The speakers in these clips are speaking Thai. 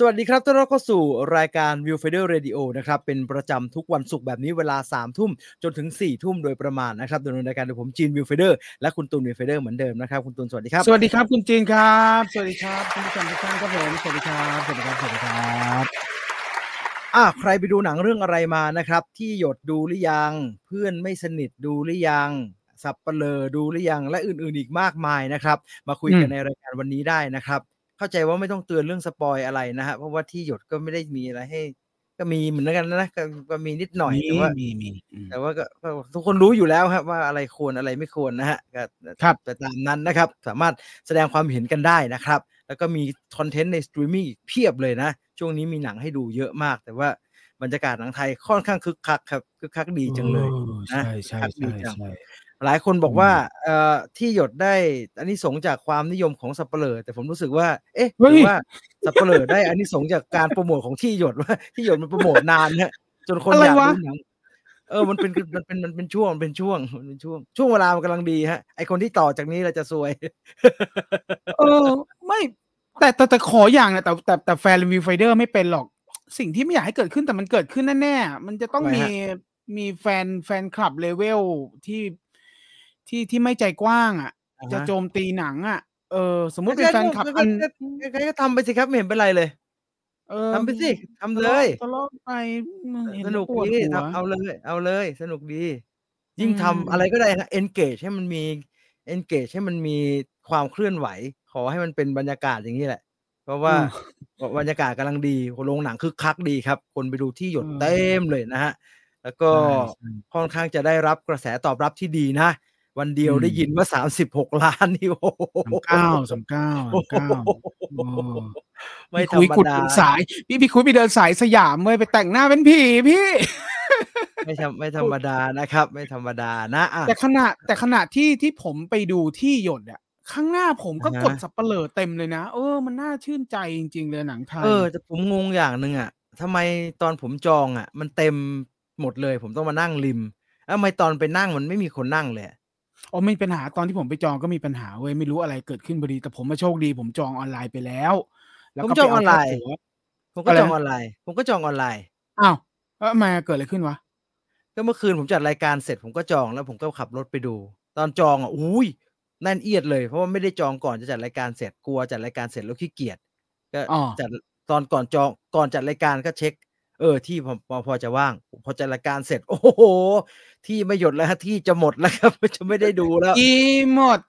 สวัสดีครับต้อนรับเข้าสู่รายการ Viewfinder Radio นะครับ เป็นประจำทุกวันศุกร์แบบนี้เวลา3ามทุ่มจนถึง4ี่ทุ่มโดยประมาณนะครับดำเนินรายการโดยผมจีน Viewfinder และคุณตูน Viewfinder เหมือนเดิมนะครับคุณตูนสวัสดีครับ สวัสดีครับคุณจีนครับ สวัสดีครับคุณผู้ชมทุกท่านครับผมสวัสดีครับสวัสดีครับสวัสดีครับอะใครไปดูหนังเรื่องอะไรมานะครับ ที่หยดดูหรือยัง เพื่อนไม่สนิทดูหรือยัง สับเปลอดูหรือยังและอื่นๆอีกมากมายนะครับ มาคุยกันในรายการวันนี้ได้นะครับ เข้าใจว่าไม่ต้องเตือนเรื่อง spoil อะไรนะฮะเพราะว่าธี่หยดก็ไม่ได้มีอะไรให้ ก็มีเหมือนกันนะก็ก็มีนิดหน่อยมีแต่ว่ามีมีอืมแต่ว่าก็ก็ทุกคนรู้อยู่แล้วครับว่าอะไรควรอะไรไม่ควรนะฮะก็ครับแต่ตามนั้นนะครับ สามารถแสดงความเห็นกันได้นะครับ แล้วก็มี content ในสตรีมมิ่งอีกเพียบเลยนะ ช่วงนี้มีหนังให้ดูเยอะมากแต่ว่าบรรยากาศหนังไทยค่อนข้างคึกคักครับคึกคักดีจังเลยออนะใช่ใช่ครับดีใช่จังใช่ หลายคนบอกอืมว่าเอ่อที่หยดได้อันนี้สงส์จากความนิยมของสับเปลอแต่ผมรู้สึกว่า เอ๊ะหเฮ้รืยอว่าสับเปลอได้อันนี้สงส์จากการโปรโมทของที่หยดว่าที่หยดมันโปรโมทนานฮะจนคนอะไรอยากวะดูหนังเออมันเป็นมันเป็นมันเป็นช่วงมันเป็นช่วงมันเป็นช่วง ช่วงเวลามันกำลังดีฮะไอคนที่ต่อจากนี้เราจะซวย เออ ไม่แต่แต่แต่ขออย่างนะแต่แต่แต่แฟนรีวิวไฟเดอร์ไม่เป็นหรอก สิ่งที่ไม่อยากให้เกิดขึ้นแต่มันเกิดขึ้นแน่ๆมันจะต้องทำไมมีฮะมีแฟนแฟนคลับเลเวลที่ ที่ที่ไม่ใจกว้างอะอ่าฮะจะโจมตีหนังอะเออ สมมุติเป็นแฟนคลับอันใครก็ทำไปสิครับไม่เห็นเป็นไรเลยเออทำไปสิทำเลยทะเลาะไปเห็สนุกปวดีหัวทำเอาเลย เอาเลย สนุกดี ยิ่งอืมทำอะไรก็ได้นะ engage ให้มันมี engage ให้มันมีความเคลื่อนไหว ขอให้มันเป็นบรรยากาศอย่างนี้แหละ เพราะว่าบรรยากาศกำลังดีโรงหนังคึกคักดีครับ คนไปดูที่หยดอืมเต็มเลยนะฮะ แล้วก็ใช่ใช่ค่อนข้างจะได้รับกระแสตอบรับที่ดีนะ วันเดียวอืมได้ยินว่า36ล้านนี่โอ้โหสามเก้าสามเก้าสามเก้าโอ้ไม่พี่ธรคุยรมขุดดาสาย พี่พี่คุยไปเดินสายสยามเว้ยไปแต่งหน้าเป็นผีพี่ไม่ธรรมไม่ธรรมดานะครับ ไม่ธรรมดานะอะแต่ขณะแต่ขณะที่ที่ผมไปดูที่หยดอะข้างหน้าผมก็อ่าฮะกดสับเปลอเต็มเลยนะ เออมันน่าชื่นใจจริง ๆ เลยหนังไทยเออแต่ผมงงอย่างหนึ่งอะทำไมตอนผมจองอะ มันเต็มหมดเลย ผมต้องมานั่งริมแล้วทำไมตอนไปนั่งมันไม่มีคนนั่งเลย อะอ๋อมีปัญหาตอนที่ผมไปจองก็มีปัญหาเว้ยไม่รู้อะไรเกิดขึ้นพอดีแต่ผมมาโชคดี ผมจองออนไลน์ไปแล้ว แล้วผมก็จองปออนไลน์เาแค่ตั๋วผมก็อะไรจองนะออนไลน์ผมก็จองออนไลน์อ้าวแล้วมาเกิดอะไรขึ้นวะก็เมื่อคืนผมจัดรายการเสร็จผมก็จองแล้วผมก็ขับรถไปดู ตอนจองอะอุ้ยแน่นเอียดเลยเพราะว่าไม่ได้จองก่อนจะจัดรายการเสร็จกลัวจัดรายการเสร็จแล้วขี้เกียจก็อ๋อจัดตอนก่อนจองก่อนจัดรายการก็เช็ค เออที่พอพอพอจะว่าง พอจัดรายการเสร็จ โอ้โห ที่ไม่หยดแล้วฮะที่จะหมดแล้วครับจะไม่ได้ดูแล้วอีหมด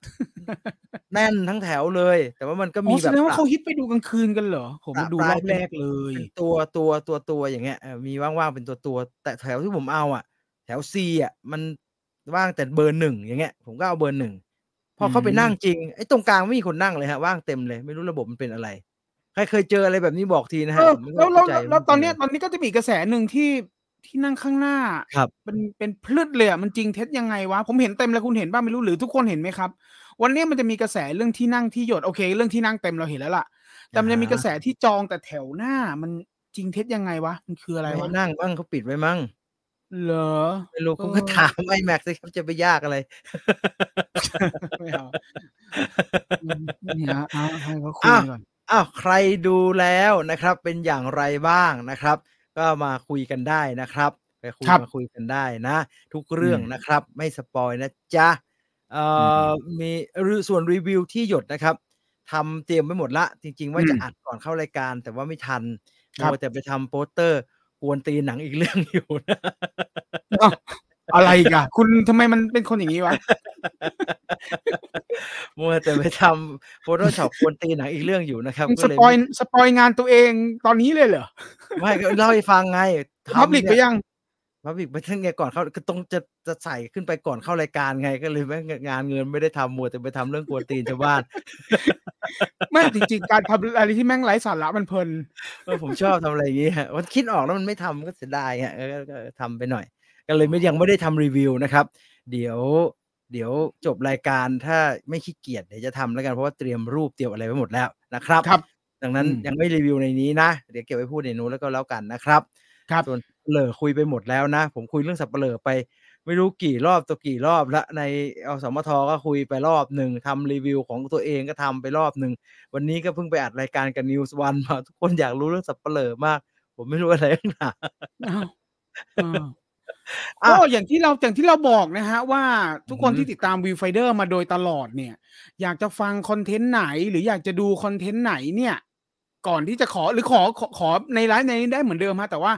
แน่นทั้งแถวเลย แต่ว่ามันก็อ๋มีอแบแสบดงว่าปรับเขาฮิตไปดูกลางคืนกันเหรอ ผมปะมาดูปรลายอบแรกเลยเป็นตัวตัวตัวตัวอย่างเงี้ยเออมีว่างๆเป็นตัวตัว แต่แถวที่ผมเอาอะ แถวซีอะ มันว่างแต่เบอร์หนึ่งอย่างเงี้ย ผมก็เอาเบอร์หนึ่งพอเข้าไปอืมนั่งจริงไอ้ตรงกลางไม่มีคนนั่งเลยฮะว่างเต็มเลย ไม่รู้ระบบมันเป็นอะไรใครเคยเจออะไรแบบนี้บอกทีนะเอฮะอผมไม่แล้วแล้วเข้าใจแล้วว่าตอนเนี้ยป็ตอนนี้ก็จะมีกระแสหนึ่งที่ ที่นั่งข้างหน้าครับเป็นเป็นพลึดเลยอะมันจริงเท็จยังไงวะ ผมเห็นเต็มเลยคุณเห็นบ้างไม่รู้หรือทุกคนเห็นไหมครับ วันนี้มันจะมีกระแสเรื่องที่นั่งที่หยดโอเค เรื่องที่นั่งเต็มเราเห็นแล้วล่ะ แต่มันจะมีกระแสที่จองแต่แถวหน้า มันจริงเท็จยังไงวะ มันคืออะไรไม่วะให้นั่งบ้างเขาปิดไว้มั้งเหรอไม่รู้เออคุณก็ถามไอ้แม็กซ์สิครับจะไปยากอะไรไม่เอาอืมเนี่ยเอาให้เขาคุยอ้าวก่อนอ้าวใครดูแล้วนะครับ เป็นอย่างไรบ้างนะครับ ก็มาคุยกันได้นะครับไปคุยครับมาคุยกันได้นะ ทุกเรื่องอืมนะครับ ไม่ spoil นะจ๊ะเอ่ออมีรีส่วนรีวิวธี่หยดนะครับทำเตรียมไว้หมดละ จริง ๆ ว่าจะอืมอัดก่อนเข้ารายการ แต่ว่าไม่ทันครับมัวแต่ไปทำโปสเตอร์กวนตีนหนังอีกเรื่องอยู่นะ อ้าวอะไรอีกันคุณทำไมมันเป็นคนอย่างนี้วะมัวแต่ไปทำ Photoshop กวนตีนหนังอีกเรื่องอยู่นะครับมึงก็เลย spoil ไม่ spoil งานตัวเองตอนนี้เลยเหรอไม่ก็เล่าให้ฟังไงพับลิกไปยังพับลิกไปทั้งไงก่อนเข้าก็ต้องจะจะใส่ขึ้นไปก่อนเข้ารายการไงก็เลยไม่งานเงินไม่ได้ทำมัวแต่ไปทำเรื่องกวนตีนชาวบ้านไม่จริงๆการทำอะไรที่แม่งไร้สาระมันเพลินเออผมชอบทำอะไรอย่างงี้ฮะมันคิดออกแล้วมันไม่ทำก็เสียดายฮะเออก็ก็ทำไปหน่อย ก็เลยไม่ยังไม่ได้ทำรีวิวนะครับ เดี๋ยวเดี๋ยวจบรายการถ้าไม่ขี้เกียจเดี๋ยวจะทำแล้วกันเพราะว่าเตรียมรูปเตรียมอะไรไว้หมดแล้วนะครับครับ ดังนั้นอืมยังไม่รีวิวในนี้นะ เดี๋ยวเก็บไว้พูดในนู้นแล้วก็แล้วกันนะครับครับส่วนสัปเหร่อคุยไปหมดแล้วนะ ผมคุยเรื่องสัปเหร่อไป ไม่รู้กี่รอบตัวกี่รอบแล้วในอสมทก็คุยไปรอบหนึ่งทำรีวิวของตัวเองก็ทำไปรอบหนึ่งวันนี้ก็เพิ่งไปอัดรายการกับนิวส์วันมาทุกคนอยากรู้เรื่องสัปเหร่อมาก ผมไม่รู้อะไรทั้งนั้นอ้าวเออ ก็อย่างที่เราอย่างที่เราบอกนะฮะว่าทุกคนอือฮึที่ติดตาม Viewfinder มาโดยตลอดเนี่ย อยากจะฟัง content ไหน หรืออยากจะดู content ไหนเนี่ย ก่อนที่จะขอหรือขอขอขอในไลฟ์ในนี้ได้เหมือนเดิมฮะแต่ว่า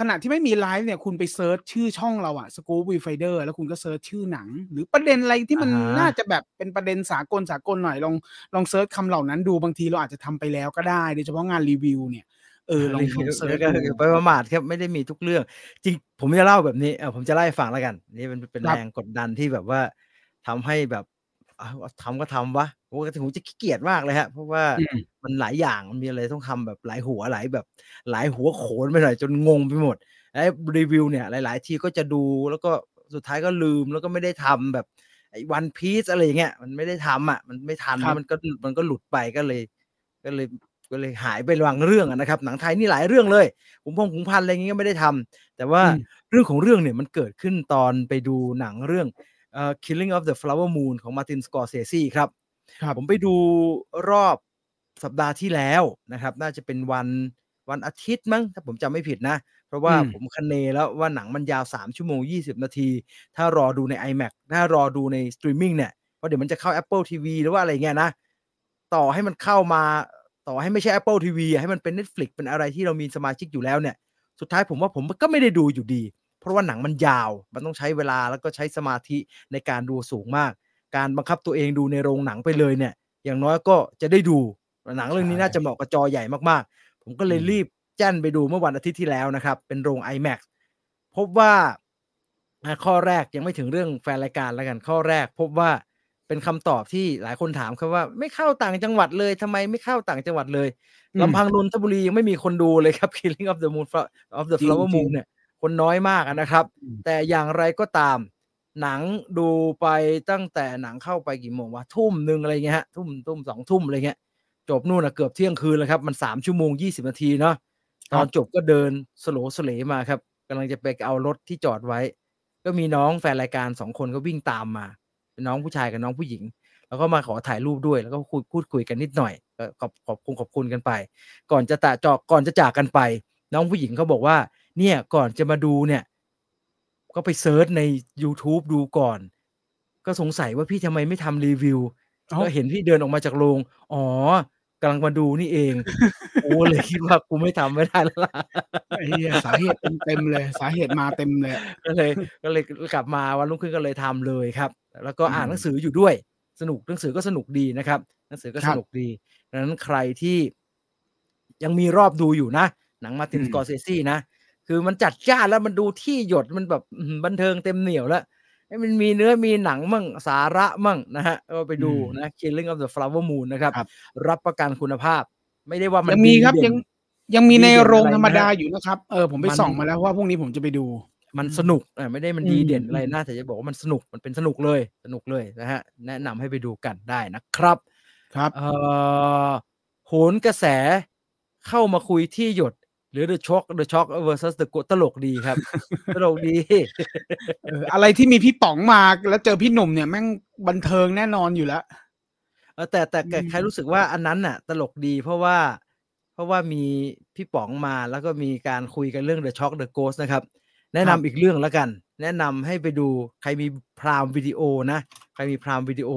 ขณะที่ไม่มีไลฟ์เนี่ย คุณไป search ชื่อช่องเราอะ scoop Viewfinder แล้วคุณก็ search ชื่อหนัง หรือประเด็นอะไรที่มันอ่าฮะน่าจะแบบเป็นประเด็นสากลสากลหน่อยลองลอง search คำเหล่านั้นดูบางทีเราอาจจะทำไปแล้วก็ได้โดยเฉพาะงานรีวิวเนี่ย เออลองลอง search ก็ดูไปประมาทครับไม่ได้มีทุกเรื่อง จริงผมจะเล่าแบบนี้เออผมจะเล่าให้ฟังแล้วกัน นี่เป็นเป็นครับแรงกดดันที่แบบว่าทำให้แบบเอาทำก็ทำวะผมก็ผมจะขี้เกียจมากเลยฮะเพราะว่าอืมมันหลายอย่างมันมีอะไรต้องทำแบบหลายหัวหลายแบบหลายหัวโขนไปหน่อยจนงงไปหมดไอ้รีวิวเนี่ย หลาย ๆ ทีก็จะดูแล้วก็สุดท้ายก็ลืมแล้วก็ไม่ได้ทำแบบไอ้วันพีซอะไรอย่างเงี้ยมันไม่ได้ทำอะ มันไม่ทันครับมันก็มันก็หลุดไปก็เลย ก็เลย ก็เลยหายไปบางเรื่องอะนะครับ หนังไทยนี่หลายเรื่องเลยขุมพงขุมพันอะไรอย่างเงี้ยก็ไม่ได้ทำแต่ว่าอืมเรื่องของเรื่องเนี่ยมันเกิดขึ้นตอนไปดูหนังเรื่องเอ่อ Killing of the Flower Moon ของมาร์ตินสกอร์เซซีครับครับ ผมไปดูรอบสัปดาห์ที่แล้วนะครับ น่าจะเป็นวันวันอาทิตย์มั้งถ้าผมจำไม่ผิดนะ เพราะว่าอืมผมคะเนแล้วว่าหนังมันยาว 3 ชั่วโมง 20 นาที ถ้ารอดูใน IMAX ถ้ารอดูในสตรีมมิ่งเนี่ยเพราะเดี๋ยวมันจะเข้า Apple TV หรือว่าอะไรเงี้ยนะ ต่อให้มันเข้ามา ต่อให้ไม่ใช่ Apple TV อะให้มันเป็น Netflix เป็นอะไรที่เรามีสมาชิกอยู่แล้วเนี่ย สุดท้ายผมว่าผมก็ไม่ได้ดูอยู่ดี เพราะว่าหนังมันยาว มันต้องใช้เวลาแล้วก็ใช้สมาธิในการดูสูงมาก การบังคับตัวเองดูในโรงหนังไปเลยเนี่ย อย่างน้อยก็จะได้ดูหนังเรื่องนี้ใช่น่าจะเหมาะกับจอใหญ่มากๆ ผมก็เลยอืมรีบแจ้นไปดูเมื่อวันอาทิตย์ที่แล้วนะครับ เป็นโรง IMAX พบว่าอะข้อแรกยังไม่ถึงเรื่องแฟนรายการแล้วกันข้อแรก พบว่า เป็นคำตอบที่หลายคนถามครับว่า ไม่เข้าต่างจังหวัดเลยทำไมไม่เข้าต่างจังหวัดเลยอืมลำพังนนทบุรียังไม่มีคนดูเลยครับ Killing of the Moon Fla- of the จริง Flower จริ Moon งเนี่ย คนน้อยมากอะนะครับอืมแต่อย่างไรก็ตาม หนังดูไปตั้งแต่หนังเข้าไปกี่โมงวะทุ่มหนึ่งอะไรเงี้ยฮะทุ่มทุ่มสองทุ่มอะไรเงี้ย จบนู่นนะเกือบเที่ยงคืนแล้วครับ มันสามชั่วโมงยี่สิบนาทีเนาะตอนจบก็เดินสโลสเลมาครับกำลังจะไปเอารถที่จอดไว้ ก็มีน้องแฟนรายการสองคนก็วิ่งตามมาเป็ นน้องผู้ชายกับน้องผู้หญิง แล้วก็มาขอถ่ายรูปด้วยแล้วก็คุยพูดคุยกันนิดหน่อยก็ขอบขอบคุณขอบคุณกันไป ก่อนจะตะจอกก่อนจะจากกันไป น้องผู้หญิงเขาบอกว่า เนี่ยก่อนจะมาดูเนี่ย ก็ไปเซิร์ชใน YouTube ดูก่อน ก็สงสัยว่าพี่ทำไมไม่ทำรีวิวเอ้าก็เห็นพี่เดินออกมาจากโรง อ๋อกำลังมาดูนี่เองกูเลยคิดว่ากูไม่ทำไม่ได้แล้วล่ะไอ้เหี้ยสาเหตุเต็มๆเลย สาเหตุมาเต็มเลยอะก็เลยก็เลยกลับมาวันรุ่งขึ้นก็เลยทำเลยครับ แล้วก็อ่านอืมหนังสืออยู่ด้วย สนุกหนังสือก็สนุกดีนะครับ หนังสือก็ครัสบนุกดีดังนั้นใครที่ยังมีรอบดูอยู่นะ หนังมาตินอืสมกอร์เซซี่นะ คือมันจัดจ้านแล้วมันดูที่หยดมันแบบอื้อหือบันเทิงเต็มเหนียวแล้ว ให้มันมีเนื้อมีหนังมั่งสาระมั่งนะฮะก็ไปดูอืมนะ Killing of the Flower Moon นะครับครับ รับประกันคุณภาพ ไม่ได้ว่ามันยังมีครับดีเด่ยันงยังมีในดีเด่นโรงอะไรธรรมดานะฮะอยู่นะครับ เออผมไปมันส่องมาแล้วว่าพรุ่งนี้ผมจะไปดู มันสนุกอะไม่ได้มันอืมดีเด่นอะไรอืมนะแต่จะบอกว่ามันสนุกมันเป็นสนุกเลยสนุกเลยนะฮะ แนะนำให้ไปดูกันได้นะครับ ครับ เอ่อโหนกระแสเข้ามาคุยที่หยด หรือ The Shock The Shock versus The Goat ตลกดีครับ ตลกดีเอออะไรที่มีพี่ป๋องมาแล้วเจอพี่หนุ่มเนี่ยแม่งบันเทิงแน่นอนอยู่แล้วเออแต่แต่แต่อืมใครรู้สึกว่าอันนั้นน่ะ ตลกดีเพราะว่า เพราะว่ามีพี่ป๋องมาแล้วก็มีการคุยกันเรื่อง The Shock The Ghost นะครับ แนะนำอีกเรื่องแล้วกัน แนะนำให้ไปดูใครมีพรามวิดีโอนะ ใครมีพรามวิดีโอ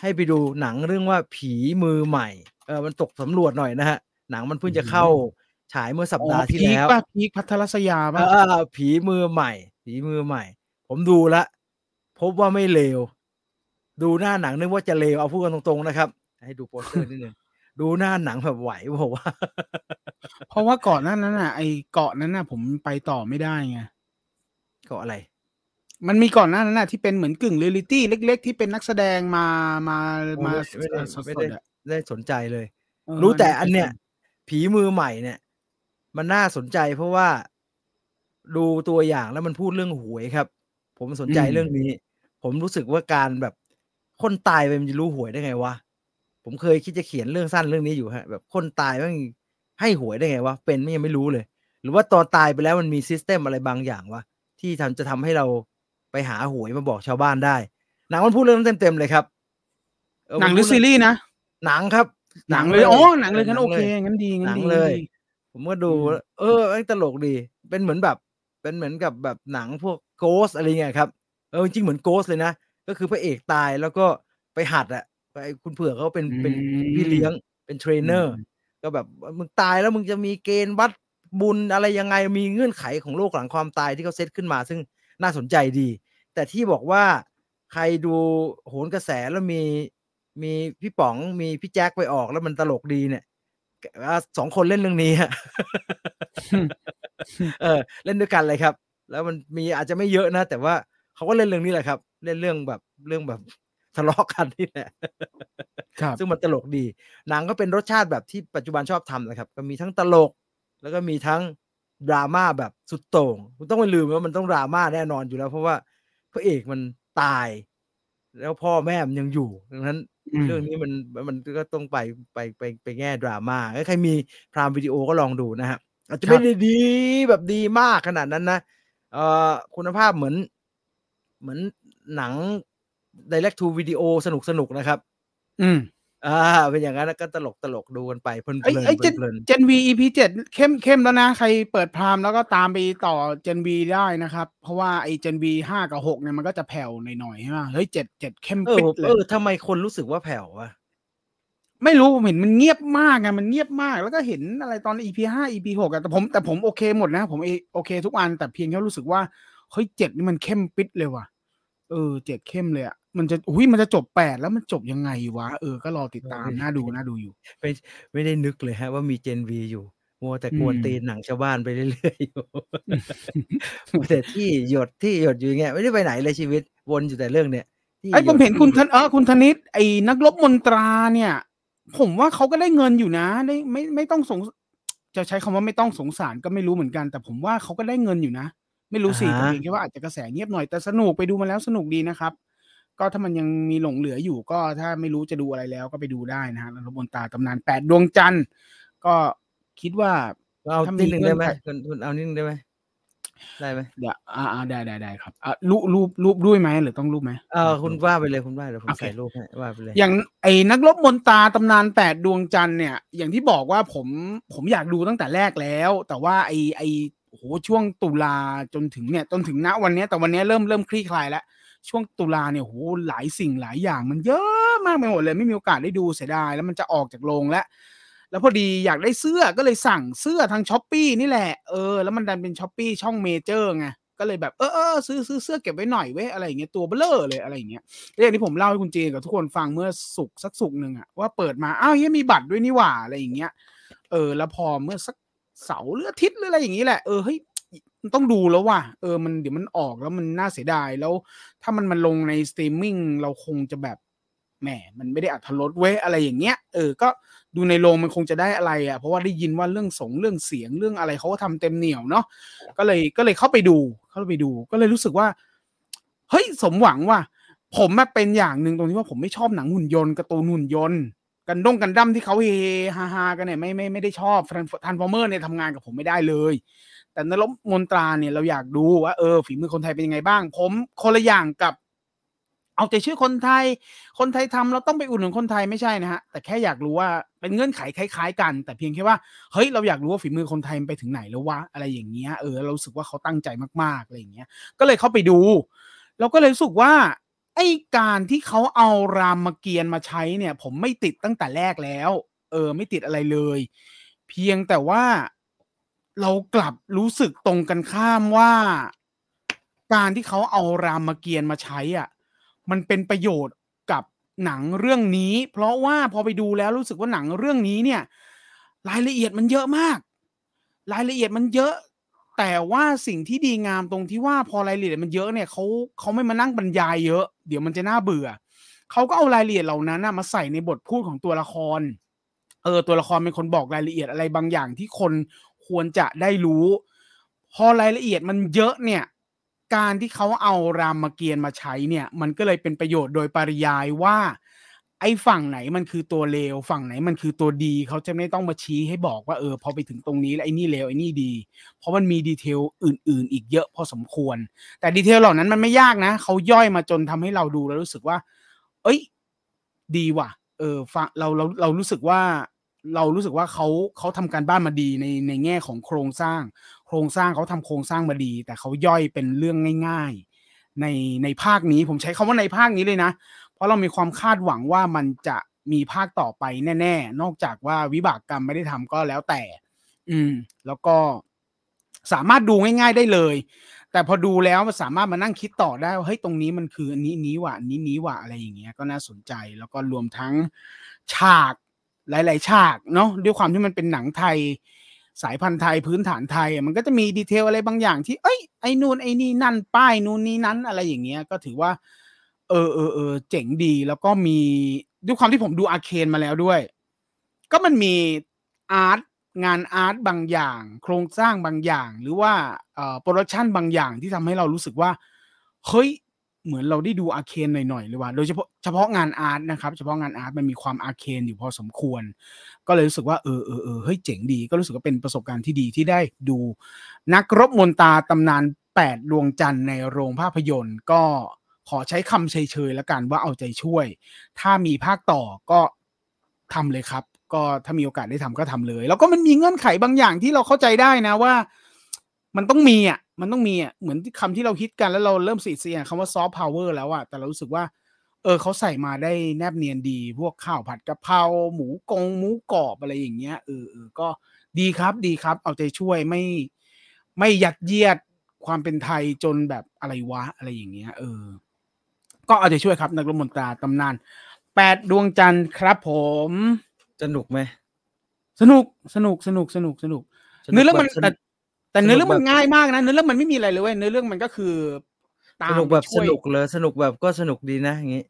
ให้ไปดูหนังเรื่องว่าผีมือใหม่เออมันตกสำรวจหน่อยนะฮะหนังมันเพิ่งจะเข้า ฉายเมื่อสัปดาห์ที่พีคแล้วป่ะพีคพัทรศยาป่ะเออผีมือใหม่ ผีมือใหม่ ผมดูละ พบว่าไม่เลว ดูหน้าหนังนึกว่าจะเลวเอาพูดกันตรงๆนะครับ ให้ดูโปสเตอร์นิดนึงดูหน้าหนังแบบไหวบอกว่า เพราะว่าก่อนหน้านั้นน่ะไอเกาะนั้นน่ะ ผมไปต่อไม่ได้ไงก็อะไร มันมีก่อนหน้านั้นน่ะที่เป็นเหมือนกึ่งเรียลิตี้เล็ก ๆ ที่เป็นนักแสดงมามามาไม่ได้สไม่ดได้ๆอะได้สนใจเลยเออรู้แต่อันเนี้ยผีมือใหม่เนี่ย มันน่าสนใจเพราะว่าดูตัวอย่างแล้วมันพูดเรื่องหวยครับ ผมสนใจเรื่องนี้ ผมรู้สึกว่าการแบบคนตายไปมันจะรู้หวยได้ไงวะผมเคยคิดจะเขียนเรื่องสั้นเรื่องนี้อยู่ฮะแบบคนตายมันให้หวยได้ไงวะเป็นไม่ยังไม่รู้เลย หรือว่าตอนตายไปแล้วมันมีซิสเต็มอะไรบางอย่างวะที่ทำจะทำให้เราไปหาหวยมาบอกชาวบ้านได้หนังมันพูดเรื่องนั้นเต็มๆเลยครับเหนังหรือซีรีส์นะหนังครับ หนังเลยอ๋อหนังเลยงั้นโอเคงั้นดีงั้หนันงดีเลยงั้นดี ผมก็ดูอืมเออแม่งตลกดี เป็นเหมือนแบบ เป็นเหมือนกับแบบหนังพวก Ghost อะไรเงี้ยครับ เออจริงๆเหมือน Ghost เลยนะ ก็คือพระเอกตายแล้วก็ไปหัดอะไปคุณเผือกเขาเป็นเป็นพี่เลี้ยงเป็นเทรนเนอร์ ก็แบบมึงตายแล้วมึงจะมีเกณฑ์วัดบุญอะไรยังไงมีเงื่อนไขของโลกหลังความตายที่เขาเซตขึ้นมา ซึ่งน่าสนใจดี แต่ที่บอกว่าใครดูโหนกระแสแล้วมีมีพี่ป๋องมีพี่แจ็คไปออกแล้วมันตลกดีเนี่ยอ่า สองคนเล่นเรื่องนี้ฮะเออ เล่นด้วยกันเลยครับ แล้วมันมีอาจจะไม่เยอะนะ แต่ว่าเขาก็เล่นเรื่องนี้แหละครับ เล่นเรื่องแบบเรื่องแบบทะเลาะกันนี่แหละครับซึ่งมันตลกดี หนังก็เป็นรสชาติแบบที่ปัจจุบันชอบทำนะครับ ก็มีทั้งตลก แล้วก็มีทั้งดราม่าแบบสุดโต่งคุณต้องไม่ลืมว่ามันต้องดราม่าแน่นอนอยู่แล้ว เพราะว่าพระเอกมันตาย แล้วพ่อแม่มันยังอยู่ ดังนั้นม เรื่องนี้มันมันก็ต้องไปไปไปไปแง่ดราม่าถ้าใครมีพรามวิดีโอก็ลองดูนะฮะอาจจะไม่ได้ดีแบบดีมากขนาดนั้นนะเอ่อคุณภาพเหมือน เหมือนหนัง direct to video สนุกสนุกๆนะครับ อืม อ่าเป็นอย่างนั้นนะก็ตลกตลกดูกันไปเพลินเพไอ้ลินไอ้เจนเพลินเจนวี EP เจ็ดเข้มเข้มแล้วนะ ใครเปิดพรามแล้วก็ตามไปต่อเจนวีได้นะครับ เพราะว่าไอ้เจนวีห้ากับหกเนี่ยมันก็จะแผ่วหน่อยๆใช่ไหมเฮ้ยเจ็ดเจ็ดเข้มเออปิดเลเอยอทำไมคนรู้สึกว่าแผ่ววะไม่รู้ผมเห็นมันเงียบมากไงมันเงียบมากแล้วก็เห็นอะไรตอน EP ห้า EP หกอะแต่ผมแต่ผมโอเคหมดนะ ผมเอโอเคทุกอันแต่เพียงแค่รู้สึกว่าเฮ้ยเจ็ดนี่มันเข้มปิดเลยว่ะ เออเจ็ดเข้มเลยอะมันจะอุ้ยมันจะจบแปดแล้วมันจบยังไงวะ เออก็รอติดตามน่าดูน่าดูอยู่ไม่ไม่ได้นึกเลยฮะว่ามีเจนวีอยู่มัวแต่กวนอืมตีนหนังชาวบ้านไปเรื่อยๆอยู่มัวแต่ที่หยดที่หยดอยู่อย่างเงี้ยไม่ได้ไปไหนเลยชีวิตวนอยู่แต่เรื่องเนี้ยที่ไอ้ผมยดเห็นคุณที่ธนเออคุณธนิตไอ้นักรบมนตราเนี่ย ผมว่าเขาก็ได้เงินอยู่นะ ได้ไม่ไม่ต้องสงจะใช้คำว่าไม่ต้องสงสารก็ไม่รู้เหมือนกัน แต่ผมว่าเขาก็ได้เงินอยู่นะ ไม่รู้สิแต่เพียงแค่ว่าอาจจะกระแสเงียบหน่อยแต่สนุกไปดูมาแล้วสนุกดีนะครับ ก็ถ้ามันยังมีหลงเหลืออยู่ก็ถ้าไม่รู้จะดูอะไรแล้วก็ไปดูได้นะฮะนักรบบนตราตำนานแปดดวงจันทร์ก็คิดว่าเอาถ้ามีนิดหนึ่งได้ไหมเงื่อนไขคุณคุณเอานิดหนึ่งได้ไหมได้ไหมเดี๋ยวอ่าอ่าได้ได้ได้ครับอะรูปรูปรูปด้วยไหมหรือต้องรูปไหมเออคุณว่าไปเลยคุณว่าเดี๋ยวผมโอเคใส่รูปให้ว่าไปเลย อย่างไอ้นักรบมนตราตำนานแปดดวงจันทร์เนี่ย อย่างที่บอกว่าผมผมอยากดูตั้งแต่แรกแล้ว แต่ว่าไอ้ไอ้ โอ้โหช่วงตุลาจนถึงเนี่ยจนถึงณวันนี้แต่วันนี้เริ่มเริ่มคลี่คลายแล้วช่วงตุลาเนี่ยโหหลายสิ่งหลายอย่างมันเยอะมากไปหมดเลยไม่มีโอกาสได้ดูเสียดายแล้วมันจะออกจากโรงแล้วแล้วพอดีอยากได้เสื้อก็เลยสั่งเสื้อทาง Shopee นี่แหละเออแล้วมันดันเป็น Shopee ช่องเมเจอร์ไงก็เลยแบบเออเออซื้อซื้อเสื้อเก็บไว้หน่อยเว้ยอะไรอย่างเงี้ยตัวเบลอเลยอะไรอย่างเงี้ยแล้วองที่ผมเล่าให้คุณเจนกับทุกคนฟังเมื่อสุกสักสุกหนึ่งอะว่าเปิดมาอ้าวเฮ้ยมีบัตรด้วยนี่หว่าอะไรอย่างเงี้ยเออแล้วพอเมื่อสัก เสาร์หรืออาทิตย์หรืออะไรอย่างงี้แหละเออเฮ้ยมันต้องดูแล้วว่ะเออมันเดี๋ยวมันออกแล้วมันน่าเสียดายแล้ว ถ้ามันมาลงในสตรีมมิ่งเราคงจะแบบแหมมันไม่ได้อรรถรสเว้ยอะไรอย่างเงี้ยเออก็ดูในโรงมันคงจะได้อะไรอะเพราะว่าได้ยินว่าเรื่องสงเรื่องเสียงเรื่องอะไรเขาก็ทำเต็มเหนียวเนาะก็เลยก็เลยเข้าไปดูเข้าไปดู ก็เลยรู้สึกว่าเฮ้ยสมหวังว่ะผมมาเป็นอย่างหนึ่งตรงที่ว่าผมไม่ชอบหนังหุ่นยนต์การ์ตูนหุ่นยนต์ กันด้งกันดั้มที่เขาเฮฮาฮากันเนี่ยไม่ไม่ไม่ได้ชอบ Transformer เนี่ยทำงานกับผมไม่ได้เลย แต่นรกมนตราเนี่ยเราอยากดูว่าเออฝีมือคนไทยเป็นยังไงบ้าง ผมคนละอย่างกับ เอาแต่ชื่อคนไทย คนไทยทำเราต้องไปอุดหนุนคนไทยไม่ใช่นะฮะแต่แค่อยากรู้ว่าเป็นเงื่อนไขคล้าย ๆ กัน แต่เพียงแค่ว่าเฮ้ยเราอยากรู้ว่าฝีมือคนไทยไปถึงไหนแล้ววะอะไรอย่างเงี้ยเออเราสึกว่าเขาตั้งใจมากๆอะไรอย่างเงี้ย ก็เลยเข้าไปดู เราก็เลยรู้สึกว่า ไอ้การที่เขาเอารามเกียรติ์มาใช้เนี่ย ผมไม่ติดตั้งแต่แรกแล้ว เออ ไม่ติดอะไรเลย เพียงแต่ว่าเรากลับรู้สึกตรงกันข้ามว่า การที่เขาเอารามเกียรติ์มาใช้อะ มันเป็นประโยชน์กับหนังเรื่องนี้ เพราะว่าพอไปดูแล้วรู้สึกว่าหนังเรื่องนี้เนี่ย รายละเอียดมันเยอะมาก รายละเอียดมันเยอะ แต่ว่าสิ่งที่ดีงามตรงที่ว่าพอรายละเอียดมันเยอะเนี่ยเขาเขาไม่มานั่งบรรยายเยอะ เดี๋ยวมันจะน่าเบื่อเขาก็เอารายละเอียดเหล่านั้นนะมาใส่ในบทพูดของตัวละคร เออ ตัวละครเป็นคนบอกรายละเอียดอะไรบางอย่างที่คนควรจะได้รู้ พอรายละเอียดมันเยอะเนี่ย การที่เขาเอารามเกียรติ์มาใช้เนี่ย มันก็เลยเป็นประโยชน์โดยปริยายว่า ไอ้ฝั่งไหนมันคือตัวเลวฝั่งไหนมันคือตัวดีเขาจะไม่ต้องมาชี้ให้บอกว่าเออพอไปถึงตรงนี้แล้วไอ้นี่เลวไอ้นี่ดี เพราะมันมีดีเทลอื่น ๆ อีกเยอะพอสมควร แต่ดีเทลเหล่านั้นมันไม่ยากนะเขาย่อยมาจนทำให้เราดูแล้วรู้สึกว่า เอ้ย ดีว่ะ เออฟังเราเราเรารู้สึกว่า เรารู้สึกว่าเขาเขาทำการบ้านมาดีในในแง่ของโครงสร้าง โครงสร้างเขาทำโครงสร้างมาดี แต่เขาย่อยเป็นเรื่องง่าย ๆ ในในภาคนี้ผมใช้คาว่าในภาคนี้เลยนะ เพราะเรามีความคาดหวังว่ามันจะมีภาคต่อไปแน่ ๆ นอกจากว่าวิบากกรรมไม่ได้ทำก็แล้วแต่ อืม แล้วก็สามารถดูง่าย ๆได้เลย แต่พอดูแล้วมันสามารถมานั่งคิดต่อได้ว่าเฮ้ยตรงนี้มันคืออันนี้นี้ว่ะนนี้นี้ว่ะอะไรอย่างเงี้ยก็น่าสนใจแล้วก็รวมทั้งฉากหลาย ๆ ฉากเนาะด้วยความที่มันเป็นหนังไทย สายพันธุ์ไทยพื้นฐานไทย มันก็จะมีดีเทลอะไรบางอย่างที่เอ้ยไอ้นู่นไอ้นี่นั่นป้ายนู่นนี่นั้นอะไรอย่างเงี้ยก็ถือว่า เออเออเออเจ๋งดีแล้วก็มีด้วยความที่ผมดูอาเคนมาแล้วด้วย ก็มันมีอาร์ตงานอาร์ตบางอย่าง โครงสร้างบางอย่าง หรือว่าเอ่อโปรดักชันบางอย่างที่ทำให้เรารู้สึกว่า เฮ้ย เหมือนเราได้ดู Arcane หน่อยๆเลยว่าโดยเฉพาะเฉพาะงานอาร์ตนะครับ เฉพาะงานอาร์ตมันมีความ Arcane อยู่พอสมควร ก็เลยรู้สึกว่าเออเออเออเฮ้ยเจ๋งดี ก็รู้สึกว่าเป็นประสบการณ์ที่ดีที่ได้ดูนักรบมนตราตำนานแปดดวงจันทร์ในโรงภาพยนตร์ก็ ขอใช้คำเฉยๆแล้วกันว่าเอาใจช่วย ถ้ามีภาคต่อก็ทำเลยครับ ก็ถ้ามีโอกาสได้ทำก็ทำเลย แล้วก็มันมีเงื่อนไขบางอย่างที่เราเข้าใจได้นะว่า มันต้องมีอะมันต้องมีอะเหมือนคำที่เราคิดกันแล้วเราเริ่มสีเสียงคำว่าซอฟต์พาวเวอร์แล้วอะแต่เรารู้สึกว่า เออเขาใส่มาได้แนบเนียนดี พวกข้าวผัดกะเพราหมูกงหมูกรอบอะไรอย่างเงี้ยเออเออก็ดีครับดีครับ เอาใจช่วยไม่ไม่ยัดเยียดความเป็นไทยจนแบบอะไรวะอะไรอย่างเงี้ย เออ ก็เอาใจช่วยครับ นักรบมนตราตำนานแปดดวงจันทร์ครับผมสนุกไหมสนุกสนุกสนุกสนุกสนุกเนื้อเรื่องมันแต่แต่เนื้อเรื่องมันง่ายมากนะเนื้อเรื่องมันไม่มีอะไรเลยเว้ยเนื้อเรื่องมันก็คือตามสนุกแบบช่สวยนุกเลยสนุกแบบก็สนุกดีนะอย่างงี้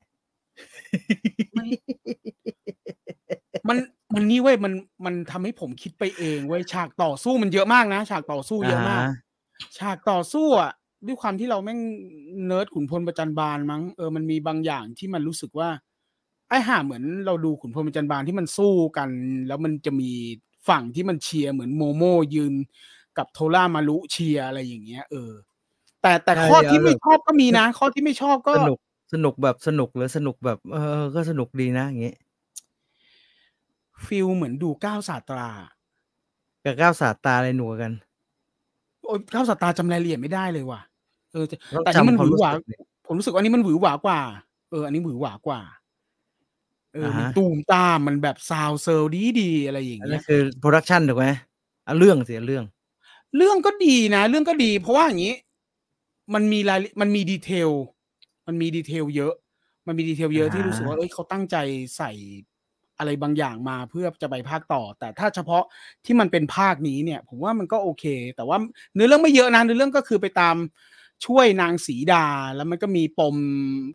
มันมันนี่เว้ยมันมันทำให้ผมคิดไปเองเว้ยฉากต่อสู้มันเยอะมากนะฉากต่อสู้เยอะมากอ่าฉากต่อสู้อะ ด้วยความที่เราแม่งเนิร์ดขุนพลประจัญบานมั้งเออมันมีบางอย่างที่มันรู้สึกว่า ไอ้ห่าเหมือนเราดูขุนพลประจัญบานที่มันสู้กัน แล้วมันจะมีฝั่งที่มันเชียร์เหมือนโมโมยืนกับโทรามารุเชียร์อะไรอย่างเงี้ย เออ แต่แต่ใช่ข้อที่เอาแบบไม่ชอบก็มีนะ ข้อที่ไม่ชอบก็สนุกสนุกแบบสนุกหรือสนุกแบบ เออ ก็สนุกดีนะอย่างงี้ feel เหมือนดูเก้าศาสตรากับก้าวสาดตาอะไรหนูกว่ากันโอ้ยก้าวศาสตราจำรายละเอียดไม่ได้เลยว่ะ เออแต่ต้องแต่อันนี่มันจำหความวือหวารู้สึกดิผมรู้สึกว่าอันนี้มันหวือหวากว่า เออ อันนี้หวือหวากว่า เอออ่ามันฮะตูมตามมันแบบซาวเซอร์ดีดีๆอะไรอย่างอันเงี้นั้นยคือโปรดักชันถูกไหมอะเรื่องเสียเรื่อง เรื่องก็ดีนะ เรื่องก็ดี เพราะว่าอย่างนี้ มันมีรายละมันมีดีเทล มันมีดีเทลเยอะ มันมีดีเทลเยอะอ่าที่รู้สึกว่าเอ้ยเขาตั้งใจใส่อะไรบางอย่างมาเพื่อจะไปภาคต่อ แต่ถ้าเฉพาะที่มันเป็นภาคนี้เนี่ย ผมว่ามันก็โอเค แต่ว่าเนื้อเรื่องไม่เยอะนะเนื้อเรื่องก็คือไปตาม ช่วยนางสีดาแล้วมันก็มีปม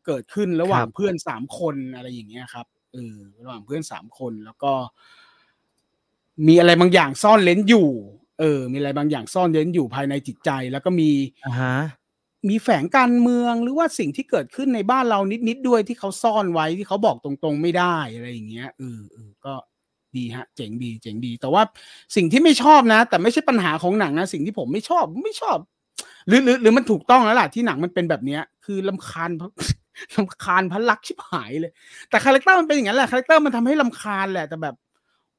เกิดขึ้นระหว่างครับเพื่อนสามคนอะไรอย่างเงี้ยครับเออระหว่างเพื่อนสามคนแล้วก็ มีอะไรบางอย่างซ่อนเลนอยู่ เออ มีอะไรบางอย่างซ่อนเลนอยู่ภายในจิตใจ แล้วก็มีอ่าฮะมีแฝงการเมืองหรือว่าสิ่งที่เกิดขึ้นในบ้านเรานิดๆด้วยที่เขาซ่อนไว้ที่เขาบอกตรงๆไม่ได้อะไรอย่างเงี้ยเออเออก็ดีฮะ เจ๋งดี เจ๋งดี แต่ว่าสิ่งที่ไม่ชอบนะ แต่ไม่ใช่ปัญหาของหนังนะ สิ่งที่ผมไม่ชอบ ไม่ชอบ หรือหรือหรือมันถูกต้องแล้วล่ะที่หนังมันเป็นแบบเนี้ย คือรำคาญรำคาญพลักษ์ชิบหายเลย แต่คาแรคเตอร์มันเป็นอย่างนั้นแหละคาแรคเตอร์มันทำให้รำคาญแหละแต่แบบ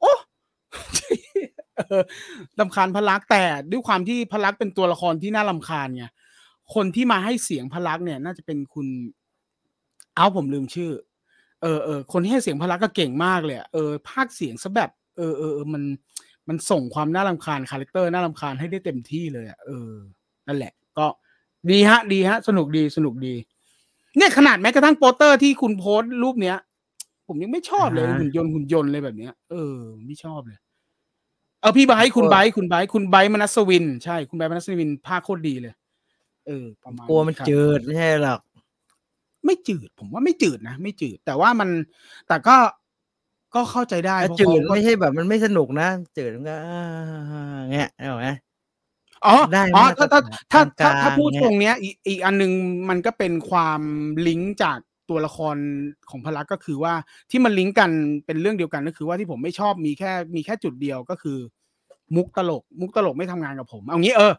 โอ้รำคาญพลักษ์แต่ด้วยความที่พลักษ์เป็นตัวละครที่น่ารำคาญไงคนที่มาให้เสียงพลักษ์เนี่ย น่าจะเป็นคุณ เอาผมลืมชื่อ เออเออคนที่ให้เสียงพลักษ์ก็เก่งมากเลยเออพากย์เสียงซะแบบ เออเออเออมันมันส่งความน่ารำคาญคาแรคเตอร์น่ารำคาญให้ได้เต็มที่เลยอะเออ นั่นแหละ ก็ดีฮะ ดีฮะ สนุกดีสนุกดี เนี่ยขนาดแม้กระทั่งโปสเตอร์ที่คุณโพสต์รูปเนี้ย ผมยังไม่ชอบเลยอ่าฮะหุ่นยนต์หุ่นยนต์เลยแบบเนี้ย เออ ไม่ชอบเลย เออพี่ไบร์ทคุณไบร์ทคุณไบร์ทคุณไบร์ทมนัสวิน ใช่ คุณไบร์ทมนัสวินพากย์โคตรดีเลย เออ ประมาณกลัวมันครับจืดไม่ใช่หรอกไม่จืด ผมว่าไม่จืดนะไม่จืด แต่ว่ามันแต่ก็ก็เข้าใจได้ถ้าเพราะจืดเขาก็ไม่ใช่แบบมันไม่สนุกนะจืดมันก็อ่าเงี้ยเอาไหม อ๋อได้อ๋อมาตรถ้าถ้าฐานถ้าถ้ากลางๆถ้าพูดเนี่ยตรงเนี้ยอีกอีกอันหนึงมันก็เป็นความลิงก์จากตัวละครของพลักก็คือว่าที่มันลิงก์กันเป็นเรื่องเดียวกันก็คือว่าที่ผมไม่ชอบมีแค่มีแค่จุดเดียวก็คือ มุกตลก มุกตลกไม่ทำงานกับผม เอางี้เออ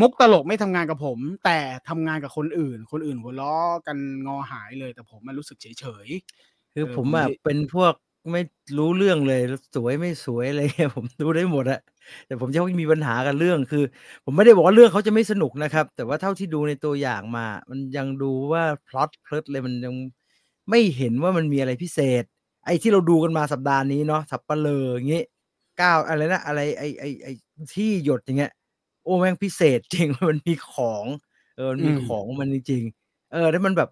มุกตลกไม่ทำงานกับผม แต่ทำงานกับคนอื่น คนอื่นหัวล้อกันงอหายเลยแต่ผมมันรู้สึกเฉยเฉยคือผมอะเป็นพวก ไม่รู้เรื่องเลย สวยไม่สวยอะไรเงี้ยผมดูได้หมดอะแต่ผมจะมีปัญหากับเรื่องคือ ผมไม่ได้บอกว่าเรื่องเขาจะไม่สนุกนะครับ แต่ว่าเท่าที่ดูในตัวอย่างมา มันยังดูว่าพล็อตเพลิดเลยมันยังไม่เห็นว่ามันมีอะไรพิเศษ ไอ้ที่เราดูกันมาสัปดาห์นี้เนาะสับปะเลออย่างงี้ก้าวอะไรนะอะไรไอ้ไอ้ไอ้ที่หยดอย่างเงี้ยโอ้แม่งพิเศษจริงมันมีของ เออมันมีของมันจริงๆเออถ้ามันแบบ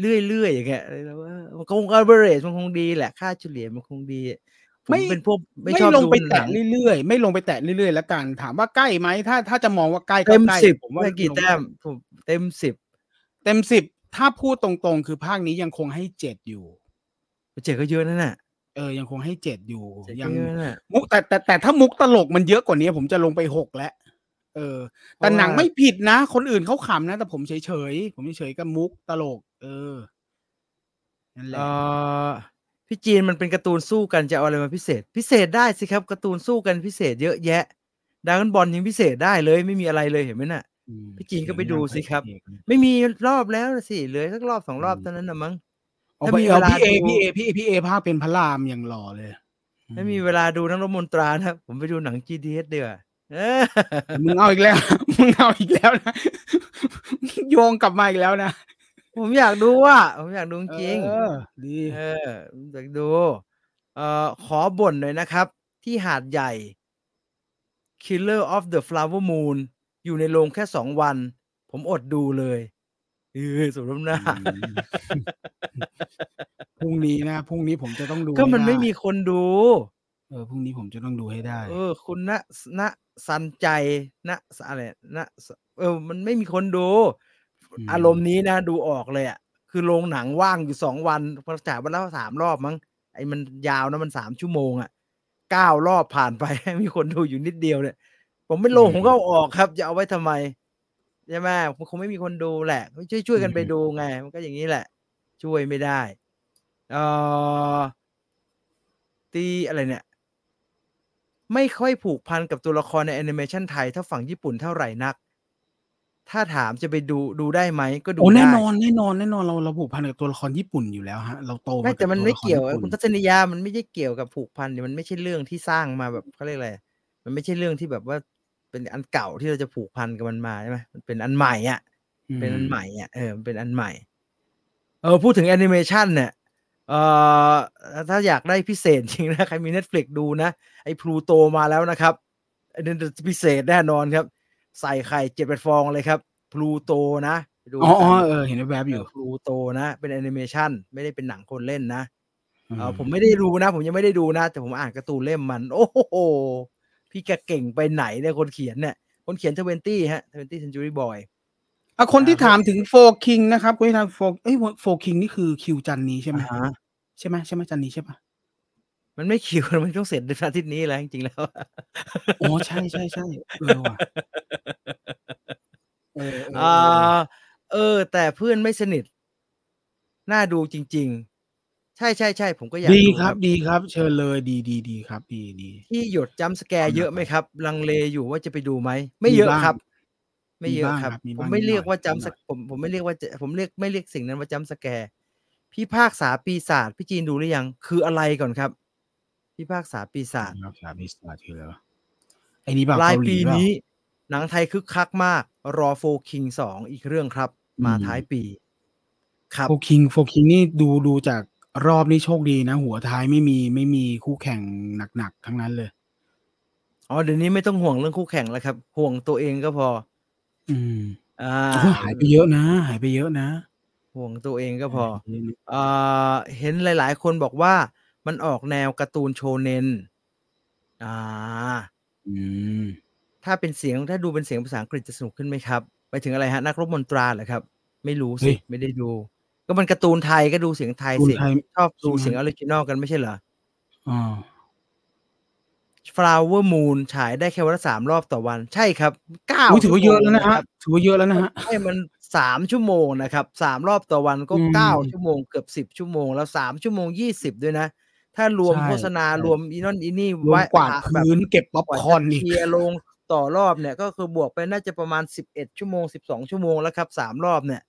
เรื่อยๆอย่างเงี้ยแล้วว่ามันคง average มันคงดีแหละค่าเฉลี่ยมันคงดีๆไม่เป็นพวกไม่ชอบลงไปดูหแตะนังเรื่อยๆ ไม่ลงไปแตะเรื่อยๆ แล้วกัน ถามว่าใกล้ไหมถ้าถ้าจะมองว่าใกล้ก็เต็มใกล้สิบผมว่าให้กี่แต้มผมเต็มสิบเต็มสิบถ้าพูดตรงๆ คือภาคนี้ยังคงให้เจ็ดอยู่เจ็ดก็เยอะนั่นน่ะเออยังคงให้เจ็ดอยู่เจ็ดยัก็งเยอะนั่นน่ะมุกแต่แต่แต่ถ้ามุกตลกมันเยอะกว่านี้ผมจะลงไปหกแล้วเออ แต่หนังเพราะว่าไม่ผิดนะ คนอื่นเขาขำนะ แต่ผมเฉยเฉยๆผมเฉยๆกับมุกตลกเออนั่นแหเอละอพี่จีนมันเป็นการ์ตูนสู้กันจะเอาอะไรมาพิเศษ พิเศษได้สิครับการ์ตูนสู้กันพิเศษเยอะแยะดากอนบอลยังพิเศษได้เลยไม่มีอะไรเลยเห็นไหมน่ะมพี่จีนก็ไปดูสิครับเสียงนางพะเอกไม่มีรอบแล้วน่ะสิเหลือสักรอบสองรอบอืมเท่านั้นนะมั้งเอาถ้าไปมีเอาเวลาพี่เอดูพี่เอพี่เอพี่เอภาคเป็นพระรามอย่างหล่อเลยไม่มีเวลาดูนักรบมนตรานะผมไปดูหนัง GDS เดียวาเออมึงเอาอีกแล้ว มึงเอาอีกแล้วนะโยงกลับมาอีกแล้วนะ ผมอยากดูอะผมอยากดูจริงเออดีเอออยากดู เอ่อขอบ่นหน่อยนะครับ ที่หาดใหญ่ Killer of the Flower Moon อยู่ในโรงแค่สองวัน ผมอดดูเลยเออสมน้ำหน้าพรุ่งนี้นะพรุ่งนี้ผมจะต้องดูก็มันให้ไม่ด้มีคนดู เออพรุ่งนี้ผมจะต้องดูให้ได้ เออ คุณณณสันใจณอะไรณเออ มันไม่มีคนดูม อารมณ์นี้นะดูออกเลยอะคือโรงหนังว่างอยู่สองวันประจ่ายวันละสามรอบมั้งไอ้มันยาวนะมันสามชั่วโมงอะเก้ารอบผ่านไปมีคนดูอยู่นิดเดียวเนี่ย ผมไม่ลงผมก็อออกครับ จะเอาไว้ทำไมใช่ไหมมันคงไม่มีคนดูแหละช่วยช่วยกันไปดูไง มันก็อย่างนี้แหละ ช่วยไม่ได้เออตีอะไรเนี่ย ไม่ค่อยผูกพันกับตัวละครในแอนิเมชันไทยถ้าฝั่งญี่ปุ่นเท่าไหร่นัก ถ้าถามจะไปดูดูได้ไหมก็ดูโอ้ได้แน่นอนแน่นอนแน่นอนเราเราผูกพันกับตัวละครญี่ปุ่นอยู่แล้วฮะเราโตาไม่แต่บมันตัวไม่ละครเกี่ยวญี่อะปุ่นคุณทัศนียามันไม่ได้เกี่ยวกับผูกพันเนี่ยมันไม่ใช่เรื่องที่สร้างมาแบบเขาเรียกอะไรมันไม่ใช่เรื่องที่แบบว่าเป็นอันเก่าที่เราจะผูกพันกับมันมาใช่ไหมมันเป็นอันใหม่อะเป็นอันใหม่อะเออมันเป็นอันใหม่เออพูดถึงแอนิเมชันเนี่ยเอ่อถ้าอยากได้พิเศษจริงนะใครมี Netflix ดูนะ ไอ้พลูโตมาแล้วนะครับอันนี้พิเศษแน่นอนครับ ใส่ไข่เจ็ดแปดฟองเลยครับพลูโตนะไปดูอ๋ออ๋อกันเออเห็นแวบๆอยู่พลูโตนะ เป็นแอนิเมชันไม่ได้เป็นหนังคนเล่นนะเออผมไม่ได้ดูนะ ผมยังไม่ได้ดูนะ แต่ผมอ่านการ์ตูนเล่มมัน โอ้โห พี่แกเก่งไปไหนเนี่ยคนเขียนเนี่ย คนเขียน Twenty ฮะ Twentieth Century Boysอะคนที่อ่าถามถึง Four Kings นะครับคนที่ถาม Four เอ้ย Four Kings นี่คือคิวจันทร์นี้ใช่ไหมอ่าฮะใช่ไหมใช่ไหมจันทร์นี้ใช่ปะ มันไม่คิวมันต้องเสร็จในอาทิตย์นี้แล้วจริงๆแล้วอ๋อใช่ใช่ใช่เออว่ะเออเออเออ่อาเออ แต่เพื่อนไม่สนิท น่าดูจริง ๆ ใช่ใช่ใช่ผมก็อยากดีดูครับ ดีครับ เชิญเลยดีดีดีครับ ดีดีที่หยดจัมป์สแกครัร์บเยอะไหมครับ ลังเลอยู่ว่าจะไปดูไหมไม่มีเยอะบ้างครับ ไม่เยอะมีบ้างครับครับมีผมบ้างไม่นิดเรียกหน่อยว่าจัมป์นิดหน่อยผมผมไม่เรียกว่าจะผมเรียกไม่เรียกสิ่งนั้นว่าจัมป์สแกร์พี่ภาคษาปีศาจพี่จีนดูหรือยัง คืออะไรก่อนครับ พี่ภาคษาปีศาจครับสามิสตาร์คืออะไรวะไอ้นี่เปล่าปลายเกหปีเปล่นี้ หนังไทยคึกคักมาก รอโฟคิงสองอีกเรื่องครับ มาอืมท้ายปี ครับโฟคิงโฟคิงนี่ดูดูจากรอบนี้โชคดีนะ หัวท้ายไม่มีไม่มีคู่แข่งหนักๆทั้งนั้นเลยอ๋อเดี๋ยวนี้ไม่ต้องห่วงเรื่องคู่แข่งแล้วครับ ห่วงตัวเองก็พอ อืม อ่าโอ้หายไปเยอะนะ หายไปเยอะนะ ห่วงตัวเองก็พอหายไปเยอะนะอ่าเห็นหลาย ๆ คนบอกว่า มันออกแนวการ์ตูนโชเนนอ่า อืม ถ้าเป็นเสียงถ้าดูเป็นเสียงภาษาอังกฤษจะสนุกขึ้นไหมครับ ไปถึงอะไรฮะ นักรบมนตราเหรอครับ ไม่รู้เฮ้สิยไม่ได้ดู ก็มันการ์ตูนไทยก็ดูเสียงไทยคุณสิไทยชอบดูใช่ไหมเสียง original กันไม่ใช่เหรออ่า Flower Moon ฉายได้แค่วันละสามรอบต่อวัน ใช่ครับเก้าอุ๊ยถือว่าเยอะแล้วนะชั่โมงฮะถือว่าเยอะแล้วนะฮะให้มันสามชั่วโมงนะครับสามรอบต่อวันก็อืมเก้าชั่วโมงเกือบสิบชั่วโมง แล้วสามชั่วโมงยี่สิบด้วยนะ ถ้ารวมใช่โฆษณาใช่รวมอีนอนอีนี่รวมกวาดแบบพื้นเก็บป๊อปกว่าคอร์นจะอีกเคลียร์โรงต่อรอบเนี่ย ก็คือบวกไปน่าจะประมาณสิบเอ็ดชั่วโมงสิบสองชั่วโมงแล้วครับสามรอบเนี่ย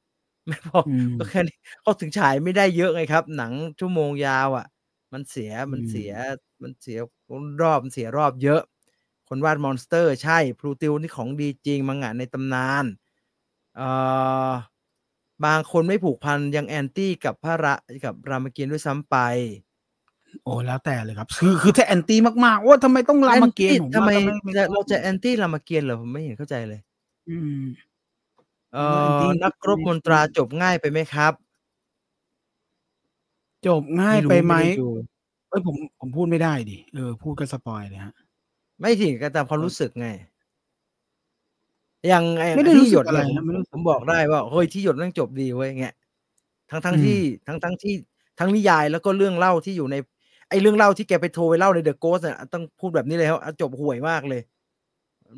ไม่พออืมก็แค่นี้เขาถึงฉายไม่ได้เยอะไงครับ หนังชั่วโมงยาวอะ มันเสียมันอืมเสียมันเสียรอบมันเสียรอบเยอะ คนวาดมอนสเตอร์ใช่พลูโตนี่ของดีจริงมังงะในตำนานเอ่อบางคนไม่ผูกพันยังแอนตี้กับพระระกับรามเกียรติ์ด้วยซ้ำไป โอ้แล้วแต่เลยครับคือคือถ้าแอนตี้มากๆว่าทำไมต้องรามเกียรติ์ผมทำไมว่าก็จะเราจะแอนตี้รามเกียรติ์เหรอผมไม่เห็นเข้าใจเลย อืมเอ่แอนอตี้นักรบมนตราจบง่ายไปไหมครับ จบง่ายรู้ไปไหมด้ดูเอ้ยผมผมพูดไม่ได้ดิเออพูดก็ spoil เลยฮะ ไม่ถึงกันตามความรู้สึกไงอย่างไอ้ไม่ได้ที่รู้หยสึกดอะไรเนี่ยนะไม่รู้สึผมบอกได้ว่าเฮ้ยที่หยดแม่งจบดีเว้ยเงี้ยทั้งทั้งอืมที่ทั้งทั้งที่ทั้งนิยายแล้วก็เรื่องเล่าที่อยู่ใน ไอ้เรื่องเล่าที่แกไปโทรไปเล่าในเดอะโกสเนี่ยต้องพูดแบบนี้เลยครับจบห่วยมากเลย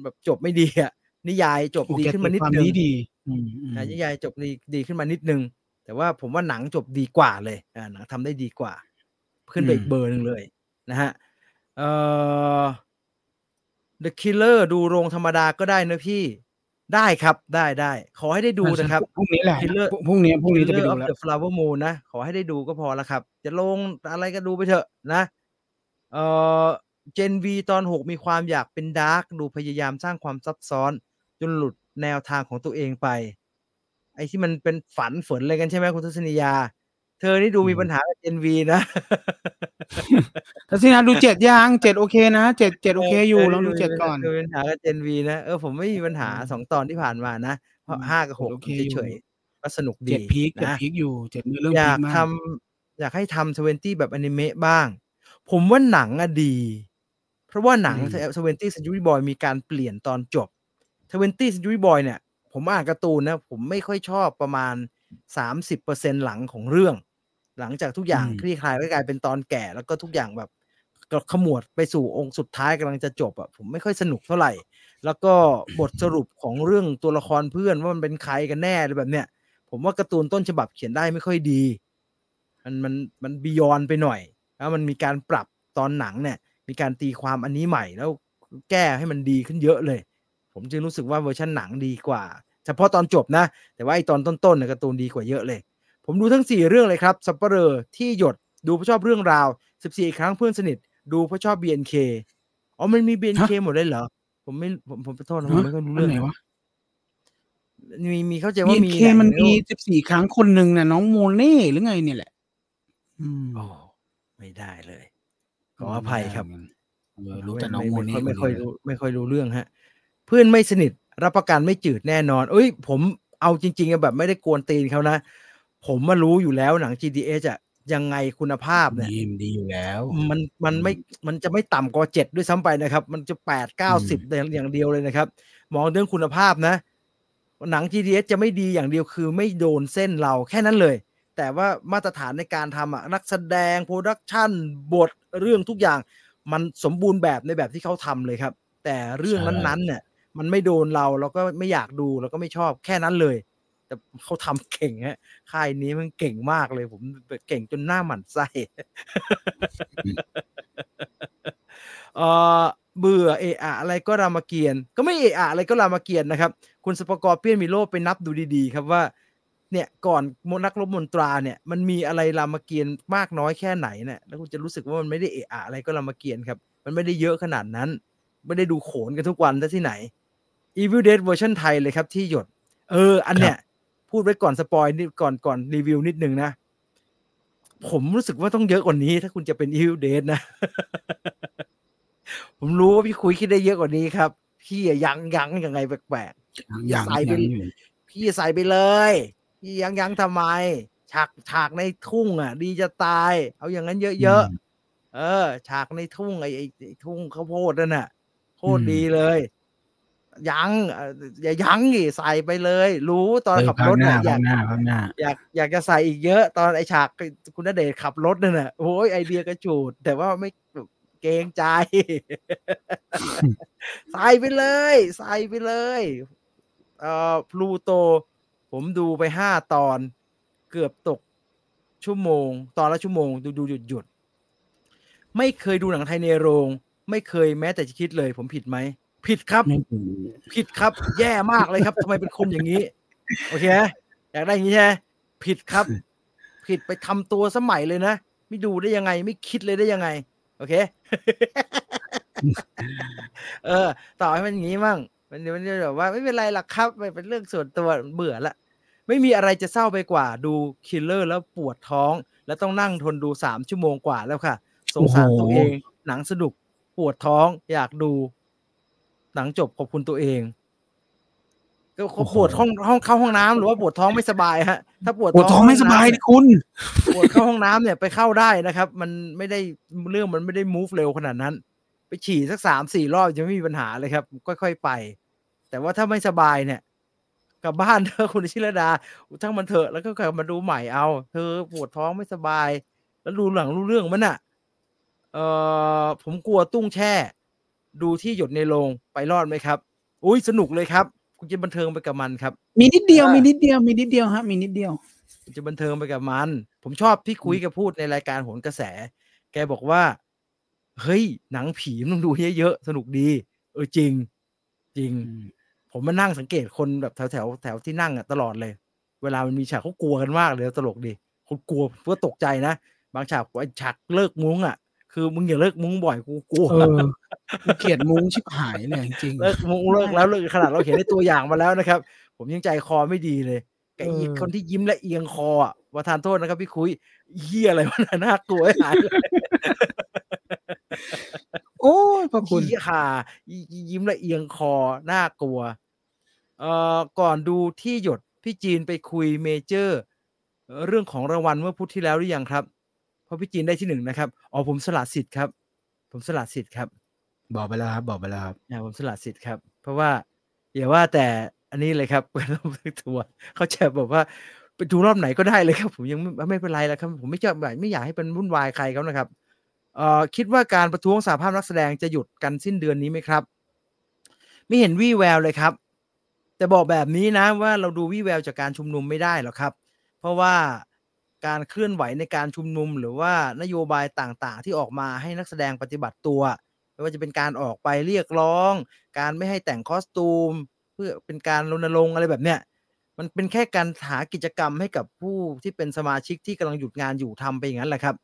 แบบจบไม่ดีอะนิยายจบโอดีเคขึ้นมานิดความนึงนี้ดีอืมอืมอะนิยายจบดีดีขึ้นมานิดนึง แต่ว่าผมว่าหนังจบดีกว่าเลยอ่าหนังทำได้ดีกว่า ขึ้นไปอีกเบอร์หนึ่งเลยนะฮะเอ่อ The Killer ดูโรงธรรมดาก็ได้นะพี่ ได้ครับได้ได้ขอให้ได้ดูนะครับพรุ่งนี้แหละ Killer พรุ่งนี้พรุ่งนี้จะไป Killer ดู of แล้ว the Flower Moon นะขอให้ได้ดูก็พอแล้วครับ จะลงอะไรก็ดูไปเถอะนะเอ่อเจนวีตอนหกมีความอยากเป็นดาร์กดูพยายามสร้างความซับซ้อน จนหลุดแนวทางของตัวเองไป ไอ้ที่มันเป็นฝันฝนอะไรกันใช่ไหมคุณทัศนียา เธอนี่ดูมีอืมปัญหากับเจนวีนะแต่สินะดูเจ็ดยังเจ็ดโอเคนะเจ็ดเจ็ดโอเคอยู่ลองดูเจ็ดก่อนมีปัญหากับเจนวีนะเออผมไม่มีปัญหาอืมสองตอนที่ผ่านมานะเพราะอืมห้ากับหกโอเคเฉยๆก็สนุกดีเจ็ดพีคเจ็ดนะพีคอยู่เจ็ดมีเรื่องอพียาคกมากทำอยากให้ทำทเวนตี้แบบอนิเมะบ้าง ผมว่าหนังอะดี เพราะว่าหนังทเวนตี้ e ซ t จูรี่บอยมีการเปลี่ยนตอนจบทเวนตี้ e ซ t จูรี่บอยเนี่ย ผมอ่านการ์ตูนนะ ผมไม่ค่อยชอบประมาณสามสิบเปอร์เซ็นหลังของเรื่อง หลังจากทุกอย่างอืมคลี่คลายก็กลายเป็นตอนแก่แล้วก็ทุกอย่างแบบก็ขมวดไปสู่องค์สุดท้ายกำลังจะจบอะผมไม่ค่อยสนุกเท่าไหร่ แล้วก็บทสรุปของเรื่องตัวละครเพื่อนว่ามันเป็นใครกันแน่อะไรแบบเนี้ยผมว่าการ์ตูนต้นฉบับเขียนได้ไม่ค่อยดี มันมันมันบียอนไปหน่อย แล้วมันมีการปรับตอนหนังเนี่ย มีการตีความอันนี้ใหม่แล้วแก้ให้มันดีขึ้นเยอะเลย ผมจึงรู้สึกว่าเวอร์ชันหนังดีกว่า เฉพาะตอนจบนะ แต่ว่าไอตอนต้นๆเนี่ยการ์ตูนดีกว่าเยอะเลย ผมดูทั้ง 4 เรื่องเลยครับสัปเหร่อที่หยดดูเพราะชอบเรื่องราว 14 ครั้งเพื่อนสนิท ดูเพราะชอบ BNK อ๋อมันมี BNK หมดเลยเหรอ ผมไม่ผมผมขอโทษนะผมไม่ค่อยรู้เรื่เรื่องงอไหนวะมีมีเข้าใจบีว่าเอ็นมีเคแหละมันอยู่มีใสิบสี่ครั้งคนหนึ่งน่ะน้องโมเน่หรือไงเนี่ยแหละอืมโอ้ไม่ได้เลย ขออภัยครับเออรู้แต่น้องโมไม่เน่ไม่ค่อยนเดีวรู้ไม่ค่อยรู้เรื่องฮะ เพื่อนไม่สนิทรับประกันไม่จืดแน่นอน เอ้ย ผมเอาจริงๆอะแบบไม่ได้กวนตีนเขานะ ผมมารู้อยู่แล้วหนัง GDS อะยังไงคุณภาพเนี่ยดีมนดีอยู่แล้ว มันมันไม่มันจะไม่ต่ำกว่าเจ็ดด้วยซ้ำไปนะครับ มันจะแปดเก้าสิบอืมอย่างอย่างเดียวเลยนะครับ มองเรื่องคุณภาพนะ หนัง GDS จะไม่ดีอย่างเดียวคือไม่โดนเส้นเราแค่นั้นเลย แต่ว่ามาตรฐานในการทำอะนักแสดงโปรดักชันบทเรื่องทุกอย่าง มันสมบูรณ์แบบในแบบที่เขาทำเลยครับ แต่เรื่องนั้นๆเนี่ยมันไม่โดนเราเราก็ไม่อยากดูเราก็ไม่ชอบแค่นั้นเลย แต่เขาทำเก่งฮะค่ายนี้มันเก่งมากเลย ผมเก่งจนหน้าหมันไส้เออเบื่อเอะอะอะไรก็รามเกียรติก็ไม่เอะอะอะไรก็รามเกียรตินะครับ คุณ Scorpion มิโลไปนับดูดีๆ ครับว่าเนี่ยก่อนมนักรบมนตราเนี่ยมันมีอะไรรามเกียรติ์มากน้อยแค่ไหนเนี่ยแล้วคุณจะรู้สึกว่ามันไม่ได้เอะอะอะไรก็รามเกียรติ์ครับ มันไม่ได้เยอะขนาดนั้น ไม่ได้ดูโขนกันทุกวันที่ไหน Evil Dead เวอร์ชันไทยเลยครับธี่หยด เออ อันเนี้ย พูดไว้ก่อน spoil นิดก่อนก่อนรีวิวนิดนึงนะ ผมรู้สึกว่าต้องเยอะกว่านี้ ถ้าคุณจะเป็น Evil Dead นะ ผมรู้ว่าพี่คุยคิดได้เยอะกว่านี้ครับ พี่อะยังยังยังไงแปลกๆอย่างใส่ไปอย่างอยู่พี่ใส่ไปเลย พี่ยังยังทำไม ฉากฉากในทุ่งอะ ดีจะตาย เอาอย่างนั้นเยอะๆเออ ฉากในทุ่งไอ้ไอ้ไอ้ทุ่งข้าวโพดนั่นน่ะโคตรดีเลย ยังเอ่ออย่ายังอีใส่ไปเลย รู้ตอนเออขับภารคถหน้าน่ะอากภายคหน้าภาคหน้าอยากอยากจะใส่อีกเยอะ ตอนไอ้ฉากคุณณเดชน์ขับรถนั่นน่ะโอ้ยไอเดียกระจูด แต่ว่าไม่เกรงใจ ใส่ไปเลย ใส่ไปเลยเอ่อพลูโต ผมดูไปห้าตอน เกือบตกชั่วโมง ตอนละชั่วโมง ดูดูหยุดหยุดไม่เคยดูหนังไทยในโรง ไม่เคยแม้แต่จะคิดเลย ผมผิดไหม ผิดครับ ผิดครับ แย่มากเลยครับทำไมเป็นคนอย่างนี้ โอเคอยากได้อย่างนี้ใช่ไหมผิดครับ ผิดไปทำตัวสมัยเลยนะ ไม่ดูได้ยังไง ไม่คิดเลยได้ยังไง โอเค เออ ต่อให้มันอย่างนี้มั่งมันมันจะแบบว่าไม่เป็นไรหรอกครับมันเป็นเรื่องส่วนตัวเบื่อละไม่มีอะไรจะเศร้าไปกว่าดู Killers แล้วปวดท้อง แล้วต้องนั่งทนดูสามชั่วโมงกว่าแล้วค่ะ สงสารตัวเองหนังสนุกปวดท้องอยากดู หนังจบขอบคุณตัวเองก็ปวดห้องห้องเข้าห้องน้ำหรือว่าปวดท้องไม่สบายฮะ ถ้าปวดปวดท้องไม่สบายดิคุณปวดเข้าห้องน้ำเนี่ยไปเข้าได้นะครับ มันไม่ได้เรื่องมันไม่ได้ move เร็วขนาดนั้น ไปฉี่สักสามสี่รอบจะไม่มีปัญหาเลยครับ ค่อยๆไป แต่ว่าถ้าไม่สบายเนี่ยกลับบ้านเธอคุณชิรดาทั้งมันเถอะแล้วก็กลับมาดูใหม่เอา เธอปวดท้องไม่สบาย แล้วดูหลังรู้เรื่องมันอะ เออผมกลัวตุ้งแช่ ดูที่หยดในโรงไปรอดไหมครับ อุ้ยสนุกเลยครับ คุณจะบันเทิงไปกับมันครับ มีนิดเดียวมีนิดเดียวมีนิดเดียวฮะมีนิดเดียว คุณจะบันเทิงไปกับมัน ผมชอบพี่คุยกับพูดในรายการโหนกระแส แกบอกว่า เฮ้ย หนังผีมันต้องดูเยอะๆสนุกดี เออจริง จริง ผมมานั่งสังเกตคนแบบแถวแถวแถวที่นั่งอะตลอดเลย เวลามันมีฉากเขากลัวกันมากเลยตลกดีคนกลัวเพื่อตกใจนะบางฉากไอ้ฉากเลิกมุ้งอะ คือมึงอย่าเลิกมุ้งบ่อยกูกลัวเออกูเกลียดมุ้งชิบหายเลยจริงๆเลิกมุ้งเลิกแล้วเลิกขนาดเราเห็นในตัวอย่างมาแล้วนะครับ ผมยังใจคอไม่ดีเลยกับอีกเออคนที่ยิ้มและเอียงคออะประทานโทษนะครับพี่คุยเฮียอะไรวะน่ะน่ากลัวชิบหายเลยโอ้ยพระคุณขี้ขายิ้มและเอียงคอน่ากลัว เอ่อก่อนดูธี่หยดพี่จีนไปคุยเมเจอร์ เรื่องของรางวัลเมื่อพุธที่แล้วหรือยังครับ เพราะพี่จีนได้ที่หนึ่งนะครับอ๋อผมสละสิทธิ์ครับ ผมสละสิทธิ์ครับ บอกไปแล้วครับ บอกไปแล้วครับนะผมสละสิทธิ์ครับ เพราะว่าอย่าว่าแต่อันนี้เลยครับเปิดรอบทัวร์เขาแชร์บอกว่าไปดูรอบไหนก็ได้เลยครับ ผมยังไม่ไม่เป็นไรแล้วครับ ผมไม่ชอบแบบไม่อยากให้เป็นวุ่นวายใครเขานะครับเอ่อคิดว่าการประท้วงสาภาพนักแสดงจะหยุดกันสิ้นเดือนนี้ไหมครับ ไม่เห็นวี่แววเลยครับ แต่บอกแบบนี้นะว่าเราดูวี่แววจากการชุมนุมไม่ได้หรอกครับ เพราะว่า การเคลื่อนไหวในการชุมนุม หรือว่านโยบายต่างๆ ที่ออกมาให้นักแสดงปฏิบัติตัวไม่ว่าจะเป็นการออกไปเรียกร้อง การไม่ให้แต่งคอสตูม เพื่อเป็นการรณรงค์อะไรแบบเนี้ยมันเป็นแค่การหากิจกรรมให้กับผู้ที่เป็นสมาชิกที่กำลังหยุดงานอยู่ทำไปอย่างนั้นแหละครับ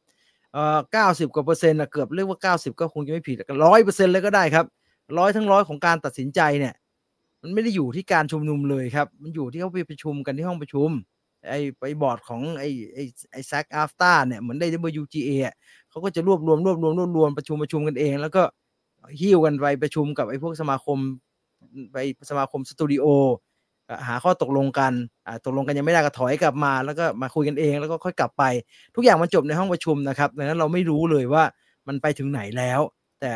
เอ่อเก้าสิบกว่าเปอร์เซ็นต์นะเกือบเรียกว่าเก้าสิบก็คงจะไม่ผิดร้อยเปอร์เซ็นต์เลยก็ได้ครับร้อยทั้งร้อยของการตัดสินใจเนี่ย มันไม่ได้อยู่ที่การชุมนุมเลยครับ มันอยู่ที่เขาไปประชุมกันที่ห้องประชุม ไอ้ไปบอร์ดของไอ้ไอ้ไอ้แซกอาฟตาเนี่ยเหมือนได้ WGA เขาก็จะรวบรวมรวบรวมรวบรวมประชุมประชุมกันเอง แล้วก็หิ้วกันไปประชุมกับไอ้พวกสมาคมไปสมาคมสตูดิโอหาข้อตกลงกันอ่าตกลงกันยังไม่ได้ก็ถอยกลับมา แล้วก็มาคุยกันเองแล้วก็ค่อยกลับไป ทุกอย่างมันจบในห้องประชุมนะครับดังนั้นเราไม่รู้เลยว่ามันไปถึงไหนแล้ว แต่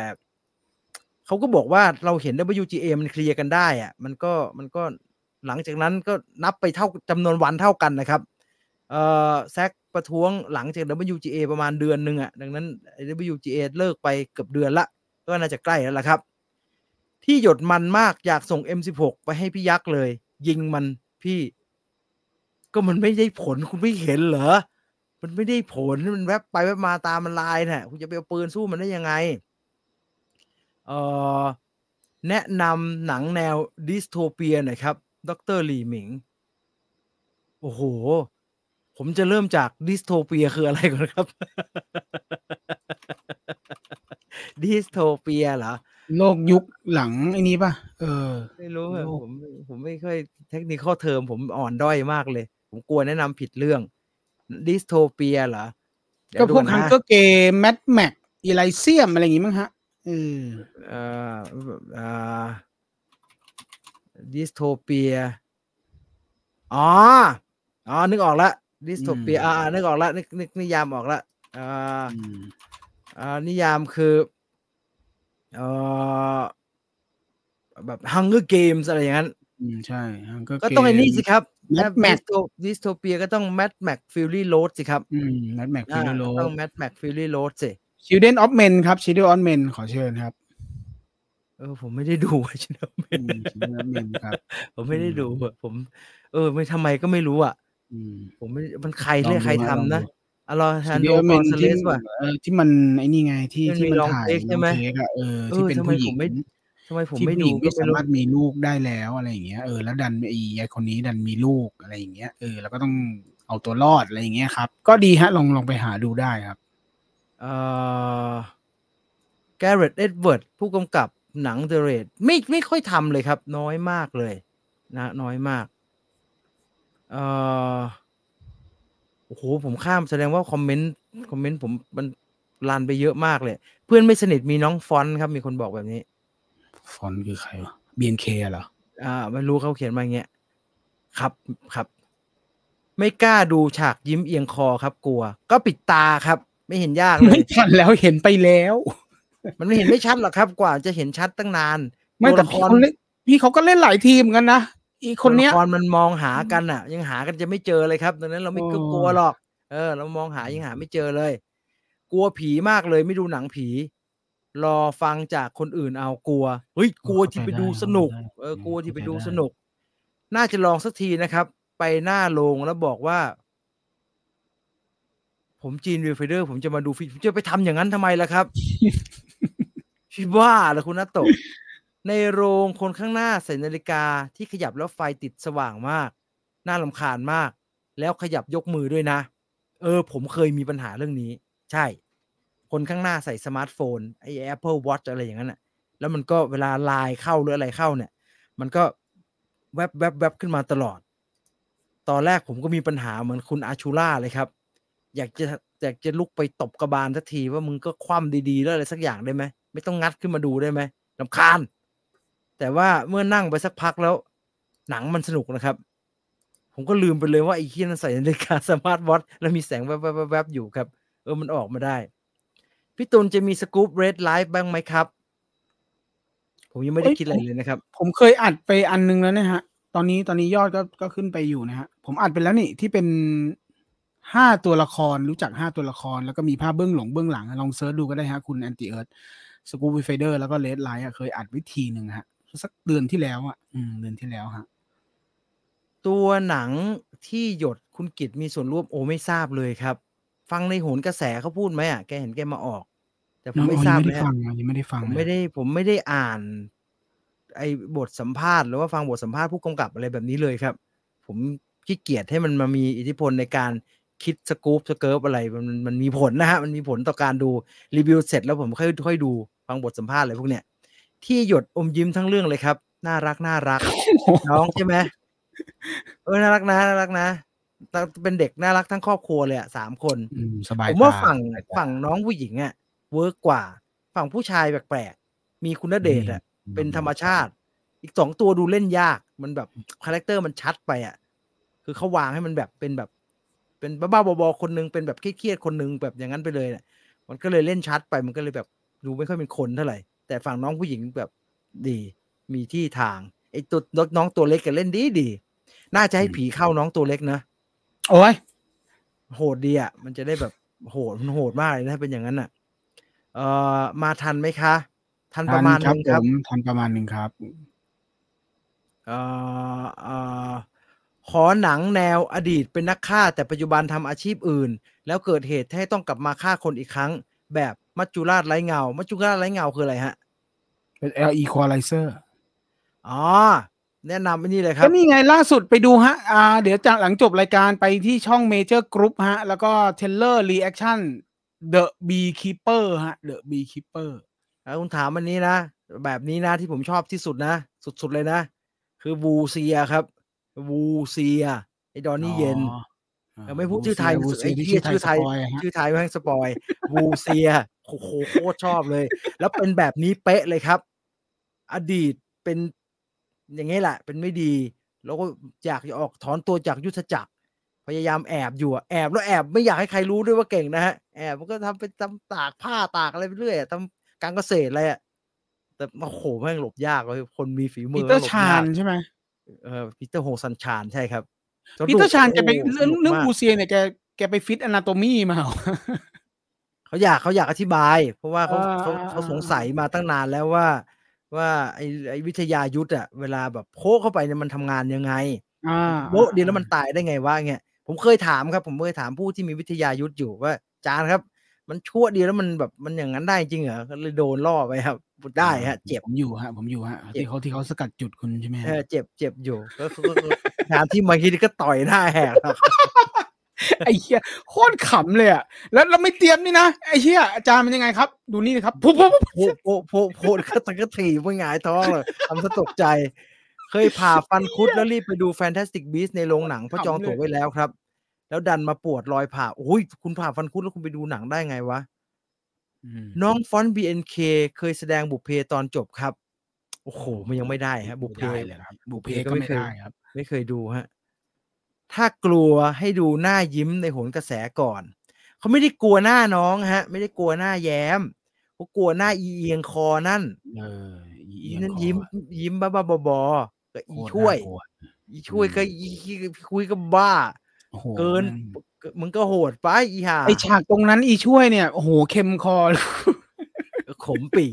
เขาก็บอกว่าเราเห็น WGA มันเคลียร์กันได้อะมันก็มันก็ หลังจากนั้นก็นับไปเท่าจำนวนวันเท่ากันนะครับเอ่อแซกประท้วงหลังจาก WGA ประมาณเดือนหนึ่งอะดังนั้น WGA เลิกไปเกือบเดือนละ ก็น่าจะใกล้แล้วล่ะครับ ที่หยดมันมากอยากส่ง M16 ไปให้พี่ยักษ์เลย ยิงมันพี่ ก็มันไม่ได้ผลคุณไม่เห็นเหรอ มันไม่ได้ผล มันแวบไปแวบมาตามมันลายน่ะคุณจะไปเอาปืนสู้มันได้ยังไงเอ่อแนะนำหนังแนว dystopia หน่อยครับ ดรหลีหมิง โอ้โห ผมจะเริ่มจาก dystopia คืออะไรก่อนครับ dystopia เหรอ โลกยุคหลังไอ้นี้ป่ะ เออ ไม่รู้อะโลกผมผมไม่ค่อย technical term ผมอ่อนด้อยมากเลย ผมกลัวแนะนำผิดเรื่อง dystopia เหรอเดี๋ยวก็ดูพวกนะ Hunger Games Mad Max Elysium อะไรอย่างงี้มั้งฮะเออเอ่อเอ่อ dystopia อ๋อ อ๋อ นึกออกละ dystopia อืมอ่าอ่า นึกออกละ นึกนึกนิยามออกละอ่าอืมอ่า นิยามคือเอ่อแบบ Hunger Games อะไรอย่างนั้นอืมใช่ฮังเกอร์ก็ต้องไอ้นี่สิครับ Mad Max ดิสโทเปียก็ต้อง Mad Max Fury Road สิครับอืมแมทแม็กฟิอ่าลโลต้อง Mad Max Fury Road สิ Children of Men ครับ Children of Men ขอเชิญครับ เออผมไม่ได้ดูชินเมอืนม Children of Men ครับ ผมไม่ได้อืมดูอะผม เออ ไม่ทำไมก็ไม่รู้อะอืมผมไม่มันใครลองเรียกดูใครฮะลองทำนะดูอลอฮันโด Children of กอ Men นซาเลที่สป่ะเออที่มันไอ้นี่ไงที่มันที่มีมันลองถ่ายเทคน้ใช่องไหมเค้กอะเออเอที่อเป็นทำไมผู้หผญิมงไม่ทำไมผมที่ไม่ผู้หดูญิงก็ไม่ไม่สารู้มารถมีลูกได้แล้วอะไรอย่างเงี้ยเออแล้วดันไอ้ไอ้คนนี้ดันมีลูกอะไรอย่างเงี้ยเออแล้วก็ต้องเอาตัวรอดอะไรอย่างเงี้ยครับ ก็ดีฮะลองลองไปหาดูได้ครับ เอ่อแกเรตเอ็ดเวิร์ดผู้กำกับ หนังเดเรดไม่ไม่ค่อยทำเลยครับ น้อยมากเลยนะน้อยมากเอ่อโอ้โหผมข้ามแสดงว่าคอมเมนต์คอมเมนต์ผมมันลันไปเยอะมากเลย เพื่อนไม่สนิทมีน้องฟอนต์ครับ มีคนบอกแบบนี้ ฟอนต์คือใครวะ BNK เหรออ่าไม่รู้เขาเขียนมาอย่างเงี้ยครับครับ ไม่กล้าดูฉากยิ้มเอียงคอครับกลัว ก็ปิดตาครับ ไม่เห็นยากเลไม่ยทันแล้วเห็นไปแล้ว มันไม่เห็นไม่ชัดหรอกครับกว่าจะเห็นชัดตั้งนาน ไม่แต่ตัวละคพี่รเขาเล่นพี่เขาก็เล่นหลายทีมเหมือนกันนะอีกคนเนี้ยตัวละครมันมองหากันอะ ยังหากันจะไม่เจอเลยครับดังนั้นเราไม่โอ้กลัวหรอก เออ เรามองหายังหาไม่เจอเลย กลัวผีมากเลยไม่ดูหนังผี รอฟังจากคนอื่นเอากลัวเฮ้ยกลัวที่ไปดูสนุก เออกลัวที่ไปดูสนุก น่าจะลองสักทีนะครับ ไปหน้าโรงแล้วบอกว่า ผมจีน Viewfinder ผมจะมาดูฟิล์มผมจะไปทำอย่างนั้นทำไมล่ะครับ คิดว่าเหรอคุณนัตโตในโรงคนข้างหน้าใส่นาฬิกาที่ขยับแล้วไฟติดสว่างมาก น่ารำคาญมาก แล้วขยับยกมือด้วยนะ เออ ผมเคยมีปัญหาเรื่องนี้ ใช่ คนข้างหน้าใส่สมาร์ทโฟนไอ้ Apple Watch อะไรอย่างนั้นน่ะแล้วมันก็เวลาไลน์เข้าหรืออะไรเข้าเนี่ย มันก็แวบแวบแวบขึ้นมาตลอด ตอนแรกผมก็มีปัญหาเหมือนคุณอาชูล่าเลยครับ อยากจะอยากจะลุกไปตบกระบาลสักทีว่ามึงก็คว่ำดีๆแล้วอะไรสักอย่างได้ไหม ไม่ต้องงัดขึ้นมาดูได้ไหมรำคาญ แต่ว่าเมื่อนั่งไปสักพักแล้ว หนังมันสนุกนะครับ ผมก็ลืมไปเลยว่าไอ้คนนี้ใส่นาฬิกาสมาร์ทวอทแล้วมีแสงแวบๆๆๆอยู่ครับ เออมันออกมาได้ พี่ตุลจะมีสกู๊ป Red Life บ้างไหมครับ ผมยังไม่ได้เอ้ยคิดอะไรเลยนะครับ ผมเคยอัดไปอันนึงแล้วเนี่ยฮะ ตอนนี้ตอนนี้ยอดก็ก็ขึ้นไปอยู่นะฮะ ผมอัดไปแล้วนี่ที่เป็นห้าตัวละครรู้จักห้าตัวละคร แล้วก็มีภาพเบื้องหลงเบื้องหลัง ลอง search ดูก็ได้ฮะคุณแอนติเอิร์ธ สกู๊ป Viewfinder แล้วก็ Redดไลท์เคยอัดไว้ทีหนึ่งฮะ สักเดือนที่แล้วอะอืมเดือนที่แล้วฮะ ตัวหนังธี่หยดคุณกิตมีส่วนร่วมโอไม่ทราบเลยครับ ฟังในโหนกระแสเขาพูดไหมอะแกเห็นแกมาออก แต่ผมไม่ทราบยังไม่เลได้ฟังนะยังไม่ได้ฟังผมเลยไม่ได้ผมไม่ได้อ่าน ไอ้บทสัมภาษณ์หรือว่าฟังบทสัมภาษณ์ผู้กำกับอะไรแบบนี้เลยครับ ผมขี้เกียจให้มันมามีอิทธิพลในการ คิดสกู๊ปสเกิร์ฟอะไรมันมันมันมีผลนะฮะ มันมีผลต่อการดูรีวิวเสร็จแล้วผมค่อยค่อยดูฟังบทสัมภาษณ์อะไรพวกเนี้ยธี่หยดอมยิ้มทั้งเรื่องเลยครับ น่ารักน่ารัก น้องใช่ไหมเออน่ารักนะน่ารักนะเป็นเด็กน่ารักทั้งครอบครัวเลยอะสามคนอืมสบายผมว่าตฝั่งสบายตาฝั่งน้องผู้หญิงอะ work กว่า ฝั่งผู้ชายแปลกๆมีคุณณเดชน์อะเป็นธรรมชาติ อีกสองตัวดูเล่นยาก มันแบบ character มันชัดไปอะคือเขาวางให้มันแบบเป็นแบบ เป็นบ้าๆบอๆคนนึงเป็นแบบเครียดๆคนนึงแบบอย่างนั้นไปเลยเนี่ยมันก็เลยเล่นชัดไปมันก็เลยแบบดูไม่ค่อยเป็นคนเท่าไหร่ แต่ฝั่งน้องผู้หญิงแบบดี มีที่ทางไอ้ตัวน้องตัวเล็กก็เล่นดีดีๆน่าจะให้ผีเข้าน้องตัวเล็กนะโอ้ยโหดดีอะ มันจะได้แบบโหดมันโหดมากเลยนะถ้าเป็นอย่างนั้นอะ เอ่อมาทันไหมคะ ทันประมาณทันึนงคครัรับบผมทันประมาณหนึ่งครับ เอ่อเอ่อ ขอหนังแนวอดีตเป็นนักฆ่าแต่ปัจจุบันทำอาชีพอื่น แล้วเกิดเหตุให้ต้องกลับมาฆ่าคนอีกครั้ง แบบมัจจุราชไร้เงา มัจจุราชไร้เงาคืออะไรฮะ เป็น L Equalizer อ๋อ แนะนำอันนี้เลยครัก็บนี่ไงล่าสุดไปดูฮะอ่าเดี๋ยวจากหลังจบรายการไปที่ช่องเมเจอร์กรุ๊ปฮะ แล้วก็ trailer rea ction The Beekeeper ฮะ The Beekeeper แล้วคุณถามอันนี้นะ แบบนี้นะที่ผมชอบที่สุดนะ สุดๆเลยนะ คือวูเซียครับ วูเซียไอ้ดอนนี่เยนอ๋อยังไม่พูดชื่อไทยวูเซีไอ้ที่เหี้ยชื่อไทย spoil ฮะชื่อไทยแม่ง spoil วูเซียโอ้โหโคตรชอบเลย แล้วเป็นแบบนี้เป๊ะเลยครับ อดีตเป็นอย่างนี้แหละ เป็นไม่ดี แล้วก็อยากจะออกถอนตัวจากยุทธจักร พยายามแอบอยู่อะแอบแล้วแอบไม่อยากให้ใครรู้ด้วยว่าเก่งนะฮะแอบมันก็ทำเป็นทำตากผ้าตากอะไรไปเรื่อยอะทำการเกษตรอะไรอะแต่โอ้โหแม่งหลบยากเลยคนมีฝีมืปีอเตอร์หลบชายากนใช่ไหม เออปีเตอร์โฮซันชานใช่ครับสนุกปีเตอร์ชานแกไปโโหเรื่องสนุกเรื่องมากบูเซียเนี่ยแกแกไปฟิตอนาโตมีมาเหรอเขาอยากเขาอยากอธิบาย เพราะว่าเขาอ่าเขาเขาอ่าสงสัยมาตั้งนานแล้วว่า ว่าไอ้ไอ้วิทยายุทธ์อะเวลาแบบโพกเข้าไปเนี่ยมันทำงานยังไงอ่าโบ๊ะเดียวแล้วมันตายได้ไงวะเงี้ยผมเคยถามครับ ผมเคยถามผู้ที่มีวิทยายุทธ์อยู่ว่าอาจารย์ครับ มันชั่วเดียวแล้วมันแบบมันอย่างนั้นได้จริงเหรอก็เลยโดนล่อไปครับได้ฮะ เจ็บผมอยู่ฮะ ผมอยู่ฮะเจ็บที่เขาที่เขาสกัดจุดคุณใช่ไหมฮะเออเจ็บเจ็บอยู่ก็ก็ก็ก็งานที่มาคิดก็ต่อยหน้าแหกครับไอ้เหี้ยโคตรขำเลยอะแล้วเราไม่เตรียมนี่นะไอ้เหี้ยอาจารย์มันยังไงครับ ดูนี่นะครับปุ๊บปุ๊บปุ๊บโพะโพะโพะโพะก็ตะก็ถีบไปหงายท้องเลยทำซะตกใจ เคยผ่าฟันคุดแล้วรีบไปดู Fantastic Beasts ในโรงหนังเพราะจองตั๋วไว้แล้วครับ แล้วดันมาปวดรอยผ่าโอ้ยคุณผ่าฟันคุดแล้วคุณไปดูหนังได้ไงวะอืมน้องฟอนต์ BNK เคยแสดงบุพเพตอนจบครับ โอ้โห มันยังไม่ได้ฮะ บุพเพไม่ได้เลยครับ บุพเพบุพเพก็ก็ไม่ไม่เคยได้ครับ ไม่เคยดูฮะ ถ้ากลัวให้ดูหน้ายิ้มในโหนกระแสก่อน เขาไม่ได้กลัวหน้าน้องฮะ ไม่ได้กลัวหน้าแย้มเขากลัวหน้าอีเอียงคอนั่น เอออีอีเอียงนั่นคอยิ้มอะยิ้มบ้าบ้าๆบอๆกับโคอีตรช่วยน่ากลัวอีช่วยก็อืมอีอีคุยก็บ้าโอ้โห เกินแม่งมึงก็โหดไปอีห่าไอฉากตรงนั้นอีช่วยเนี่ยโอ้โหเค็มคอขมปี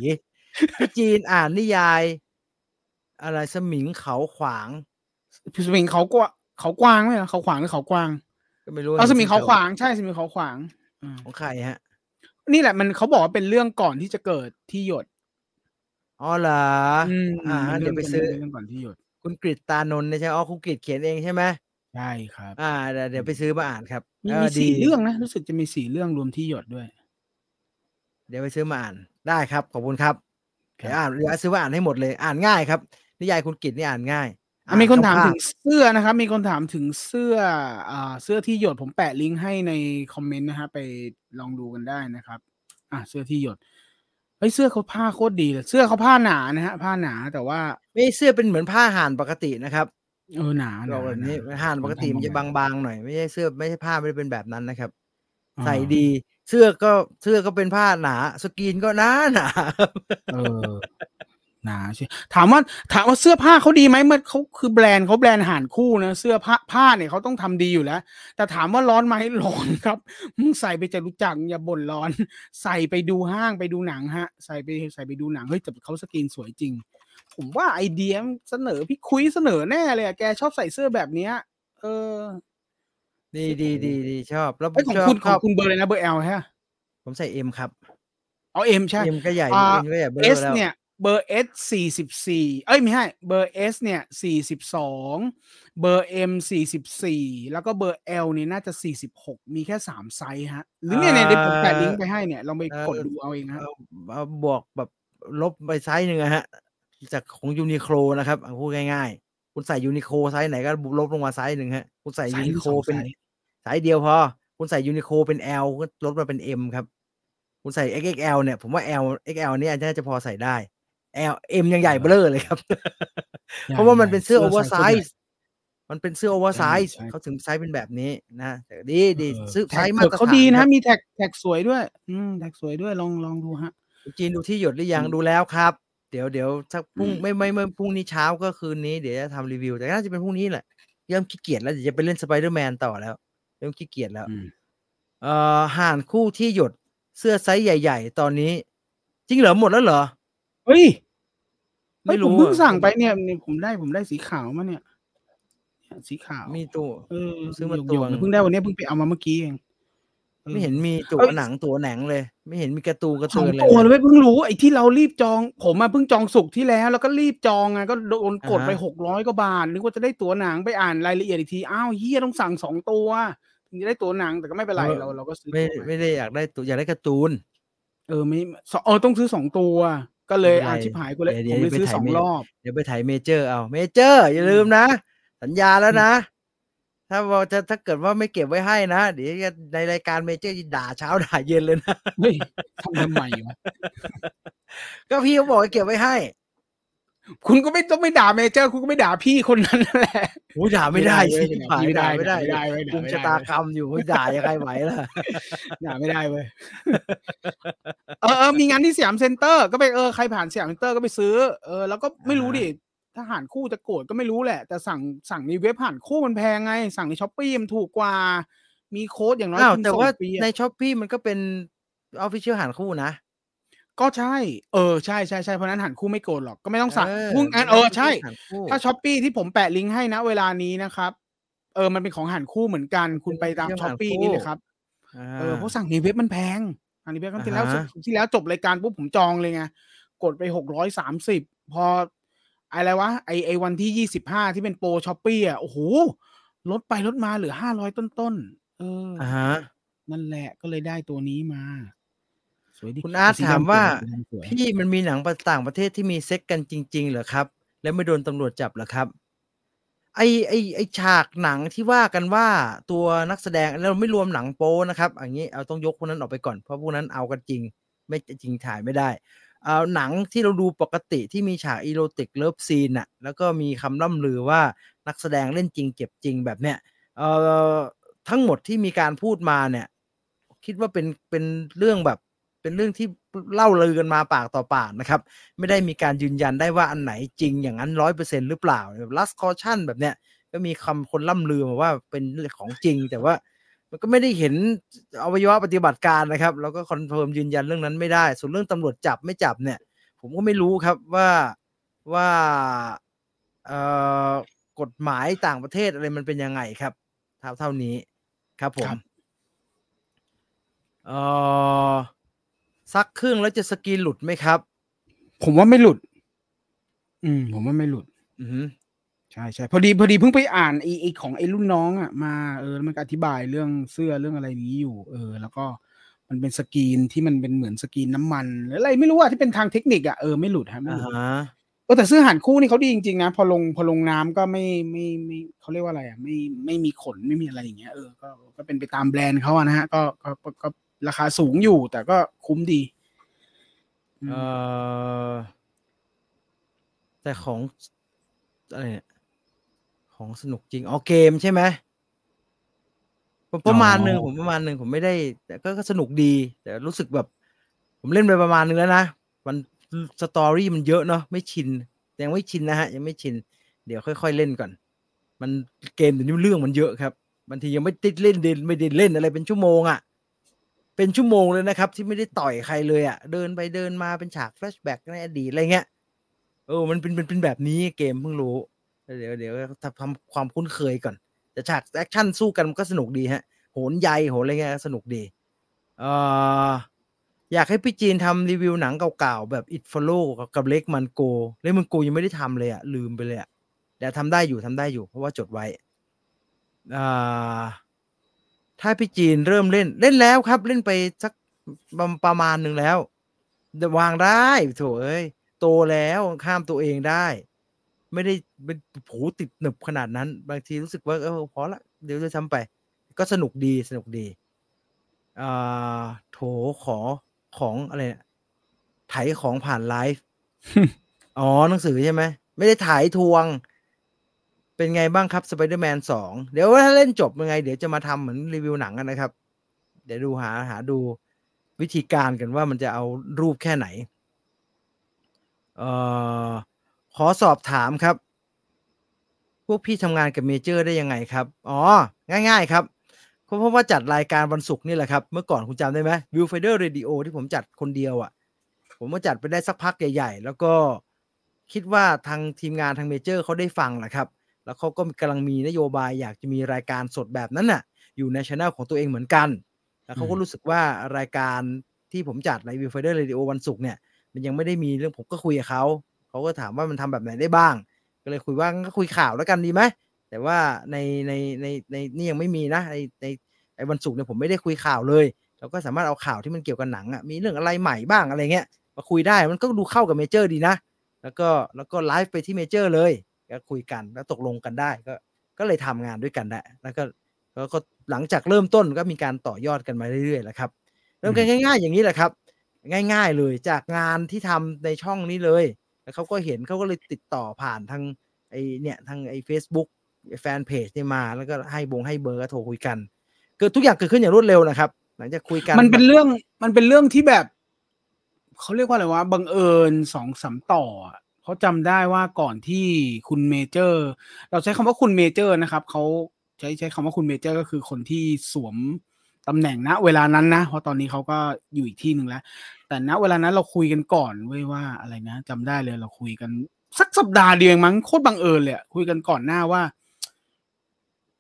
พี่จีนอ่านนิยาย อะไรสมิงเขาขวางพี่สมิงเขากว่าเขากวางไหมเหรอเขาขวางหรือเขากวางก็ไม่รู้เอาสมิงเขาห็นขวางใช่สมิงเขาขวางอืมของใครฮะ นี่แหละมันเขาบอกว่าเป็นเรื่องก่อนที่จะเกิดที่หยดอ๋อเหรออืมอ่ามันเดี๋ยวไปรื่องซื้อเรื่องก่อนที่หยดคุณกฤษตานนท์เนี่ยใช่ไหมอ๋อคุณกฤษเขียนเองใช่ไหม ใช่ครับ อ่าเดี๋ยวเดี๋ยวไปซื้อมาอ่านครับมีเอมีอดีสี่เรื่องนะ รู้สึกจะมีสี่เรื่องรวมที่หยดด้วย เดี๋ยวไปซื้อมาอ่านได้ครับ ขอบคุณครับครับเดี๋ยวอ่านเดี๋ยวซื้อมาอ่านให้หมดเลยอ่านง่ายครับนิยายคุณกฤษนี่อ่านง่ายอะมีคนถามอ่ถึงเสื้อนะครับ มีคนถามถึงเสื้ออ่าเสื้อที่หยดผมแปะลิงก์ให้ในคอมเมนต์นะฮะไปลองดูกันได้นะครับ อะเสื้อที่หยดเฮ้ยเสื้อเขาผ้าโคตรดีเลยเสื้อเขาผ้าหนานะฮะผ้าหนาแต่ว่าไม่เสื้อเป็นเหมือนผ้าห่านปกตินะครับ เออหนาหเรานาแบบนี้หนาห่านปกติผมันจะทำบางๆหน่อยไม่ใช่เสื้อไม่ใช่ผ้าไม่ได้เป็นแบบนั้นนะครับอ่าใส่ดี เสื้อก็เสื้อก็เป็นผ้าหนา สกรีนก็หนาหนาเออหนาใช่ถามว่าถามว่าเสื้อผ้าเขาดีไหมเมื่อเขาคือแบรนด์เขาแบรนด์ห่านคู่นะเสื้อผ้าผ้าเนี่ยเขาต้องทำดีอยู่แล้ว แต่ถามว่าร้อนไหมร้อนครับมึงใส่ไปจะรู้จักอย่าบ่นร้อน ใส่ไปดูห้างไปดูหนังฮะ ใส่ไปใส่ไปดูหนังเฮ้ยแต่เขาสกรีนสวยจริง ผมว่าไอเดียเสนอพี่คุยเสนอแน่เลยอะแกชอบใส่เสื้อแบบเนี้ย เออ ดีดีดีดีชอบแล้วไอยของชอบคุณขชอองบคุณเบอร์อะไรนะเบอร์ L ฮะผมใส่ M ครับเอา M ใช่ M ก็ใหญ่อ่า M ก็ใหญ่แล้วเนี่ยเบอร์ Sเบอร์ S สี่สิบสี่เอ้ยไม่ใช่เบอร์ S เนี่ยสี่สิบสองเบอร์ M สี่สิบสี่แล้วก็เบอร์ L เนี่ยน่าจะสี่สิบหกมีแค่สามไซส์ฮะ หรือเนี่ยเนี่ยเดี๋ยวผมแปะลิงก์ไปให้เนี่ยลองไปกดดูเอาเองฮะ เอาเอาบวกแบบลบไปไซส์หนึ่งอะฮะ จากของยูนิโคลนะครับเอาพูดง่ายๆ คุณใส่ยูนิโคลไซส์ไหนก็ลบลงมาไซส์หนึ่งฮะ คุณใส่ไซส์ยูนิโคลสองเป็นไซส์ไซส์เดียวพอ คุณใส่ยูนิโคลเป็น L ก็ลดมาเป็น M ครับ คุณใส่ XXL เนี่ย ผมว่า L XL เนี่ยน่าจะพอใส่ได้ L M ยังใหญ่เบ้อเลยครับ เพราะว่ามันเป็นเสื้อ oversize มันเป็นเสื้อ oversize ใช่เขาถึงไซส์เป็นแบบนี้นะแต่ดีดีเออซื้อแท็ไซกส์มาตรฐานเขาดีคนะรับมีแท็กแท็กสวยด้วย อืมแท็กสวยด้วยลองลองดูฮะคุณจีนดูธี่หยดหรือยังอืมดูแล้วครับ เดี๋ยวเดี๋ยวสักพรุ่งอืมไม่ไม่ไม่พรุ่งนี้เช้าก็คืนนี้เดี๋ยวจะทำรีวิว แต่น่าจะเป็นพรุ่งนี้แหละเริ่มขี้เกียจแล้วเดี๋ยวจะไปเล่นสไปเดอร์แมนต่อแล้วเริ่มขี้เกียจแล้วอืมเอ่อห่านคู่ที่หยดเสื้อไซส์ใหญ่ ๆ ตอนนี้ จริงเหรอหมดแล้วเหรอเฮ้ยไม่ไม่รู้รู้ผมเพิ่งอะสั่งไปเนี่ยเนี่ยผมได้ผมได้สีขาวมาเนี่ยเนี่ยสีขาวมีตัวเออซื้อมาหยกๆตัวหนึ่งเพิ่งได้วันนี้เพิ่งไปเอามาเมื่อกี้เองออ ไม่เห็นมีตัวเอ้ยหนังตัวแหนังเลย ไม่เห็นมีการะตูนการะสตูองนเลยตัวเลยเว้ยเพิ่งรู้ไอ้ที่เรารีบจอง ผมมาเพิ่งจองสุกร์ที่แล้ว แล้วก็รีบจองไงก็โดนกดไปอ่าฮะหกร้อยกว่าบาทนึกว่าจะได้ตั๋วหนังไปอ่านรายละเอียดอีกทีอ้าวเฮียต้องสั่งสองตัวถึงจะได้ตั๋วหนังแต่ก็ไม่เป็นไรเราเราก็ซื้อไม่ตั๋วไม่ได้อยากได้ตัวอยากได้การ์ตูน เออไม่สองเออต้องซื้อสองตัว ก็เลยไม่เป็นไรอาชิบหายกูเลยเดี๋ผยวมเลยเดี๋ยวซื้อไปถ่ายสองเมรอบเดี๋ยวไปถ่ายเมเจอร์เอาเมเจอร์ อย่าลืมนะ สัญญาแล้วนะ ถ้าว่าจะถ้าเกิดว่าไม่เก็บไว้ให้นะเดี๋ยวจะในรายการเมเจอร์ด่าเช้าด่าเย็นเลยนะเฮ้ยทำทำไมวะก็พี่เขาบอกให้เก็บไว้ให้ คุณก็ไม่ต้องไม่ด่าเมเจอร์ คุณก็ไม่ด่าพี่คนนั้นนั่นแหละโอ้ยด่าไม่ได้สิไม่ได้ด่าไม่ได้ไม่ได้ไม่ได้กุมไม่ได้ชะตากรรมอยู่ไม่ด่ายังไงไหวล่ะด่าไม่ได้เว้ยเออเออมีงานที่สยามเซ็นเตอร์ ก็ไปเออใครผ่านสยามเซ็นเตอร์ก็ไปซื้อ เออแล้วก็ไม่รู้ดิ ถ้าห่านคู่จะโกรธก็ไม่รู้แหละ แต่สั่งสั่งในเว็บห่านคู่มันแพงไง สั่งในช้อปปี้มันถูกกว่า มีโค้ดอย่างน้อยอ้าวคุณแต่ส่งว่าฟรีอะในช้อปปี้มันก็เป็น official ห่านคู่นะก็ใช่ เออ ใช่ใช่ใช่เพราะนั้นห่านคู่ไม่โกรธหรอก ก็ไม่ต้องสั่งเออพุ่งอันไม่เอต้องอใช่ห่านคู่ถ้าช้อปปี้ที่ผมแปะลิงก์ให้นะเวลานี้นะครับ เออ มันเป็นของห่านคู่เหมือนกัน คุณไปตามเป็นช้อปปี้ห่านคู่นี่เลยครับ เออ เพราะสั่งในเว็บมันแพง อันนี้เว็บครั้งที่แล้วอ่าฮะที่แล้วจบรายการปุ๊บผมจองเลยไง กดไปหกร้อยสามสิบ พอ อะไรวะไอไอวันที่ยี่สิบห้าที่เป็นโปรช้อปปี้อะโอ้โหลดไปลดมาเหลือห้าร้อยต้นๆเออออ่าฮะนั่นแหละก็เลยได้ตัวนี้มา สวยดีคุณอาร์ตแต่สีถามดำว่าสยสีดำสวยพี่มันมีหนังต่างประเทศที่มีเซ็กส์กันจริง ๆ เหรอครับ แล้วไม่โดนตำรวจจับเหรอครับ ไอ้ไอ้ไอ้ฉากหนังที่ว่ากันว่าตัวนักแสดงเราไม่รวมหนังโป้นะครับอย่างนี้เอาต้องยกพวกนั้นออกไปก่อนเพราะพวกนั้นเอากันจริง ไม่จริงถ่ายไม่ได้เอา หนังที่เราดูปกติที่มีฉาก erotic love scene น่ะแล้วก็มีคำล่ำลือว่านักแสดงเล่นจริงเจ็บจริงแบบเนี้ยเอ่อทั้งหมดที่มีการพูดมาเนี่ย คิดว่าเป็นเป็นเรื่องแบบเป็นเรื่องที่เล่าลือกันมาปากต่อปากนะครับ ไม่ได้มีการยืนยันได้ว่าอันไหนจริงอย่างนั้นร้อยเปอร์เซ็นต์หรือเปล่าแบบ Lust, Caution แบบเนี้ยก็มีคำคนล่ำลือมาว่าเป็นของจริง แต่ว่า มันก็ไม่ได้เห็นอวัยวะปฏิบัติการนะครับ แล้วก็ confirm ยืนยันเรื่องนั้นไม่ได้ ส่วนเรื่องตำรวจจับไม่จับเนี่ย ผมก็ไม่รู้ครับว่าว่าเอ่อกฎหมายต่างประเทศอะไรมันเป็นยังไงครับเท่าเท่านี้ครับผมครับเอ่อซักเครื่องแล้วจะสกรีนหลุดไหมครับ ผมว่าไม่หลุด อืม ผมว่าไม่หลุด อือหือใช่ใช่พอดีพอดีเพิ่งไปอ่านไอ้ไอ้ของไอ้รุ่นน้องอะมาเออแล้วมันก็อธิบายเรื่องเสื้อเรื่องอะไรนี้อยู่ เออ แล้วก็มันเป็นสกรีนที่มันเป็นเหมือนสกรีนน้ำมันหรืออะไรไม่รู้อะที่เป็นทางเทคนิคอะเออไม่หลุดฮะไม่อ่าหลุดฮะเออแต่เสื้อหันคู่นี่เขาดีจริงๆนะพอลงพอลงน้ำก็ไม่ไม่ไม่เขาเรียกว่าอะไรอะไม่ไม่มีขนไม่มีอะไรอย่างเงี้ยเออก็ก็เป็นไปตามแบรนด์เขาอะนะฮะก็ก็ก็ก็ราคาสูงอยู่ แต่ก็คุ้มดีอืมเอ่อแต่ของอะไรเนี่ย ของสนุกจริงอ๋อเกมใช่ไหมผมประมาณหนึ่งผมประมาณหนึ่งผมไม่ได้ แต่ก็ก็สนุกดี แต่รู้สึกแบบ ผมเล่นไปประมาณนึงแล้วนะมันstory มันเยอะเนาะไม่ชินยังไม่ชินนะฮะ ยังไม่ชิน เดี๋ยวค่อย ๆ เล่นก่อน มันเกมเดี๋ยวนี้เรื่องมันเยอะครับบางทียังไม่ติดเล่นเดนไม่ได้เล่นอะไรเป็นชั่วโมงอะ่ะเป็นชั่วโมงเลยนะครับ ที่ไม่ได้ต่อยใครเลยอะ่ะ เดินไปเดินมาเป็นฉาก flashback ในอดีตอะไรเงี้ยเออมันเป็นเป็นเป็นแบบนี้เกมเพิ่งรู้ เดี๋ยวเดี๋ยวทำความคุ้นเคยก่อนแต่ฉาก action สู้กันมันก็สนุกดีฮะ โหนใยโหนอะไรเงี้ยสนุกดีเอ่ออยากให้พี่จีนทำรีวิวหนังเก่าๆ แบบ It Follow กับเล็กมันโกเล็กมันโกยังไม่ได้ทำเลยอะลืมไปเลยอะเดี๋ยวทำได้อยู่ทำได้อยู่ เพราะว่าจดไว้อ่าถ้าพี่จีนเริ่มเล่นเล่นแล้วครับ เล่นไปสักประมาณหนึ่งแล้วววางได้โถเอ้ยโตแล้วข้ามตัวเองได้ ไม่ได้เป็นโผติดหนึบขนาดนั้น บางทีรู้สึกว่าเออพอละเดี๋ยวจะทำไป ก็สนุกดีสนุกดีอ่าโถขอของอะไรเนี่ยไถของผ่านไลฟ์อ๋อหนังสือใช่ไหมไม่ได้ถ่ายทวง เป็นไงบ้างครับ Spider-Man สองเดี๋ยวถ้าเล่นจบยังไง เดี๋ยวจะมาทำเหมือนรีวิวหนังกันนะครับ เดี๋ยวดูหาหาดูวิธีการกันว่ามันจะเอารูปแค่ไหน เอ่อ ขอสอบถามครับ พวกพี่ทำงานกับเมเจอร์ได้ยังไงครับ อ๋อ ง่าย ๆ ครับเพราะเพราะว่าจัดรายการวันศุกร์นี่แหละครับ เมื่อก่อนคุณจำได้ไหม Viewfinder Radio ที่ผมจัดคนเดียวอะ่ะ ผมมาจัดไปได้สักพักใหญ่ๆ แล้วก็คิดว่าทางทีมงานทางเมเจอร์เขาได้ฟังแหละครับ แล้วเขาก็กำลังมีนโยบายอยากจะมีรายการสดแบบนั้นน่ะ อยู่ในช anel ของตัวเองเหมือนกัน แล้วเขาก็รู้สึกว่ารายการที่ผมจัดใน Viewfinder Radio วันศุกร์เนี่ย มันยังไม่ได้มีเรื่องผมก็คุยกับเขา เขาก็ถามว่ามันทำแบบไหนได้บ้าง ก็เลยคุยว่างั้นก็คุยข่าวแล้วกันดีไหมแต่ว่าในในในในนี่ยังไม่มีนะในในไอ้วันศุกร์เนี่ยผมไม่ได้คุยข่าวเลย เราก็สามารถเอาข่าวที่มันเกี่ยวกับหนังอะมีเรื่องอะไรใหม่บ้างอะไรเงี้ยมาคุยได้มันก็ดูเข้ากับเมเจอร์ดีนะ แล้วก็แล้วก็ไลฟ์ไปที่เมเจอร์เลยก็คุยกันแล้วตกลงกันได้ก็ก็เลยทำงานด้วยกันได้แล้วก็แล้วก็หลังจากเริ่มต้นก็มีการต่อยอดกันมาเรื่อยๆแหละครับเริ่มกันง่าย ๆ อย่างนี้แหละครับ ง่าย ๆ เลยจากงานที่ทำในช่องนี้เลย แล้วเขาก็เห็นเขาก็เลยติดต่อผ่านทางไอ้เนี่ยทางไอ้ Facebook fanpage เนี่ยมาแล้วก็ให้บงให้เบอร์ก็โทรคุยกันเกิดทุกอย่างเกิดขึ้นอย่างรวดเร็วนะครับ หลังจากคุยกันมันเป็นเรื่องมันเป็นเรื่องที่แบบเขาเรียกว่าอะไรวะบังเอิญสองสามต่ออะเขาจำได้ว่าก่อนที่คุณเมเจอร์ เราใช้คำว่าคุณเมเจอร์นะครับเขาใช้ใช้คำว่าคุณเมเจอร์ก็คือคนที่สวมตำแหน่งณเวลานั้นนะเพราะตอนนี้เขาก็อยู่อีกที่หนึ่งแล้ว แต่ณเวลานั้นเราคุยกันก่อนเว้ยว่าอะไรนะจำได้เลยเราคุยกัน สักสัปดาห์เดียวเองมั้งโคตรบังเอิญเลยอะคุยกันก่อนหน้าว่า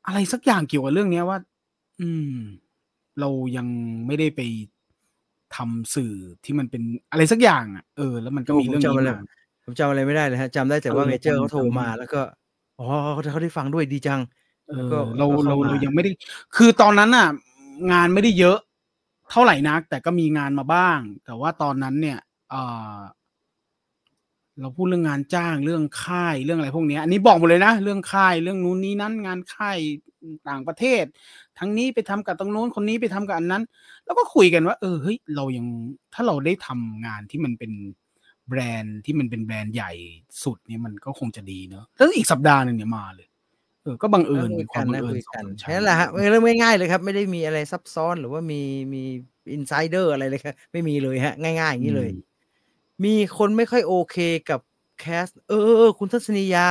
อะไรสักอย่างเกี่ยวกับเรื่องเนี้ยว่า อืม เรายังไม่ได้ไปทำสื่อที่มันเป็นอะไรสักอย่างอะเออ แล้วมันก็โอ้มีผมเรื่องจำนี้อะไรมาผมจำอะไรไม่ได้เลยฮะจำได้แต่ว่าเออเมเจอร์ผมเขาโทรมาจำแล้วก็อ๋อเขาเขาได้ฟังด้วยดีจังเอแล้วอก็เราแล้วก็เราเข้ามาเรายังไม่ได้ คือตอนนั้นน่ะ งานไม่ได้เยอะ เท่าไหร่นัก แต่ก็มีงานมาบ้าง แต่ว่าตอนนั้นเนี่ยเราพูดเรื่องงานจ้างเรื่องค่ายเรื่องอะไรพวกนี้อันนี้บอกหมดเลยนะ เรื่องค่ายเรื่องนู้นนี้นั้น งานค่ายต่างประเทศ ทั้งนี้ไปทำกับตรงนู้นคนนี้ไปทำกับอันนั้น แล้วก็คุยกันว่า เออเฮ้ยเรายังถ้าเราได้ทำงานที่มันเป็นแบรนด์ที่มันเป็นแบรนด์ใหญ่สุดเนี่ยมันก็คงจะดีเนอะแล้วอีกสัปดาห์หนึ่งเนี่ยมาเลย ออก็บังเอิญคุเป็ยนควากัมนบังนะเอิญคุยสองกันสามชั้นนั่นแหละฮะเรื่องง่ายๆเลยครับ ไม่ได้มีอะไรซับซ้อนหรือว่ามีมีอินไซเดอร์อะไรเลยครับไม่มีเลยฮะ ง่ายๆอย่างนี้เลย มีคนไม่ค่อยโอเคกับแคสเออเออเออคุณทัศนียา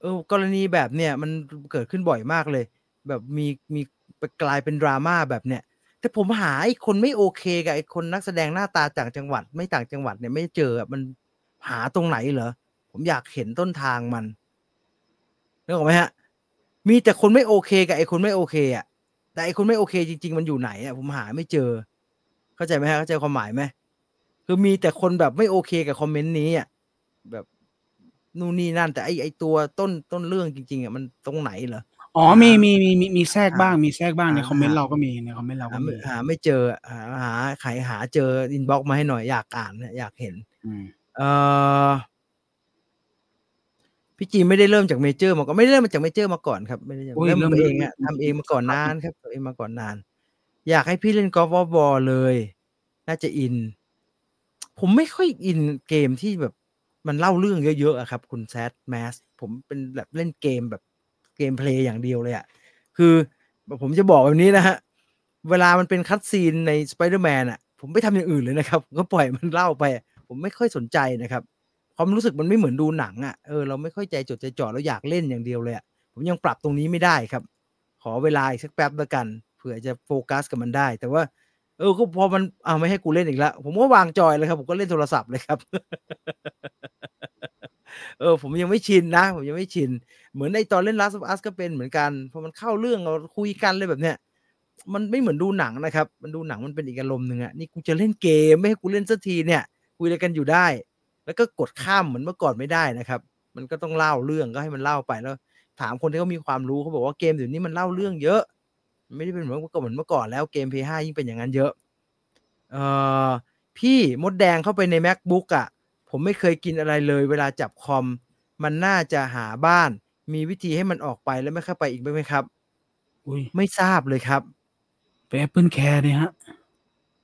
เออกรณีแบบเนี้ยมันเกิดขึ้นบ่อยมากเลย แบบมีมีไปกลายเป็นดราม่าแบบเนี้ยแต่ผมหาไอ้คนไม่โอเคกับไอ้คนนักแสดงหน้าตาต่างจังหวัด ไม่ต่างจังหวัดเนี่ยไม่เจออะมันหาตรงไหนเหรอผมอยากเห็นต้นทางมันนึกออกไหมฮะ มีแต่คนไม่โอเคกับไอ้คนไม่โอเคอะแต่ไอ้คนไม่โอเคจริง ๆ มันอยู่ไหนอะผมหาไม่เจอ เข้าใจไหมฮะเข้าใจความหมายไหมคือมีแต่คนแบบไม่โอเคกับคอมเมนต์นี้อะแบบนู่นนี่นั่น แต่ไอไอตัวต้นต้นเรื่องจริงๆอะมันตรงไหนเหรออ๋อมีมีมีมีมีแทรกหาบ้างมีแทรกบ้างในหาคอมเมนต์หาเราก็มีในคอมเมนต์เราหาก็ไม่มีหาไม่เจอหาหาใครหาเจอ inbox มาให้หน่อยอยากอ่านนะอยากเห็นอืมเออ พี่จีนไม่ได้เริ่มจากเมเจอร์มาก่อนไม่ได้เริ่มมาจากเมเจอร์มาก่อนครับไม่ได้โอ้ยเริ่มเริ่มเองอะทำเองมาก่อนนานครับทำเองมาก่อนนาน อยากให้พี่เล่น God of War เลย น่าจะอิน ผมไม่ค่อยอินเกมที่แบบมันเล่าเรื่องเยอะๆอะครับ คุณแซดแมสผมเป็นแบบเล่นเกมแบบ gameplay อย่างเดียวเลยอะคือผมจะบอกแบบนี้นะฮะ เวลามันเป็น cutscene ในสไปเดอร์แมนอะผมไม่ทำอย่างอื่นเลยนะครับผมก็ปล่อยมันเล่าไปอะผมไม่ค่อยสนใจนะครับ ความรู้สึกมันไม่เหมือนดูหนังอะเออเราไม่ค่อยใจจดใจจ่อเราอยากเล่นอย่างเดียวเลยอะผมยังปรับตรงนี้ไม่ได้ครับ ขอเวลาอีกสักแป๊บล้วกันเผื่อจะโฟกัสกับมันได้ แต่ว่า เออก็พอมันเอาไม่ให้กูเล่นอีกแล้วผมก็วางจอยเลยครับ ผมก็เล่นโทรศัพท์เลยครับ เออ ผมยังไม่ชินนะ ผมยังไม่ชิน เหมือนในตอนเล่น Last of Us ก็เป็นเหมือนกันพอมันเข้าเรื่องเราคุยกันเลยแบบเนี้ยมันไม่เหมือนดูหนังนะครับ มันดูหนังมันเป็นอีกอารมณ์หนึ่งอะนี่กูจะเล่นเกมไม่ให้กูเล่นสักทีเนี่ย คุยอะไรกันอยู่ได้ แล้วก็กดข้ามเหมือนเมื่อก่อนไม่ได้นะครับ มันก็ต้องเล่าเรื่องก็ให้มันเล่าไปแล้ว ถามคนที่เขามีความรู้เขาบอกว่าเกมเดี๋ยวนี้มันเล่าเรื่องเยอะ ไม่ได้เป็นเหมือนเมื่อก่อนเหมือนเมื่อก่อนแล้วเกม P5 ยิ่งเป็นอย่างนั้นเยอะเอ่อพี่มดแดงเข้าไปใน macbook อะ ผมไม่เคยกินอะไรเลยเวลาจับคอม มันน่าจะหาบ้าน มีวิธีให้มันออกไปแล้วไม่เข้าไปอีกไหมครับอุ้ยไม่ทราบเลยครับไป Apple Care เนี่ยฮะ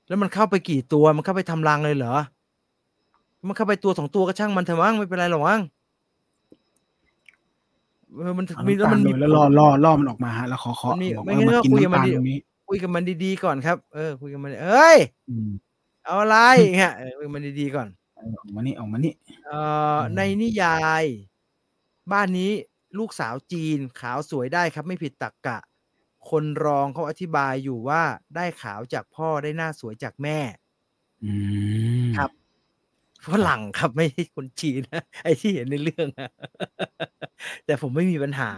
แล้วมันเข้าไปกี่ตัวมันเข้าไปทำรังเลยเหรอ มันเข้าไปตัวสองตัวก็ช่างมันเถอะมั้งไม่เป็นไรหรอกมั้งเออมันเอามีน้ำแล้วตามัลนโรมียแล้วล่อล่อล่อมันออกมาฮะแล้วขอขอมันมีบอกไม่ว่างั้นมาก็กินคุยกับน้ำมันตาลดิตรงนี้คุยกับมันดีๆก่อนครับ เออ คุยกับมัน เอ้ยอืมเอาอะไรเงี้ยเออคุยกับมันดีๆก่อนออกมานี่ออกมานี่เอ่ออืมในนิยาย บ้านนี้ลูกสาวจีนขาวสวยได้ครับ ไม่ผิดตรกกะ คนรองเขาอธิบายอยู่ว่าได้ขาวจากพ่อได้หน้าสวยจากแม่อืมครับ ฝรั่งครับไม่ใช่คนจีนนะไอ้ที่เห็นในเรื่องอะแต่ผมไม่มีปัญหา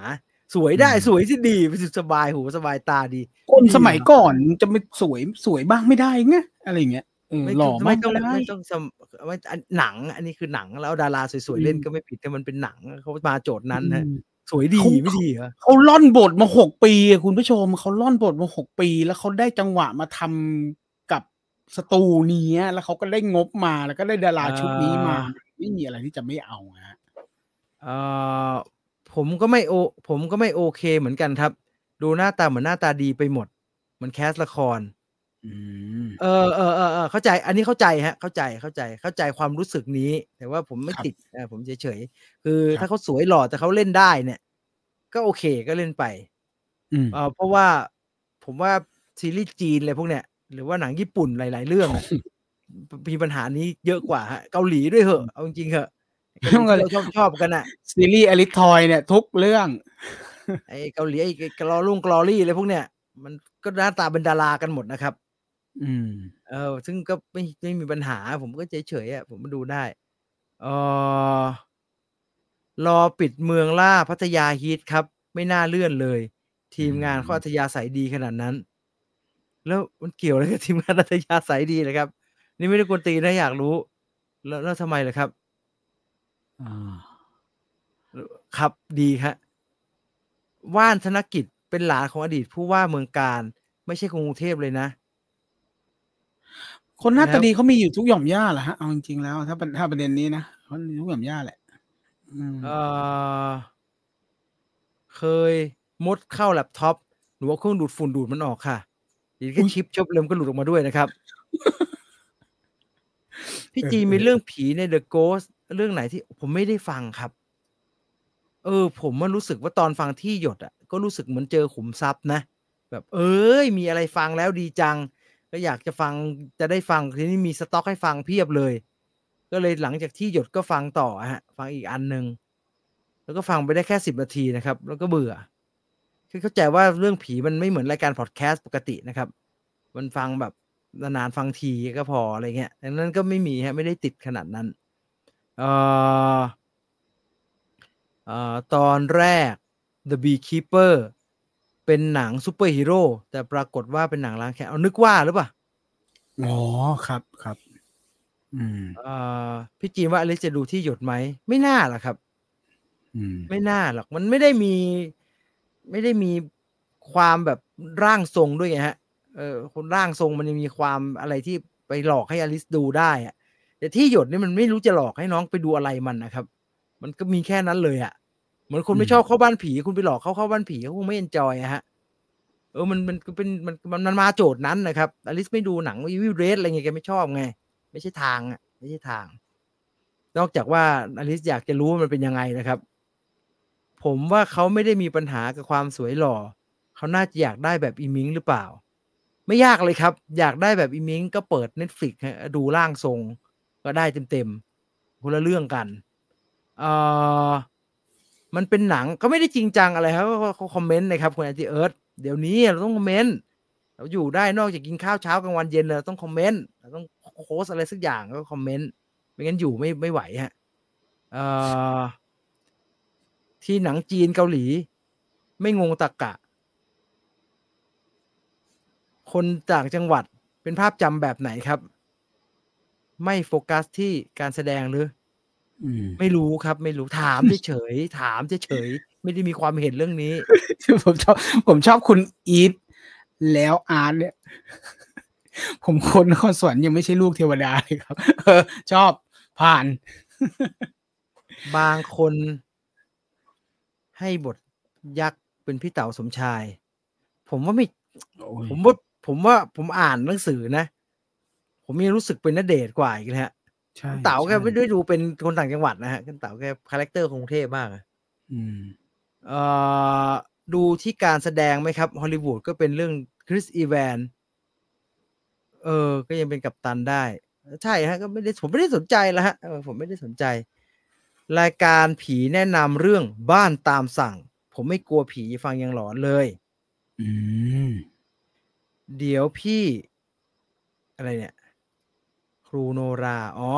สวยได้สวยที่ดีสบายหูสบายตาดี คนสมัยก่อนจะไม่สวยสวยบ้างไม่ได้ไงอะไรอย่างเงี้ยเออไม่หล่อไม่มากต้องไม่ได้ไม่ต้องสมไม่อันหนัง อันนี้คือหนังแล้วดาราสวยๆเล่นอืมก็ไม่ผิดแต่มันเป็นหนังเขามาโจทย์นั้นฮะอืมสวยดีเขาไม่ดีเหรอเขาล่อนบทมาหกปีอะคุณผู้ชมเขาล่อนบทมาหกปี แล้วเขาได้จังหวะมาทำกับ สตูเนี้ยแล้วเขาก็ได้งบมาแล้วก็ได้ดาราชุดนี้มา ไม่มีอะไรที่จะไม่เอาฮะเอ่อผมก็ไม่โอ ผมก็ไม่โอเคเหมือนกันครับ ดูหน้าตาเหมือนหน้าตาดีไปหมดเหมือนแคสละครอืมเออเออเออเออเข้าใจ อันนี้เข้าใจฮะ เข้าใจเข้าใจเข้าใจความรู้สึกนี้ แต่ว่าผมไม่ครับติดเออผมเฉยๆคือครับถ้าเขาสวยหล่อแต่เขาเล่นได้เนี่ย ก็โอเคก็เล่นไปอืมเออเพราะว่าผมว่าซีรีส์จีนอะไรพวกเนี้ย หรือว่าหนังญี่ปุ่นหลาย ๆ เรื่องอะมีปัญหานี้เยอะกว่าฮะเกาหลีด้วยเหอะเอาจริงๆเหอะเกาหลีที่เราชอบชอบกันอะซีรีส์อลิทอยเนี่ย ทุกเรื่อง ไอ้เกาหลีไอ้กลอรุ่งกลอรี่อะไรพวกเนี้ยมันก็หน้าตาเป็นดารากันหมดนะครับ อืม เออ ซึ่งก็ไม่ไม่มีปัญหา ผมก็เฉยๆอะผมมาดูได้เออรอปิดเมืองล่าพัทยาฮีทครับ ไม่น่าเลื่อนเลย ทีมงานเขาอัธยาศัยดีขนาดนั้น แล้วมันเกี่ยวอะไรกับทีมงานอัธยาศัยดีเลยครับ นี่ไม่ได้กวนตีนนะอยากรู้ แล้วแล้วทำไมล่ะครับอ่าครับดีครับว่านธนกิจเป็นหลานของอดีตผู้ว่าเมืองการ ไม่ใช่กรุงเทพเลยนะ คนหน้าแล้วตาดีเขามีอยู่ทุกหย่อมย่าแหละฮะเอาจริงๆแล้ว ถ้าเป็นถ้าประเด็นนี้นะเขามีทุกหย่อมย่าแหละอืมเออเคยมดเข้าแล็ปท็อปหรือว่าเครื่องดูดฝุ่นดูดมันออกค่ะ ดีแค่ชิปชบเริ่มก็หลุดออกมาด้วยนะครับ พี่จีมีเรื่องผีใน The Ghost เรื่องไหนที่ผมไม่ได้ฟังครับ เออ ผมมันรู้สึกว่าตอนฟังที่หยดอะ ก็รู้สึกเหมือนเจอขุมทรัพย์นะ แบบ เอ้ย มีอะไรฟังแล้วดีจัง ก็อยากจะฟังจะได้ฟังทีนี้มีสต็อกให้ฟังเพียบเลย ก็เลยหลังจากที่หยดก็ฟังต่อฮะ ฟังอีกอันหนึ่งแล้วก็ฟังไปได้แค่สิบนาทีนะครับ แล้วก็เบื่อ คือเข้าใจว่าเรื่องผีมันไม่เหมือนรายการพอดแคสต์ปกตินะครับ มันฟังแบบนานๆฟังทีก็พออะไรเงี้ยดังนั้นก็ไม่มีฮะไม่ได้ติดขนาดนั้นเอ่อเอ่อตอนแรก The Beekeeper เป็นหนังซูเปอร์ฮีโร่แต่ปรากฏว่าเป็นหนังล้างแค้นเอานึกว่าหรือเปล่าอ๋อครับครับ อืมเอ่อพี่จีนว่าอลิซจะดูธี่หยดไหม ไม่น่าหรอกครับ อืม ไม่น่าหรอกมันไม่ได้มี ไม่ได้มีความแบบร่างทรงด้วยไงฮะเออคนร่างทรงมันยังมีความอะไรที่ไปหลอกให้อลิซดูได้อะแต่ธี่หยดนี่มันไม่รู้จะหลอกให้น้องไปดูอะไรมันนะครับ มันก็มีแค่นั้นเลยอะเหมือนคนไม่ชอบเข้าบ้านผี คุณไปหลอกเขาเข้าบ้านผีเขาคงไม่ enjoy อะฮะเออมันมันเป็นมันมันมันมาโจทย์นั้นนะครับอลิซไม่ดูหนังวิวเรสอะไรเงี้ยแกไม่ชอบไง ไม่ใช่ทางอะไม่ใช่ทาง นอกจากว่าอลิสอยากจะรู้ว่ามันเป็นยังไงนะครับ ผมว่าเขาไม่ได้มีปัญหากับความสวยหล่อ เขาน่าจะอยากได้แบบอีมิงหรือเปล่า ไม่ยากเลยครับ อยากได้แบบอีมิงก็เปิด Netflix ดูร่างทรง ก็ได้เต็มๆคนละเรื่องกันเอ่อมันเป็นหนังก็ไม่ได้จริงจังอะไรครับเขาเขาคอมเมนต์นะครับคุณแอนติเอิร์ธเดี๋ยวนี้เราต้องคอมเมนต์เราอยู่ได้นอกจากกินข้าวเช้ากลางวันเย็นเราต้องคอมเมนต์เราต้องโค้สอะไรสักอย่างก็คอมเมนต์ไม่งั้นอยู่ไม่ไม่ไหวฮะเอ่อ ที่หนังจีนเกาหลี ไม่งงตะกกะ คนต่างจังหวัดเป็นภาพจำแบบไหนครับ ไม่โฟกัสที่การแสดงหรืออืมไม่รู้ครับ ไม่รู้ถามเฉยๆถามเฉยๆไม่ได้มีความเห็นเรื่องนี้ ผมชอบ ผมชอบคุณอีทแล้วอาร์ตเนี่ย ผมคนนครสวรรค์ยังไม่ใช่ลูกเทวดาเลยครับ เออ ชอบผ่าน บางคน ให้บทยักษ์เป็นพี่เต๋าสมชาย ผมว่าไม่โอ้ยผมว่าผมว่าผมอ่านหนังสือนะ ผมยังรู้สึกเป็นนเดชน์กว่าอีกนะฮะใช่เต๋าแกใช่ไม่ได้ดูเป็นคนต่างจังหวัดนะฮะเต๋าแก character กรุงเทพมากอะอืมเอ่อดูที่การแสดงไหมครับฮอลลีวูดก็เป็นเรื่องคริสอีแวนเออ ก็ยังเป็นกัปตันได้ ใช่ฮะ ก็ไม่ได้ผมไม่ได้สนใจแล้วฮะเออผมไม่ได้สนใจ รายการผีแนะนำเรื่องบ้านตามสั่ง ผมไม่กลัวผีฟังยังหลอนเลยอืมเดี๋ยวพี่ อะไรเนี่ย ครูโนรา อ๋อ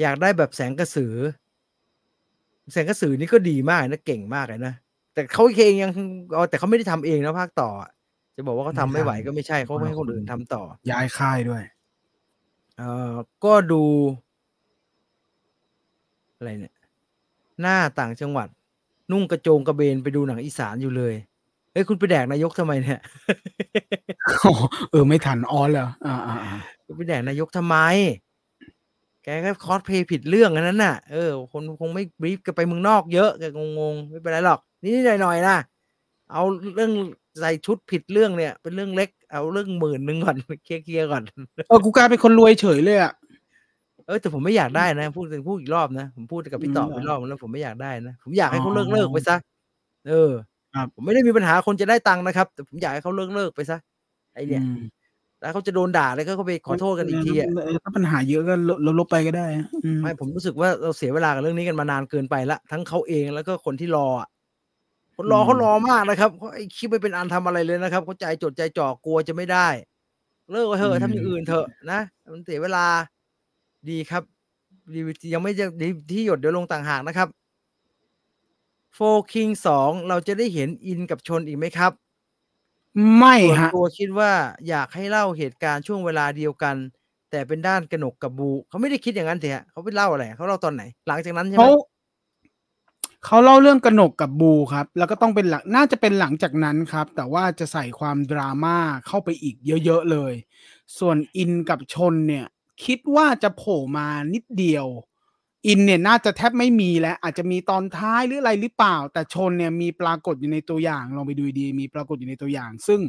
อยากได้แบบแสงกระสือ แสงกระสือนี่ก็ดีมากนะเก่งมากเลยนะแต่เขาเองยังอ๋อแต่เขาไม่ได้ทำเองนะภาคต่ออะจะบอกว่าเขาทำไม่ไหวก็ไม่ใช่เขาให้คนอื่นทำต่อ ย้ายค่ายด้วยเอ่อก็ดู อะไรเนี่ย หน้าต่างจังหวัด นุ่งกระโจงกระเบนไปดูหนังอีสานอยู่เลยเฮ้ยคุณไปแดกนายกทำไมเนี่ยเออไม่ทัน on แล้วอ่าอ่าอ่าคุณไปแดกนายกทำไม แกก็คอสเพลย์ผิดเรื่องอันนั้นน่ะเออคนคงไม่ brief กันไปเมืองนอกเยอะแกงงๆไม่เป็นไรหรอกนิดๆหน่อยๆนะเอาเรื่องใส่ชุดผิดเรื่องเนี่ย เป็นเรื่องเล็กเอาเรื่องหมื่นหนึ่งก่อนเคลียร์ๆก่อนเออกูกลายเป็นคนรวยเฉยเลยอะ เออแต่ผมไม่อยากได้นะ พูดถึงพูดอีกรอบนะ ผมพูดกับพี่ต่ออืมไปรอบนึงแล้วผมไม่อยากได้นะ ผมอยากให้เขาอ๋อเลิกเลิกไปซะเออครับผมไม่ได้มีปัญหาคนจะได้ตังค์นะครับ แต่ผมอยากให้เขาเลิกเลิกไปซะไอเนี่ยอืมแล้วเขาจะโดนด่าแล้วก็เขาไปขอโทษกันอีกทีอะเถ้าปัญหาเยอะก็ลบลบไปก็ได้อะอืมไม่ผมรู้สึกว่าเราเสียเวลากับเรื่องนี้กันมานานเกินไปละทั้งเขาเองแล้วก็คนที่รออะคนรอเขารอมากนะครับเขาไอ้คิดไม่เป็นอันทำอะไรเลยนะครับเขาใจจดใจจ่อกลัวจะไม่ได้ เลิกเถอะทำอย่างอื่นเถอะนะมันเสียเวลา ดีครับดียังไม่จะดีที่หยดเดี๋ยวลงต่างหากนะครับโฟคิงสองเราจะได้เห็นอินกับชนอีกไหมครับ ไม่ส่วนฮะตัวคิดว่าอยากให้เล่าเหตุการณ์ช่วงเวลาเดียวกัน แต่เป็นด้านกระหนกกับบู เขาไม่ได้คิดอย่างนั้นเถอะเขาไปเล่าอะไรเขาเล่าตอนไหน หลังจากนั้นใช่ไหมเขาเขาเล่าเรื่องกระหนกกับบูครับ แล้วก็ต้องเป็นหลังน่าจะเป็นหลังจากนั้นครับ แต่ว่าจะใส่ความดราม่าเข้าไปอีกเยอะๆเลย ส่วนอินกับชนเนี่ย คิดว่าจะโผล่มานิดเดียว อินเนี่ยน่าจะแทบไม่มีแล้วอาจจะมีตอนท้ายหรืออะไรหรือเปล่า แต่ชนเนี่ยมีปรากฏอยู่ในตัวอย่างลองไปดูดิมีปรากฏอยู่ในตัวอย่าง ซึ่ง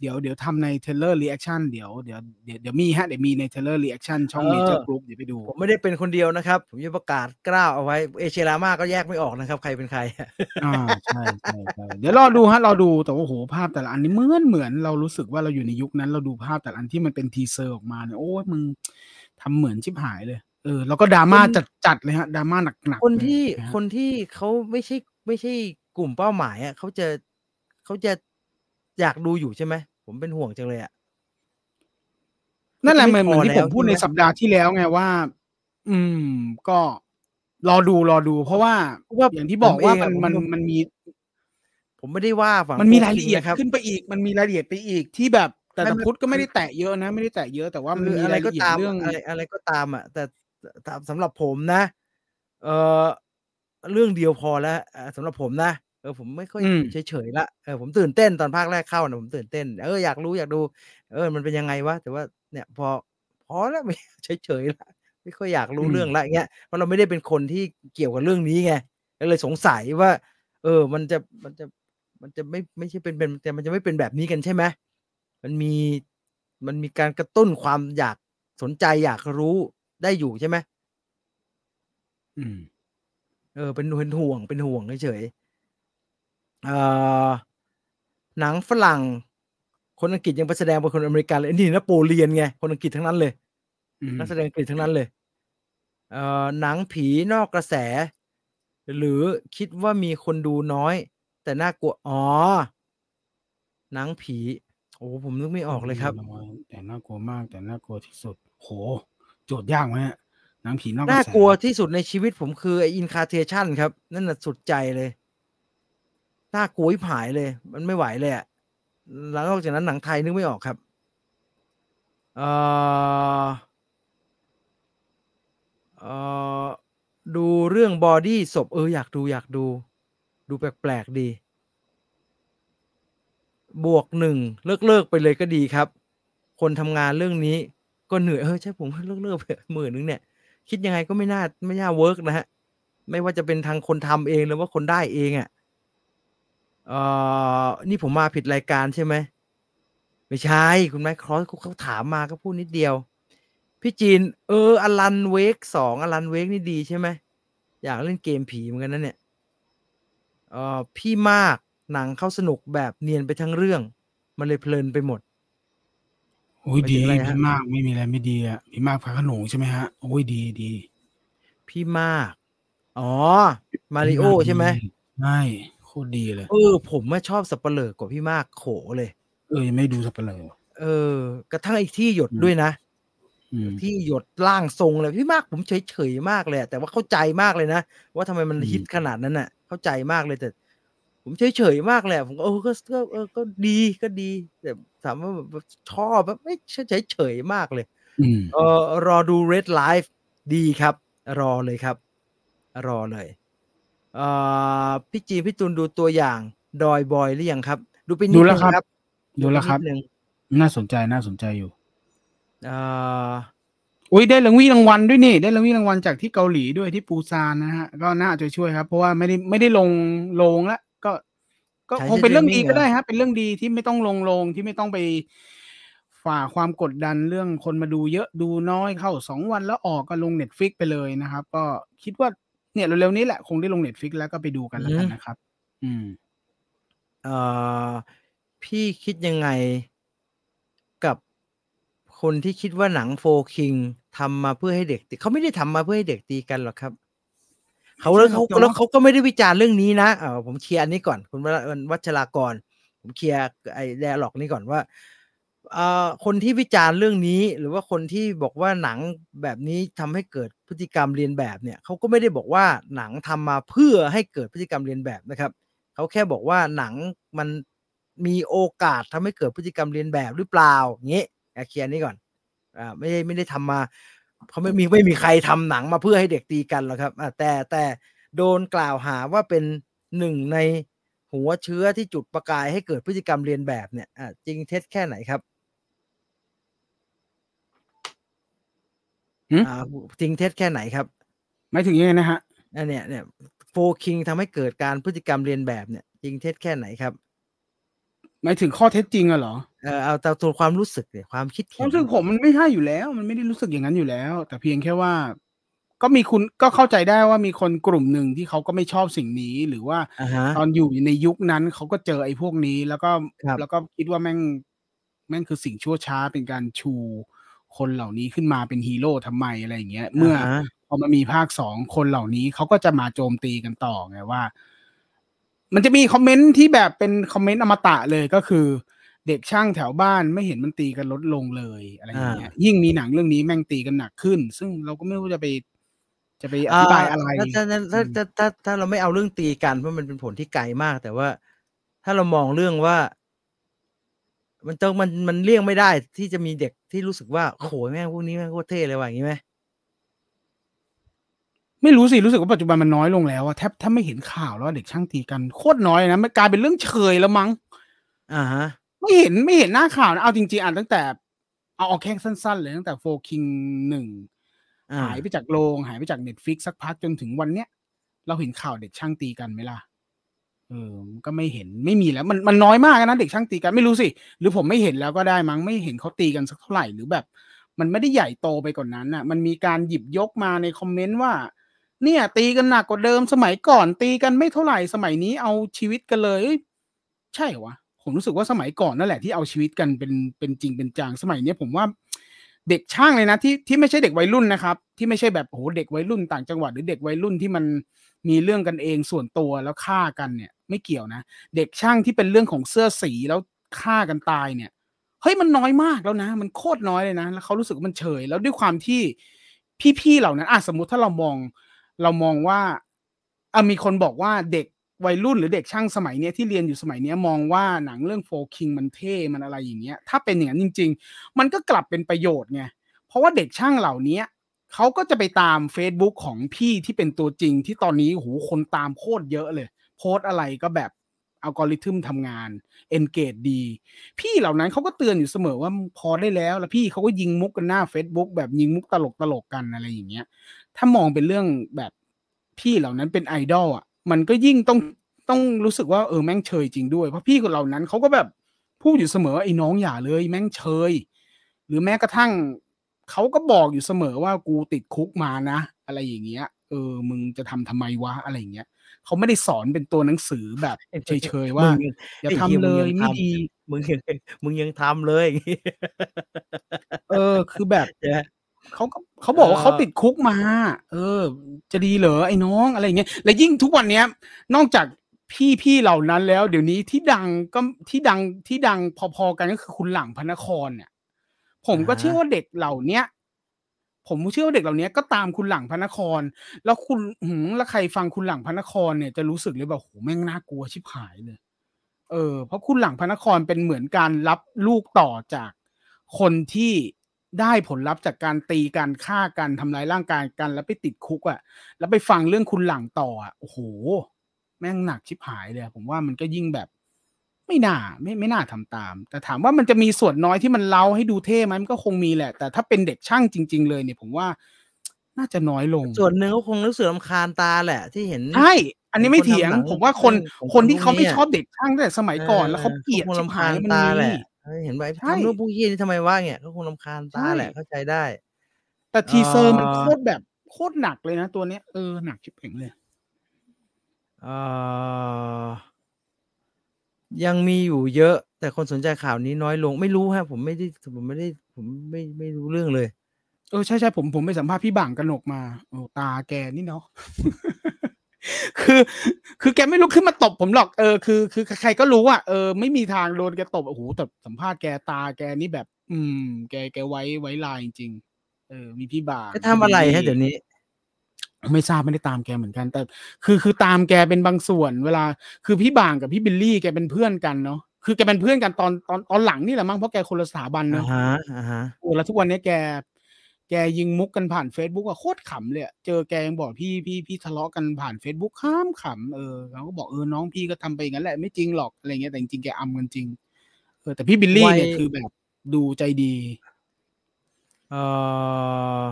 เดี๋ยวเดี๋ยวทำใน trailer reaction เดี๋ยวเดี๋ยวเดี๋ยวเดี๋ยวมีฮะเดี๋ยวมีใน trailer reaction ช่องเมเจอร์กรุ๊ปเดี๋ยวไปดู ผมไม่ได้เป็นคนเดียวนะครับ ผมจะประกาศกร้าวเอาไว้เอเชรามาก็แยกไม่ออกนะครับ ใครเป็นใครอ่าใช่ใช่ใช่เดี๋ยวรอดูฮะรอดูแต่ว่าโหภาพแต่ละอันนี้เหมือนเหมือนเรารู้สึกว่าเราอยู่ในยุคนั้นเราดูภาพแต่ละอันที่มันเป็น teaser ออกมาเนี่ยโอ้ยมึงทำเหมือนชิบหายเลย เออแล้วก็ดราม่าคนจัดจัดๆเลยฮะดราม่าหนักหนักคนที่นะฮะคนที่เขาไม่ใช่ไม่ใช่กลุ่มเป้าหมายอะเขาจะเขาจะอยากดูอยู่ใช่ไหมผมเป็นห่วงจังเลยอะนั่นแหละเหมือนไม่เหมือนพอที่ผมพูดแล้วในใช่ไหมสัปดาห์ที่แล้วไงว่า อืม ก็รอดูรอดู เพราะว่าเพราะว่าอย่างที่บอกว่าผมเองมันอะมันผมมันมี ผมไม่ได้ว่าฝั่งมันมีโฟรายละคิงเอียดนะครับขึ้นไปอีก มันมีรายละเอียดไปอีกที่แบบแต่ไม่ตะไม่พุทธก็ไม่คือได้แตะเยอะนะ ไม่ได้แตะเยอะแต่ว่ามันคือมีอะไรรายก็ละเอียดตามเรื่องอะไรอะไรก็ตามอะแต่แต่ สำหรับผมนะ เออเรื่องเดียวพอแล้วเอ่อสำหรับผมนะเออผมไม่ค่อยอืมเฉยๆละเออผมตื่นเต้นตอนภาคแรกเข้านะผมตื่นเต้นเอออยากรู้อยากดู เออ มันเป็นยังไงวะแต่ว่าเนี่ยพอพอแล้วไม่เฉยๆละไม่ค่อยอยากรู้อืมเรื่องละเงี้ยเพราะเราไม่ได้เป็นคนที่เกี่ยวกับเรื่องนี้ไงก็เลยสงสัยว่า เออ มันจะมันจะมันจะไม่ไม่ใช่เป็นเป็นแต่มันจะไม่เป็นแบบนี้กันใช่ไหมมันมีมันมีการกระตุ้นความอยากสนใจอยากรู้ ได้อยู่ใช่ไหมอืม เออ เป็นเป็นห่วงเป็นห่วงเฉยๆเอ่อหนังฝรั่ง คนอังกฤษยังไปแสดงเป็นคนอเมริกันเลยนี่นโปเลียนไงคนอังกฤษทั้งนั้นเลยอืมนักแสดงอังกฤษทั้งนั้นเลยเอ่อหนังผีนอกกระแส หรือคิดว่ามีคนดูน้อย แต่น่ากลัวอ๋อหนังผี โอ้ผมนึกไม่ออกเลยครับน้อยแต่น่ากลัวมากแต่น่ากลัวที่สุด โห โจทย์ยากไหมฮะหนังผีนอกน่าระแสกลัวที่สุดในชีวิตผมคือไอ้อินคาเทชันครับ นั่นน่ะสุดใจเลยน่ากลัวที่ผายเลย มันไม่ไหวเลยอะหลังจากนั้นหนังไทยนึกไม่ออกครับเอ่อเอ่อดูเรื่องบอดี้ศพเอออยากดูอยากดู ดูแปลกๆดี บวกหนึ่งเลิกเลิกๆไปเลยก็ดีครับ คนทำงานเรื่องนี้ ก็เหนื่อยเออใช่ผมเลิกเลิกไปหมื่นนึงเนี่ย คิดยังไงก็ไม่น่าไม่น่า work นะฮะ ไม่ว่าจะเป็นทางคนทำเองหรือว่าคนได้เองอะ่ะเออนี่ผมมาผิดรายการใช่ไหมไม่ใช่คุณแม่ครอสเขาถามมาก็พูดนิดเดียว พี่จีน เอออลันเวกสองอลันเวกนี่ดีใช่ไหมอยากเล่นเกมผีเหมือนกันนะเนี่ยเออพี่มากหนังเข้าสนุกแบบเนียนไปทั้งเรื่อง มันเลยเพลินไปหมด โอ้ยหมายถึดีงอะไรฮะพี่มากไม่มีอะไรไม่ดีอะพี่มากพระโขนงใช่ไหมฮะ โอ้ยดีดีพี่มาก อ๋อ มาริโอพี่กใช่ไหมดีใช่โคตรดีเลย เออ ผมไม่ชอบสับเปลือกกว่าพี่มากโขเลย เออยังไม่ดูสับเปลือเออ กระทั่งไอ้ที่หยดอืมด้วยนะ อืม ที่หยดร่างทรงเลยพี่มากผมเฉยเฉยๆมากเลยอะแต่ว่าเข้าใจมากเลยนะ ว่าทำไมมันอืม ฮิตขนาดนั้นน่ะ เข้าใจมากเลยแต่ ผมเฉยเฉยๆมากเลยอะผมก็เออก็ก็เออก็ดีก็ดีแต่ถามว่าแบบชอบแบบไม่เฉยเฉยๆมากเลยอืมเออรอดู Red Life ดีครับ รอเลยครับ รอเลยเอ่อพี่จีนพี่ตุลดูตัวอย่าง ดอยบอยหรือยังครับ ดูไปนิดดูแล้วนึงครับ ดูแล้วครับไปนิดนึงน่าสนใจน่าสนใจอยู่เอ่ออุ้ยได้รางวีรางวัลด้วยนี่ ได้รางวีรางวัลจากที่เกาหลีด้วยที่ปูซานนะฮะ ก็น่าจะช่วยครับ เพราะว่าไม่ได้ไม่ได้ลงโรงแล้ว ก็ก็ใช้คงเป็นเรื่องดี streaming ก็ได้เหรอฮะเป็นเรื่องดีที่ไม่ต้องลงโรงที่ไม่ต้องไปฝ่าความกดดันเรื่องคนมาดูเยอะดูน้อยเข้าสองวันแล้วออกก็ลง Netflix ไปเลยนะครับ ก็คิดว่าเนี่ยเร็วๆนี้แหละคงได้ลง Netflix แล้วก็ไปดูกันแล้วกันนะครับ อืมเอ่อพี่คิดยังไงกับคนที่คิดว่าหนัง4 Kings ทำมาเพื่อให้เด็กตีเขาไม่ได้ทำมาเพื่อให้เด็กตีกันหรอกครับ เขาแล้วเขาแล้วเขาก็ไม่ได้วิจารณ์เรื่องนี้นะเออผมเคลียร์อันนี้ก่อน คุณวัชรากร ผมเคลียร์ไอ้ dialogue นี้ก่อนว่าเอ่อคนที่วิจารณ์เรื่องนี้หรือว่าคนที่บอกว่าหนังแบบนี้ทำให้เกิดพฤติกรรมเลียนแบบเนี่ยเขาก็ไม่ได้บอกว่าหนังทำมาเพื่อให้เกิดพฤติกรรมเลียนแบบนะครับเขาแค่บอกว่าหนังมันมีโอกาสทำให้เกิดพฤติกรรมเลียนแบบหรือเปล่าอย่างนี้เคลียร์นี้ก่อนอ่าไม่ได้ไม่ได้ทำมา เขาไม่มีไม่มีใครทำหนังมาเพื่อให้เด็กตีกันหรอกครับแต่แต่โดนกล่าวหาว่าเป็นหนึ่งในหัวเชื้อที่จุดประกายให้เกิดพฤติกรรมเรียนแบบเนี่ยจริงเท็จแค่ไหนครับจริงเท็จแค่ไหนครับ ไม่ถึงยังไงนะฮะอันเนี้ยเนี่ยโฟคิงทำให้เกิดการพฤติกรรมเรียนแบบเนี่ยจริงเท็จแค่ไหนครับ หมายถึงข้อเท็จจริงอะเหรอเออเอาแต่ตัวความรู้สึกเนี่ยความคิดความรู้สึกผมมันไม่ใช่อยู่แล้ว มันไม่ได้รู้สึกอย่างนั้นอยู่แล้ว แต่เพียงแค่ว่า ก็มีคุณก็เข้าใจได้ว่ามีคนกลุ่มหนึ่งที่เขาก็ไม่ชอบสิ่งนี้หรือว่า ตอนอยู่ในยุคนั้นเขาก็เจอไอ้พวกนี้ แล้วก็แล้วก็คิดว่าแม่งแม่งคือสิ่งชั่วช้าเป็นการชูคนเหล่านี้ขึ้นมาเป็นฮีโร่ทำไมอะไรอย่างเงี้ย เมื่อพอมามีภาคสองคนเหล่านี้เขาก็จะมาโจมตีกันต่อไงว่า มันจะมีคอมเมนต์ที่แบบเป็นคอมเมนต์อมตะเลยก็คือ เด็กช่างแถวบ้านไม่เห็นมันตีกันลดลงเลยอะไรอย่างเงี้ยยิ่งมีหนังเรื่องนี้แม่งตีกันหนักขึ้น ซึ่งเราก็ไม่รู้จะไป จะไปอธิบายอะไรถ้าถ้าถ้าถ้าถ้าเราไม่เอาเรื่องตีกันเพราะมันเป็นผลที่ไกลมาก แต่ว่า ถ้าเรามองเรื่องว่า มันต้องมันมันเลี่ยงไม่ได้ที่จะมีเด็กที่รู้สึกว่าโหแม่งพวกนี้แม่งโคตรเท่เลยว่ะอย่างนี้ไหม ไม่รู้สิ รู้สึกว่าปัจจุบันมันน้อยลงแล้วอะแทบถ้าไม่เห็นข่าวแล้วเด็กช่างตีกันโคตรน้อยนะมันกลายเป็นเรื่องเฉยแล้วมั้งอ่าฮะ ไม่เห็นไม่เห็นหน้าข่าวนะเอาจริงๆอ่านตั้งแต่ เอาเอาแค่สั้นๆเลยตั้งแต่โฟคิงหนึ่งหายไปจากโรงหายไปจากเน็ตฟิกสักพักจนถึงวันเนี้ยเราเห็นข่าวเด็กช่างตีกันไหมล่ะเออก็ไม่เห็นไม่มีแล้ว มันมันน้อยมากนะเด็กช่างตีกันไม่รู้สิ หรือผมไม่เห็นแล้วก็ได้มั้งไม่เห็นเขาตีกันสักเท่าไหร่หรือแบบ มันไม่ได้ใหญ่โตไปกว่านนั้นอะ มันมีการหยิบยกมาในคอมเมนต์ว่า เนี่ย ตีกันหนักกว่าเดิมสมัยก่อน ตีกันไม่เท่าไหร่สมัยนี้เอาชีวิตกันเลย ใช่เหรอวะผมรู้สึกว่าสมัยก่อนนั่นแหละที่เอาชีวิตกันเป็นเป็นจริงเป็นจังสมัยนี้ผมว่าเด็กช่างเลยนะที่ที่ไม่ใช่เด็กวัยรุ่นนะครับ ที่ไม่ใช่แบบโอ้โหเด็กวัยรุ่นต่างจังหวัดหรือเด็กวัยรุ่นที่มันมีเรื่องกันเองส่วนตัวแล้วฆ่ากันเนี่ย ไม่เกี่ยวนะ เด็กช่างที่เป็นเรื่องของเสื้อสีแล้วฆ่ากันตายเนี่ยเฮ้ยมันน้อยมากแล้วนะ มันโคตรน้อยเลยนะ แล้วเขารู้สึกมันเฉย แล้วด้วยความที่พี่ๆเหล่านั้นอะสมมติถ้าเรามอง เรามองว่าอะมีคนบอกว่าเด็กวัยรุ่นหรือเด็กช่างสมัยเนี้ยที่เรียนอยู่สมัยเนี้ยมองว่าหนังเรื่องโฟคิงมันเท่มันอะไรอย่างเงี้ย ถ้าเป็นอย่างนั้นจริง ๆ มันก็กลับเป็นประโยชน์ไงเพราะว่าเด็กช่างเหล่านี้เขาก็จะไปตาม Facebook ของพี่ที่เป็นตัวจริงที่ตอนนี้โหคนตามโคตรเยอะเลย โพสอะไรก็แบบอัลกอริทึมทำงานเอนเกจดี พี่เหล่านั้นเขาก็เตือนอยู่เสมอว่าพอได้แล้ว แล้วพี่เขาก็ยิงมุกกันหน้า Facebook แบบยิงมุกตลกตลกกันอะไรอย่างเงี้ย ถ้ามองเป็นเรื่องแบบพี่เหล่านั้นเป็นไอดอลอะ มันก็ยิ่งต้องต้องรู้สึกว่าเออแม่งเชยจริงด้วย เพราะพี่คนเหล่านั้นเขาก็แบบพูดอยู่เสมอไอ้น้องอย่าเลย แม่งเชย หรือแม้กระทั่งเขาก็บอกอยู่เสมอว่ากูติดคุกมานะ อะไรอย่างเงี้ย เออ มึงจะทำทำไมวะอะไรอย่างเงี้ยเขาไม่ได้สอนเป็นตัวหนังสือแบบเฉยๆว่าอย่าทำเลยไม่ดีมึงยังมึงยังทำเลย เออ คือแบบ เขาเขาบอกว่าเขาติดคุกมา เออ จะดีเหรอไอ้น้องอะไรเงี้ยและยิ่งทุกวันเนี้ย นอกจากพี่พี่เหล่านั้นแล้ว เดี๋ยวนี้ที่ดังก็ที่ดังที่ดังพอๆกันก็คือคุณหลังพระนครเนี่ย ผมก็เชื่อว่าเด็กเหล่าเนี้ยผมเชื่อว่าเด็กเหล่านี้ก็ตามคุณหลังพระนคร แล้วคุณหืมแล้วใครฟังคุณหลังพระนครเนี่ยจะรู้สึกเลยแบบโหแม่งน่ากลัวชิบหายเลย เออ เพราะคุณหลังพระนครเป็นเหมือนการรับลูกต่อจากคนที่ ได้ผลลัพธ์จากการตีกันฆ่ากันทำลายร่างกายกัน แล้วไปติดคุกอะ่ะ แล้วไปฟังเรื่องคุณหลังต่ออะโอ้โห แม่งหนักชิบหายเลยผมว่ามันก็ยิ่งแบบ ไม่น่าไม่ไม่น่าทำตาม แต่ถามว่ามันจะมีส่วนน้อยที่มันเล่าให้ดูเท่ไหมมันก็คงมีแหละ แต่ถ้าเป็นเด็กช่างจริง ๆ เลยเนี่ย ผมว่าน่าจะน้อยลง ส่วนหนึ่งก็คงรู้สึกลำคาญตาแหละ ที่เห็นใช่อันนี้ไม่เถียง ผมว่าคนคนที่เขาไม่ชอบเด็กช่างแต่สมัยก่อนแล้วเขาเกลียดรำคาญตาแหละ เห็นไหมทำรูปผู้ยี่นี่ทำไมว่าเนี่ยก็คงรำคาญตาแหละเข้าใจได้ แต่ teaser มันโคตรแบบโคตรหนักเลยนะตัวเนี้ยเออหนักชิบเป๋งเลย เออยังมีอยู่เยอะ แต่คนสนใจข่าวนี้น้อยลงไม่รู้ฮะผมไม่ได้ผมไม่ได้ผมไม่ไม่รู้เรื่องเลย เออใช่ใช่ผมผมไปสัมภาษณ์พี่บ่างกนกมาโอ้ตาแกนี่เนาะ คือ คือแกไม่ลุกขึ้นมาตบผมหรอกเออคือคือใครก็รู้ว่าเออไม่มีทางโดนแกตบโอ้โหแต่สัมภาษณ์แกตาแกนี่แบบ อืม แกแกไว้ไว้ลายจริงๆเออมีพี่บาจะทำอะไรฮะเดี๋ยวนี้ ไม่ทราบไม่ได้ตามแกเหมือนกัน แต่ คือคือตามแกเป็นบางส่วน เวลา คือพี่บางกับพี่บิลลี่แกเป็นเพื่อนกันเนาะคือแกเป็นเพื่อนกันตอนตอนตอนหลังนี่แหละมั้งเพราะแกคนละสถาบันอ่าเนาะฮะอ่าฮะโอ้แล้วทุกวันนี้แก แกยิงมุกกันผ่าน Facebook อะโคตรขำเลยอะเจอแกยังบอกพี่พี่พี่ทะเลาะกันผ่าน Facebook ข้ามขำเออเราก็บอกเออน้องพี่ก็ทำไปอย่างนั้นแหละไม่จริงหรอกอะไรเงี้ยแต่จริงๆแกอำกันจริงเออแต่พี่บิลลี่เนี่ยคือแบบดูใจดีเอ่อ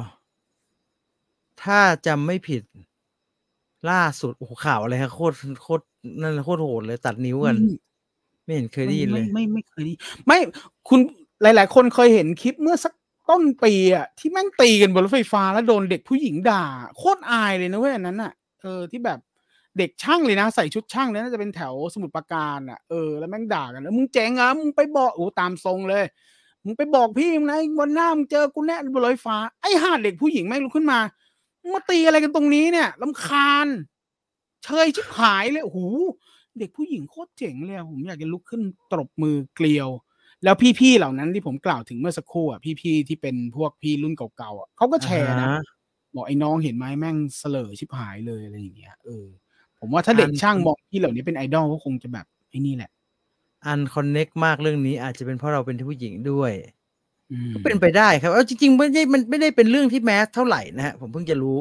ถ้าจำไม่ผิด ล่าสุดโอ้โหข่าวอะไรฮะโคตรโคตรนั่นโคตรโหดเลยตัดนิ้วกัน ไม่เห็นเคยได้ยินเลย ไม่ไม่ไม่เคยได้ไม่คุณหลาย ๆ คนเคยเห็นคลิปเมื่อสัก ต้นปีอะที่แม่งตีกันบนรถไฟฟ้าแล้วโดนเด็กผู้หญิงด่า โคตรอายเลยนะเว้ยอันนั้นอะเออที่แบบเด็กช่างเลยนะใส่ชุดช่างเลยน่าจะเป็นแถวสมุทรปราการอะเออแล้วแม่งด่ากันแล้วมึงเจ๋งอะมึงไปบอกโอ้ตามทรงเลย มึงไปบอกพี่มึงนะวันหน้ามึงเจอกูแน่บนรถไฟฟ้าไอ้ห่าเด็กผู้หญิงแม่งลุกขึ้นมามาตีอะไรกันตรงนี้เนี่ยลำคาญ เชยชิบหายเลยโอ้โหเด็กผู้หญิงโคตรเจ๋งเลยผมอยากจะลุกขึ้นตบมือเกรียว แล้วพี่ๆเหล่านั้นที่ผมกล่าวถึงเมื่อสักครู่อะพี่ๆที่เป็นพวกพี่รุ่นเก่าๆอะเขาก็แชร์นะอ่าฮะบอกไอ้น้องเห็นไหมแม่งเสล่อชิบหายเลยอะไรอย่างเงี้ยเออผมว่าถ้าเด็กอันช่างมองพี่เหล่านี้เป็นไอดอลก็คงจะแบบไอ้นี่แหละ unconnect มากเรื่องนี้อาจจะเป็นเพราะเราเป็นผู้หญิงด้วยอืมก็เป็นไปได้ครับเอาจริงๆไม่ได้มันไม่ได้เป็นเรื่องที่ mass เท่าไหร่นะฮะผมเพิ่งจะรู้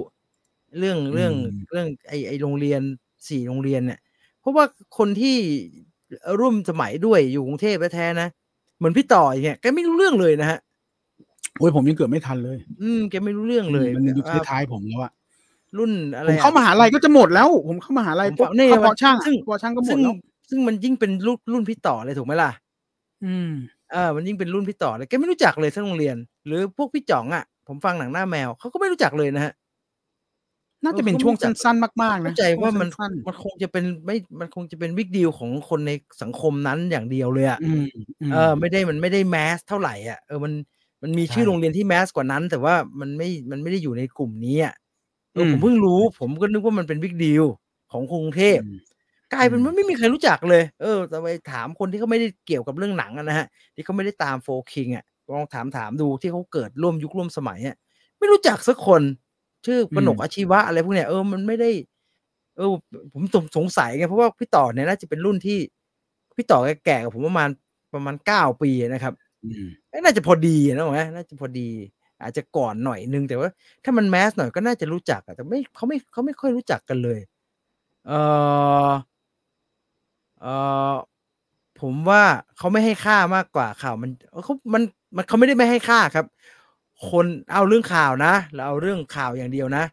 เรื่องเรื่องเรื่องไอไอโรงเรียนสี่โรงเรียนเนี่ยเพราะว่าคนที่ร่วมสมัยด้วยอยู่กรุงเทพแท้ๆนะ เหมือนพี่ต่ออย่างเงี้ยแกไม่รู้เรื่องเลยนะฮะโอ้ยผมยังเกือบไม่ทันเลย อืมแกไม่รู้เรื่องเลย มันอยู่อ่าท้ายๆผมแล้วอะรุ่นอะไรผมอะเข้ามหาลัยก็จะหมดแล้ว ผมเข้ามหาลัยผมปุ๊บนี่เข้าปอช่างซึ่งปอช่างก็หมซึ่ดงแล้วซึ่งมันยิ่งเป็นรุ่นรุ่นพี่ต่อเลยถูกไหมล่ะ อืมเออมันยิ่งเป็นรุ่นพี่ต่อเลยแกไม่รู้จักเลยทั้งโรงเรียน หรือพวกพี่จ่องอะ ผมฟังหนังหน้าแมวเขาก็ไม่รู้จักเลยนะฮะ น่าจะเป็นช่วงสั้นๆมากๆนะเข้าใจว่ามันช่งสั้นมันคงจะเป็นไม่มันคงจะเป็นวิกดีลของคนในสังคมนั้นอย่างเดียวเลยอะๆอืมมเออ ไม่ได้มันไม่ได้แมสเท่าไหร่อะเออมันมันมีใช่ชื่อโรงเรียนที่แมสกว่านั้น แต่ว่ามันไม่มันไม่ได้อยู่ในกลุ่มนี้อะเอออมผมเพิ่งรู้ ผมก็นึกว่ามันเป็นวิกดีลของกรุงเทพอืมกลายเป็นอืมว่าไม่มีใครรู้จักเลย เออแต่ไปถามคนที่เขาไม่ได้เกี่ยวกับเรื่องหนังอะนะฮะ ที่เขาไม่ได้ตามโฟคิงอะลองถามถามดูที่เขาเกิดร่วมยุคร่วมสมัยอะไม่รู้จักสักคน ชื่อปนกอาชีวะอะไรพวกเนี้ยเออมันไม่ได้ เออ ผมสงสงสัยไงเพราะว่าพี่ต่อเนี่ยน่าจะเป็นรุ่นที่พี่ต่อแกแก่กับผมประมาณประมาณเก้าปีนะครับอืมน่าจะพอดีนะผมว่าน่าจะพอดี อาจจะก่อนหน่อยนึงแต่ว่า ถ้ามันแมสหน่อยก็น่าจะรู้จักอะแต่ไม่เขาไม่เขาไม่ค่อยรู้จักกันเลย เออเออผมว่าเขาไม่ให้ค่ามากกว่าข่าวมันเออเขามันมันเขาไม่ได้ไม่ให้ค่าครับ คนเอาเรื่องข่าวนะเราเอาเรื่องข่าวอย่างเดียวนะ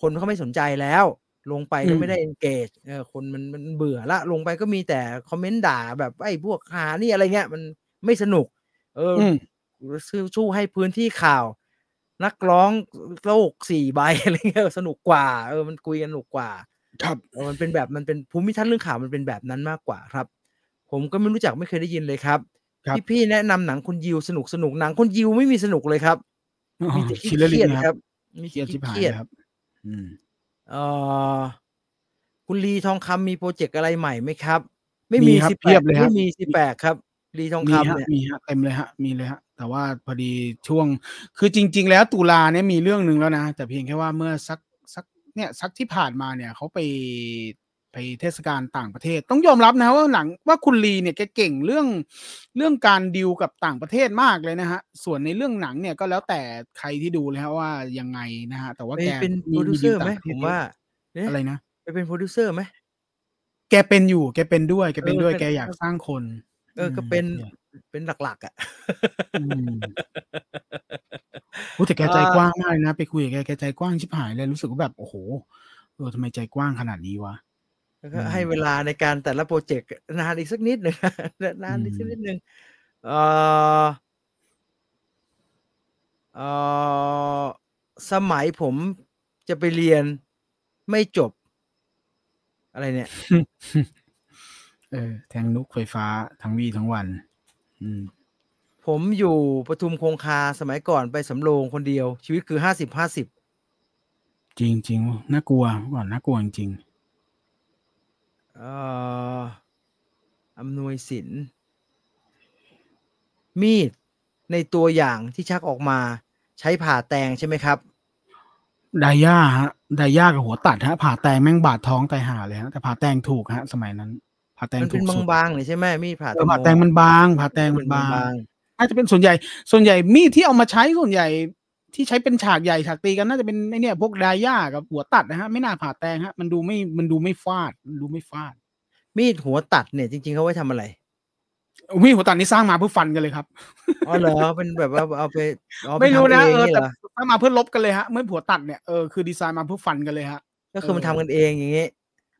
คนเขาไม่สนใจแล้ว ลงไปก็ไม่ได้ engage เออคนมันมันเบื่อละ ลงไปก็มีแต่คอมเมนต์ด่าแบบไอ้พวกหานี่อะไรเงี้ย มันไม่สนุก เอออืมสู้สู้ให้พื้นที่ข่าว นักร้องโลกสี่ใบอะไรเงี้ยสนุกกว่า เออมันคุยกันสนุกกว่า ครับเออมันเป็นแบบมันเป็นภูมิทัศน์เรื่องข่าวมันเป็นแบบนั้นมากกว่าครับ ผมก็ไม่รู้จักไม่เคยได้ยินเลยครับครับพี่พี่แนะนำหนังคุณยิวสนุกสนุกหนังคุณยิวไม่มีสนุกเลยครับ มีแต่คิดเรื่องเครียดนี้ๆคครัรับบมีเครียดชิบหายเครียดเลยครับ อืมเออคุณลีทองคำมีโปรเจกต์อะไรใหม่ไหมครับ ไม่มีมีครับสิเพียบเลยครับไม่มีสิแปดครับลีทองมีคำฮะเนี่ยมีฮะเต็มเลยฮะ มีเลยฮะ แต่ว่าพอดีช่วง คือจริง ๆ แล้วตุลาเนี่ยมีเรื่องหนึ่งแล้วนะ แต่เพียงแค่ว่าเมื่อสักสักเนี่ยสักที่ผ่านมาเนี่ยเขาไป ไปเทศกาลต่างประเทศ ต้องยอมรับนะว่าหนังว่าคุณลีเนี่ยแกเก่งเรื่องเรื่องการดิวกับต่างประเทศมากเลยนะฮะ ส่วนในเรื่องหนังเนี่ยก็แล้วแต่ใครที่ดูเลยฮะว่ายังไงนะฮะ แต่ว่าไปแกเป็นโปมีรดิวมีเซดิอวร์ไหมต่างประเทผศมเยว่าอะเนี่ยอะไรนะไปเป็นโปรดิวเซอร์ไหมแกเป็นอยู่แกเป็นด้วยแกเป็นเออด้วยเป็นแกอยากสร้างคน เออก็เป็นอืมเป็นหลักๆ อะอืมโอ้แต่แกใจกว้างมากเลยนะ ไปคุยกับแกแกใจกว้างชิบหายเลยรู้สึกว่าแบบโอ้โหเออทำไมใจกว้างขนาดนี้วะ แล้วก็อืมให้เวลาในการแต่ละโปรเจกต์นานอีกสักนิดหนึ่งนานอีกสักอืมนิดหนึ่งเอ่อเอ่อสมัยผมจะไปเรียนไม่จบ อะไรเนี่ย เออแทงนุกไฟฟ้าทั้งวีทั้งวัน อืมผมอยู่ปทุมคงคาสมัยก่อนไปสำโรงคนเดียว ชีวิตคือห้าสิบห้าสิบจริงจริงๆน่ากลัวก่อนน่ากลัวจริง เอ่ออำนวยสิน มีดในตัวอย่างที่ชักออกมาใช้ผ่าแตงใช่ไหมครับ ไดย่าฮะไดย่ากับหัวตัดฮะ ผ่าแตงแม่งบาดท้องตายห่าเลยฮะแต่ผ่าแตงถูกฮะ สมัยนั้น ผ่าแตงมันถูเป็นกสุดบางๆเลยใช่ไหมมีดผ่าเออผ่าแตงมันบาง ผ่าแตงมันบางงน่าจะเป็นส่วนใหญ่ ส่วนใหญ่มีดที่เอามาใช้ส่วนใหญ่ ที่ใช้เป็นฉากใหญ่ฉากตีกันน่าจะเป็นไอเนี่ยพวกไดย่ากับหัวตัดนะฮะ ไม่น่าผ่าแตงฮะ มันดูไม่มันดูไม่ฟาดมันดูไม่ฟาด มีดหัวตัดเนี่ยจริงๆเขาไว้ทำอะไรมีดหัวตัดนี่สร้างมาเพื่อฟันกันเลยครับอ๋อเหรอเป็นแบบว่าเอาไปเอาปไม่รู้นะทำเออองแต่หรอสร้างมาเพื่อลบกันเลยฮะเมื่อหัวตัดเนี่ยเออคือดีไซน์มาเพื่อฟันกันเลยฮะก็คือมันเออทำกันเองอย่างงี้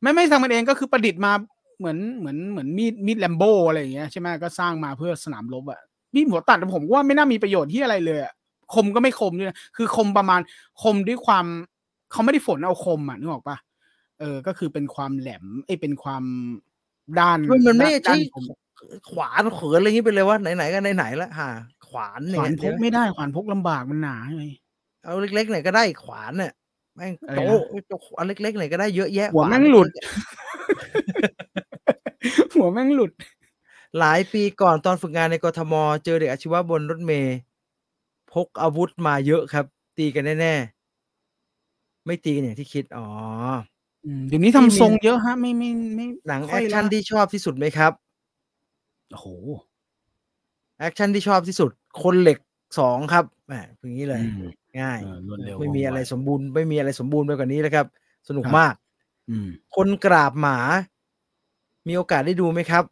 ไม่ไม่ทำมันเองก็คือประดิษฐ์มาเหมือนเหมือนเหมือนมีดมีดแลมโบอะไรอย่างเงี้ยใช่ไหมก็สร้างมาเพื่อสนามรบอะมีดหัวตัดผมว่าไม่น่ามีประโยชน์ที่อะไรเลยอะ คมก็ไม่คมด้วยนะคือคมประมาณคมด้วยความเขาไม่ได้ฝนเอาคมอะนึกออกปะเออ ก็คือเป็นความแหลมไอ้ยเป็นความด้านมันมันไม่ด้าใช่ด้านคมขวานเขินอะไรอย่างงี้ไปเลยว่าไหนๆก็ไหนๆแล้วหาขวานขเนี่วานยพกไม่ได้ขวานพกลำบากมันหนาไงเอาเล็กๆหน่อยก็ได้ขวานเนี่ยแม่งอะไรโตนะอันเล็กๆหน่อยก็ได้เยอะแยะหัวขานแม่งหลุด หัวแม่งหลุด หลายปีก่อนตอนฝึกงานในกทมเจอเด็กอาชีวะบนรถเมย์ พกอาวุธมาเยอะครับ ตีกันแน่ๆ ไม่ตีกันอย่างที่คิด อ๋ออืมเดี๋ยวนี้ทำทรงเยอะฮะ ไม่ไม่ไม่หนังค่แออยคชั่นละที่ชอบที่สุดไหมครับโอ้โหแอคชั่นที่ชอบที่สุด คนเหล็กสองครับแหมอย่างนี้เลยอืมง่ายเออรวดเร็วไม่มีว่องอะไรไวสมบูรณ์ ไม่มีอะไรสมบูรณ์ไปกว่านี้เลยครับ สนุกครับมากอืมคนกราบหมา มีโอกาสได้ดูไหมครับ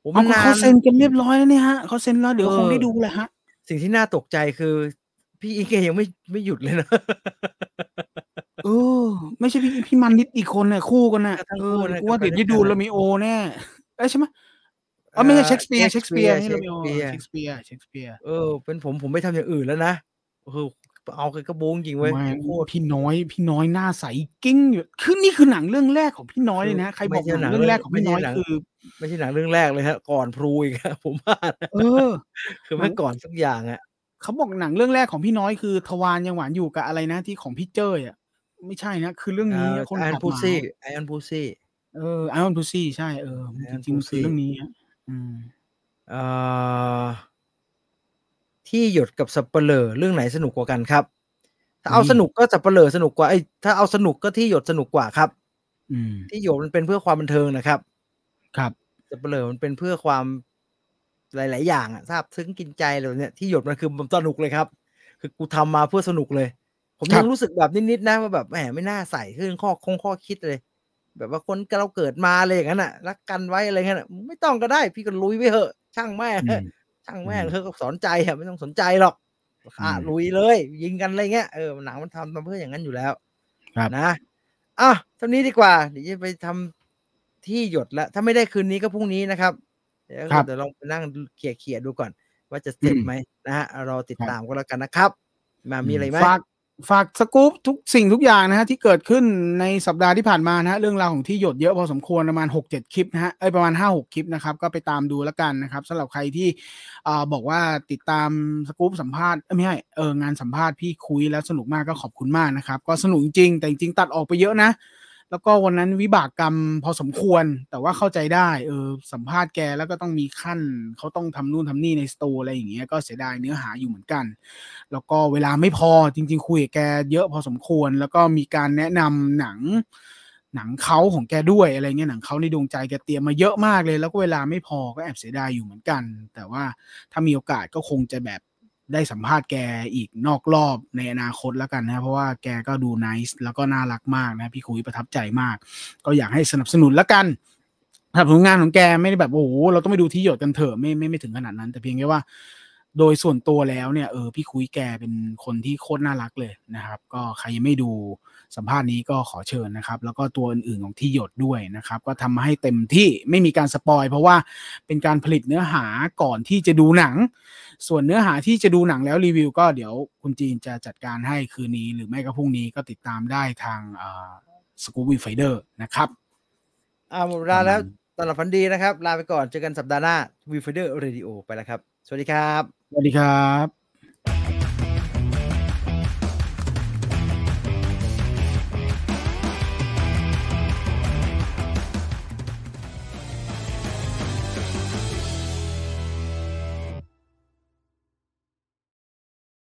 โอ้เอามันก็นานเขาเซ็นกันเรียบร้อยแล้วเนี่ยฮะเขาเซ็นแล้วเดี๋ยวเออคงได้ดูแหละฮะ สิ่งที่น่าตกใจคือ พี่อีเกยังไม่ไม่หยุดเลยนะเออ ไม่ใช่พี่พี่มันนิดอีกคนเนี่ยคู่กันน่ะทั้งเอคู่อนะกูว่าก็เดี๋ยวไปด้วยได้ดูกันแล้วมีโอแน่เอ้ยใช่ไหมอ๋อไม่ใช่เชคสเปียร์เชเชคคสสเปีเปียยร์ร์นี่เรามีโอเชคสเปียร์เชคสเปียร์เชคสเปียร์เออเป็นผมผมไม่ทำอย่างอื่นแล้วนะคือ เอากระโบงจริงเว้ยไม่โคตรพี่น้อย พี่น้อยหน้าใสกิ้งอยู่คือนี่คือหนังเรื่องแรกของพี่น้อยเลยนะใครบอกไม่ใช่หนังหนังเรื่องแรกของไม่พี่ใช่น้อยหนังคือ ไม่ใช่หนังเรื่องแรกเลยฮะก่อนพลูอีกอะผมว่านะเออ คือมันก่อนสักอย่างอะเขาบอกหนังเรื่องแรกของพี่น้อยคือทวารยังหวานอยู่กับอะไรนะที่ของพี่เจ้ยอะไม่ใช่นะ คือเรื่องนี้คนไอออนขับพูหมาซี่ไอออนพูซี่เออไอออนพูซี่ใช่เออจ Iron ริงๆมันคือ Pussy เรื่องนี้ฮะอืมเอ่อ ที่หยดกับสับเปลอเรื่องไหนสนุกกว่ากันครับ ถ้าเอาอืมสนุกก็สับเปลอสนุกกว่าไอ้ยถ้าเอาสนุกก็ที่หยดสนุกกว่าครับ อืม ที่หยดมันเป็นเพื่อความบันเทิงนะครับ ครับสับเปลอมันเป็นเพื่อความหลาย ๆ อย่างอะทราบซึ้งกินใจอะไรแบบเนี่ยที่หยดมันคือมันสนุกเลยครับ คือกูทำมาเพื่อสนุกเลย ผมครัยับงรู้สึกแบบนิด ๆ นะว่าแบบแหมไม่น่าใส่ขึ้นข้อคงข้อคิดเลยแบบว่าคนเราเกิดมาอะไรอย่างนั้นอะรักกันไว้อะไรเงี้ยน่ะไม่ต้องก็ได้ พี่ก็ลุยไปเถอะ ช่างแม่งอืม ช่างแม่งอืมเธอก็สอนใจอะไม่ต้องสนใจหรอกอะอืมลุยเลย ยิงกันอะไรเงี้ยเออหนังมันทำมาเพื่ออย่างนั้นอยู่แล้วครับนะอะเท่านี้ดีกว่าเดี๋ยวจะไปทำที่หยดแล้วถ้าไม่ได้คืนนี้ก็พรุ่งนี้นะครับ เดี๋ยวครับเดี๋ยวลองไปนั่งเขี่ยเขี่ยๆดูก่อน ว่าจะเสร็จอืมไหมนะฮะรอติดครับตามก็แล้วกันนะครับ มามีอะไรไหมฝาก ฝากสกู๊ปทุกสิ่งทุกอย่างนะฮะที่เกิดขึ้นในสัปดาห์ที่ผ่านมานะฮะเรื่องราวของที่หยดเยอะพอสมควรประมาณ 6 7 คลิปนะฮะเอ้ยประมาณ 5 6 คลิปนะครับก็ไปตามดูแล้วกันนะครับสำหรับใครที่อ่าบอกว่าติดตามสกู๊ปสัมภาษณ์เอ้ยไม่ใช่เอองานสัมภาษณ์พี่คุยแล้วสนุกมากก็ขอบคุณมากนะครับ ก็สนุกจริงแต่จริงตัดออกไปเยอะนะ แล้วก็วันนั้นวิบากกรรมพอสมควร แต่ว่าเข้าใจได้เออสัมภาษณ์แกแล้วก็ต้องมีขั้นเขาต้องทำนู่นทำนี่ในสตูอะไรอย่างเงี้ยก็เสียดายเนื้อหาอยู่เหมือนกัน แล้วก็เวลาไม่พอจริง ๆ คุยกับแกเยอะพอสมควร แล้วก็มีการแนะนำหนังหนังเขาของแกด้วยอะไรเงี้ยหนังเขาในดวงใจแกเตรียมมาเยอะมากเลย แล้วก็เวลาไม่พอก็แอบเสียดายอยู่เหมือนกัน แต่ว่าถ้ามีโอกาสก็คงจะแบบ ได้สัมภาษณ์แกอีกนอกรอบในอนาคตแล้วกันนะเพราะว่าแกก็ดูน i c e แล้วก็น่ารักมากนะพี่คุยประทับใจมาก ก็อยากให้สนับสนุนแล้วกันสนับผลงานของแกไม่ได้แบบโอ้โหเราต้องไปดูที่หยดกันเถอะไม่ไม่ไม่ถึงขนาดนั้น แต่เพียงแค่ว่า โดยส่วนตัวแล้วเนี่ยเออพี่คุยแกเป็นคนที่โคตรน่ารักเลยนะครับ ก็ใครยังไม่ดูสัมภาษณ์นี้ก็ขอเชิญนะครับ แล้วก็ตัวอื่นๆของที่หยดด้วยนะครับ ก็ทำมาให้เต็มที่ไม่มีการสปอยเพราะว่าเป็นการผลิตเนื้อหาก่อนที่จะดูหนัง ส่วนเนื้อหาที่จะดูหนังแล้วรีวิว ก็เดี๋ยวคุณจีนจะจัดการให้คืนนี้ หรือไม่ก็พรุ่งนี้ก็ติดตามได้ทางสกูบี้ Viewfinderนะครับอ่าหมดเวลาแล้วตอนหลับฝันดีนะครับ ลาไปก่อนเจอกันสัปดาห์หน้า Viewfinder Radio ไปแล้วครับ สวัสดีครับ สวัสดีครับ